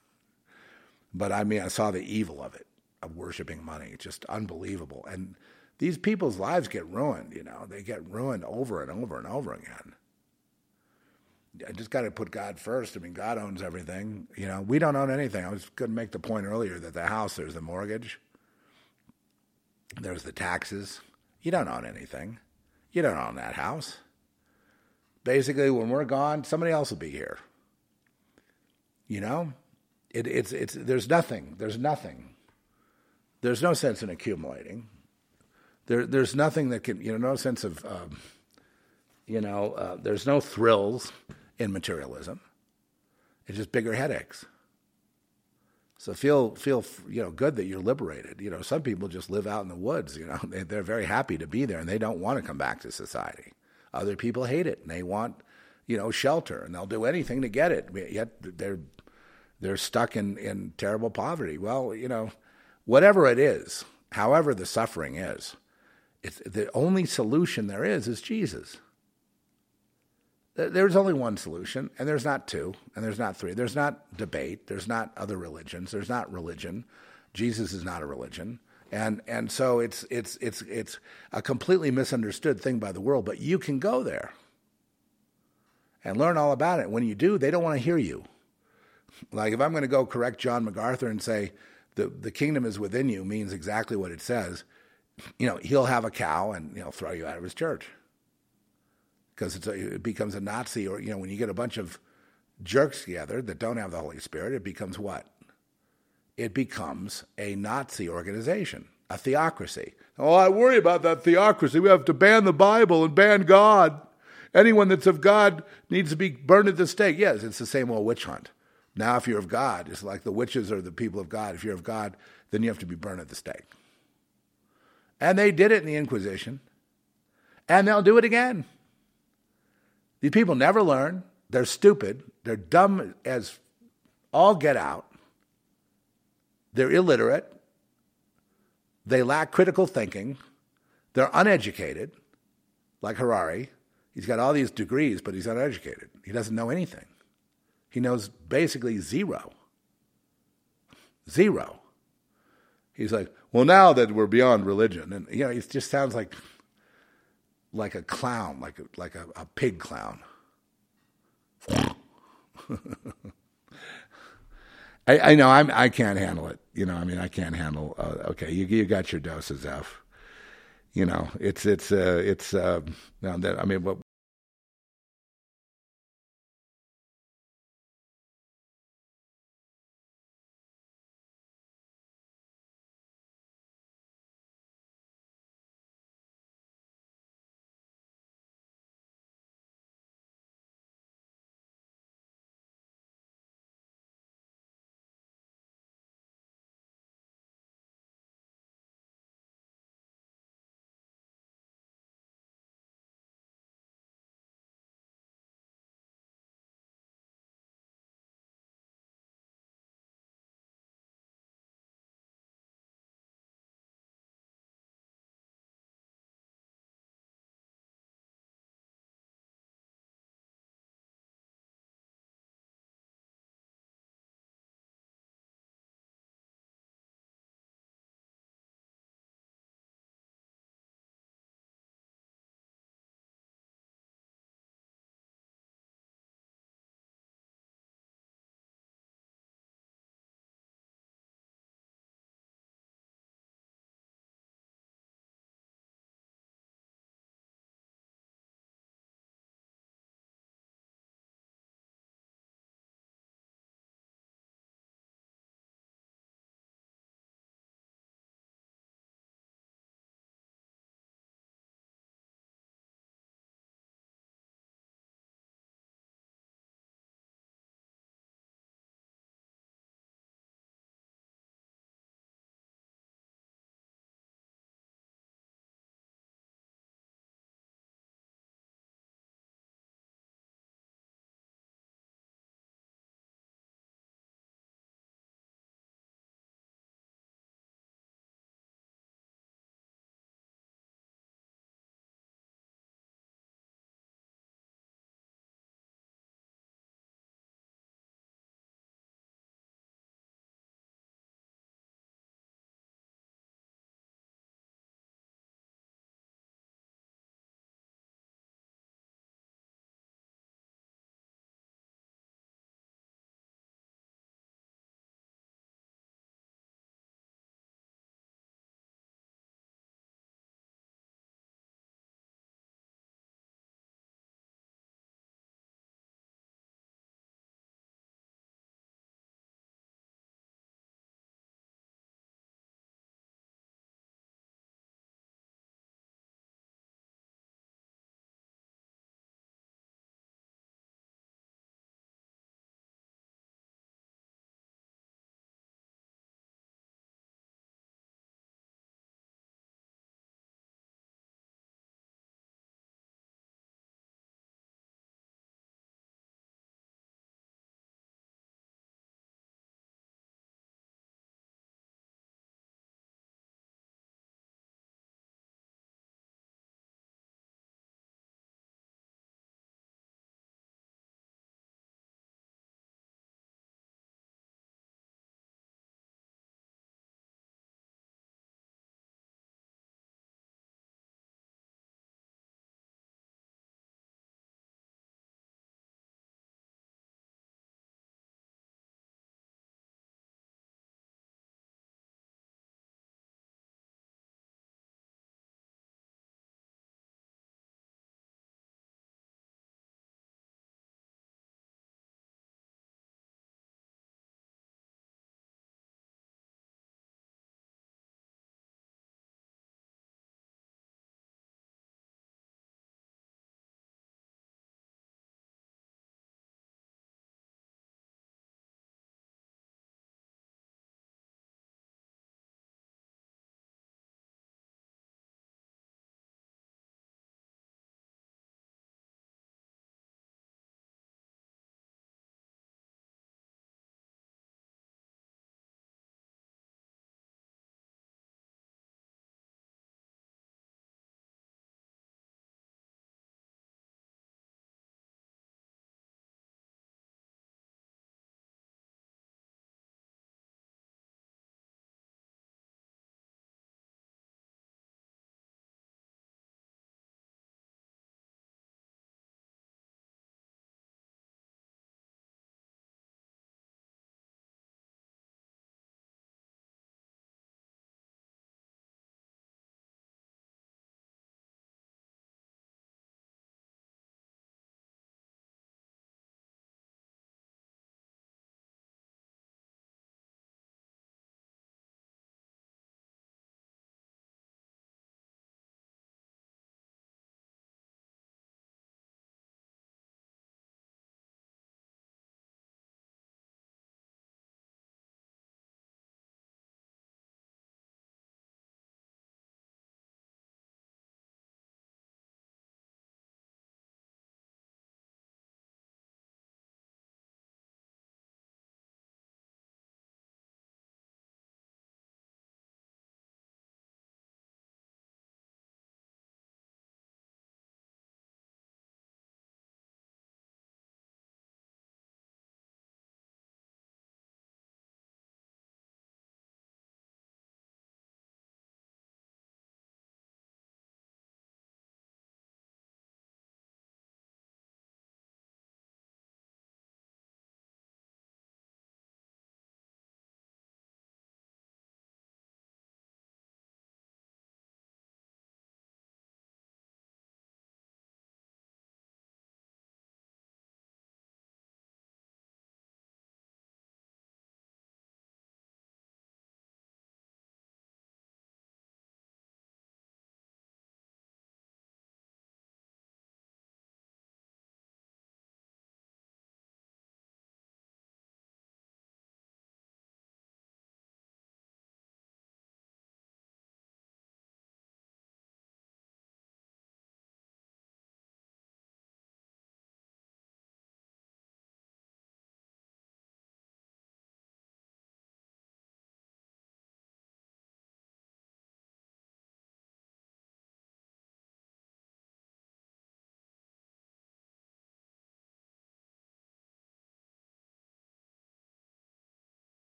But I mean, I saw the evil of it, of worshiping money, It's just unbelievable. And these people's lives get ruined. You know, they get ruined over and over and over again. I just got to put God first. I mean, God owns everything. You know, we don't own anything. I was going to make the point earlier that the house, there's the mortgage, there's the taxes. You don't own anything. You don't own that house. Basically, when we're gone, somebody else will be here. You know, it, it's it's there's nothing. There's nothing. There's no sense in accumulating. There, there's nothing that can, you know, no sense of, um, you know, uh, there's no thrills in materialism. It's just bigger headaches. So feel feel you know good that you're liberated. You know, some people just live out in the woods. You know, they, they're very happy to be there and they don't want to come back to society. Other people hate it and they want, you know, shelter and they'll do anything to get it. Yet they're they're stuck in in terrible poverty. Well, you know, whatever it is, however the suffering is, the only solution there is is Jesus. There's only one solution, and there's not two, and there's not three. There's not debate. There's not other religions. There's not religion. Jesus is not a religion, and and so it's it's it's it's a completely misunderstood thing by the world. But you can go there and learn all about it. When you do, they don't want to hear you. Like if I'm going to go correct John MacArthur and say the the kingdom is within you means exactly what it says, you know, he'll have a cow and know throw you out of his church because it becomes a Nazi, or you know, when you get a bunch of jerks together that don't have the Holy Spirit, it becomes what? It becomes a Nazi organization, a theocracy. Oh, I worry about that theocracy. We have to ban the Bible and ban God. Anyone that's of God needs to be burned at the stake. Yes, it's the same old witch hunt. Now, if you're of God, it's like the witches are the people of God. If you're of God, then you have to be burned at the stake. And they did it in the Inquisition. And they'll do it again. These people never learn. They're stupid. They're dumb as all get out. They're illiterate. They lack critical thinking. They're uneducated, like Harari. He's got all these degrees, but he's uneducated. He doesn't know anything. He knows basically zero. Zero. He's like, well, now that we're beyond religion, and you know, it just sounds like like a clown, like a, like a, a pig clown. I, I, know I'm I can't handle it. You know, I mean, I can't handle. Uh, okay, you you got your doses, F. You know, it's it's uh, it's. Uh, now that I mean, what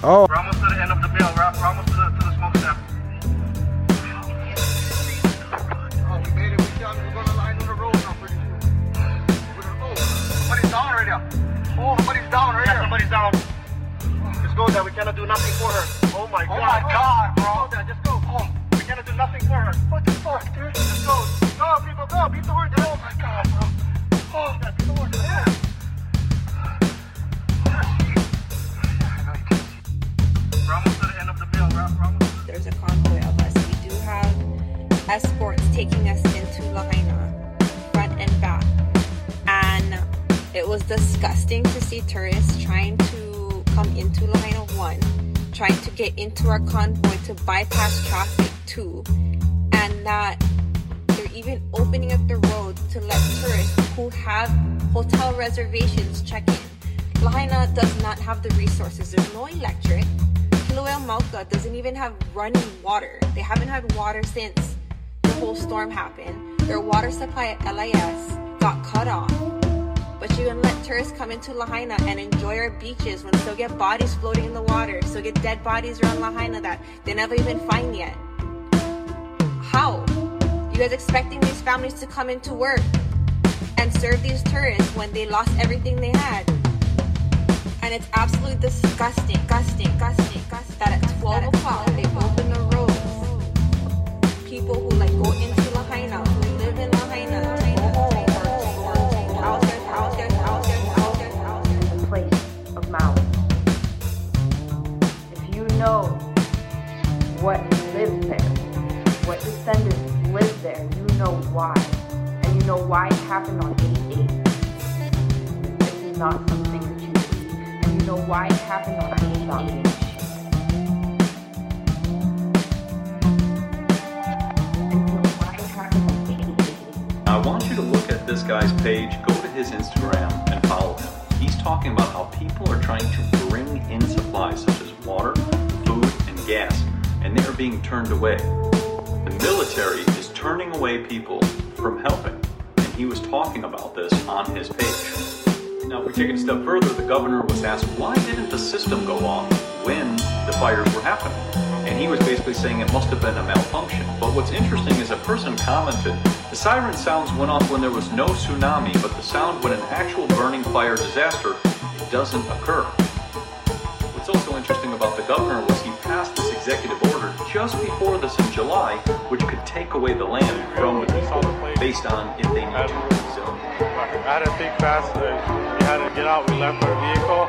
Oh, We're almost to the end of the bill. We're, we're almost to the, to the smokestack. Oh, we made it. We done. We're gonna line on the road now pretty soon. We're gonna go. Somebody's down right there. Oh, somebody's down right yeah, somebody's down. Just go there. We cannot do nothing for her. Oh my oh god. Oh my god, bro. Just go there. Just go. Oh, we cannot do nothing for her. What the fuck, dude? Just go. Go, people, go. Beat the word. Oh my god, bro. Oh, yeah, beat the word. Yeah. We're almost to the end of the bill. There's a convoy of us. We do have escorts taking us into Lahaina, front and back. And it was disgusting to see tourists trying to come into Lahaina 1, trying to get into our convoy to bypass traffic 2, and that they're even opening up the road to let tourists who have hotel reservations check in. Lahaina does not have the resources. There's no electric. Kilauea doesn't even have running water. They haven't had water since the whole storm happened. Their water supply at LIS got cut off. But you can let tourists come into Lahaina and enjoy our beaches when still get bodies floating in the water, still get dead bodies around Lahaina that they never even find yet. How? You guys expecting these families to come into work and serve these tourists when they lost everything they had? And it's absolutely disgusting, disgusting, disgusting, disgusting that at 12 o'clock they open the roads. People who like go into Lahaina, who live in Lahaina, there. the place of Maui. If you know what lives there, what descendants live there, you know why. And you know why it happened on 8-8. This is not something why it happened on 8-8. And you know why it happened on 8-8. I want you to look at this guy's page, go to his Instagram, and follow him. He's talking about how people are trying to bring in supplies such as water, food, and gas, and they are being turned away. The military is turning away people from helping, and he was talking about this on his page. Now, if we take it a step further, the governor was asked, why didn't the system go off when the fires were happening? And he was basically saying it must have been a malfunction. But what's interesting is a person commented, the siren sounds went off when there was no tsunami, but the sound when an actual burning fire disaster doesn't occur. What's also interesting about the governor was he passed this executive order just before this in July, which could take away the land from the people based on if they need to. So, I had to think fast. uh, We had to get out. We left our vehicle.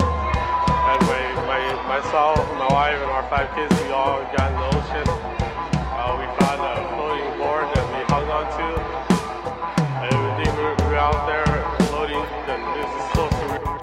And my, my, myself, my wife, and our five kids, we all got in the ocean. Uh, we found a floating board that we hung onto. And we we were, we were out there floating. And this is so surreal.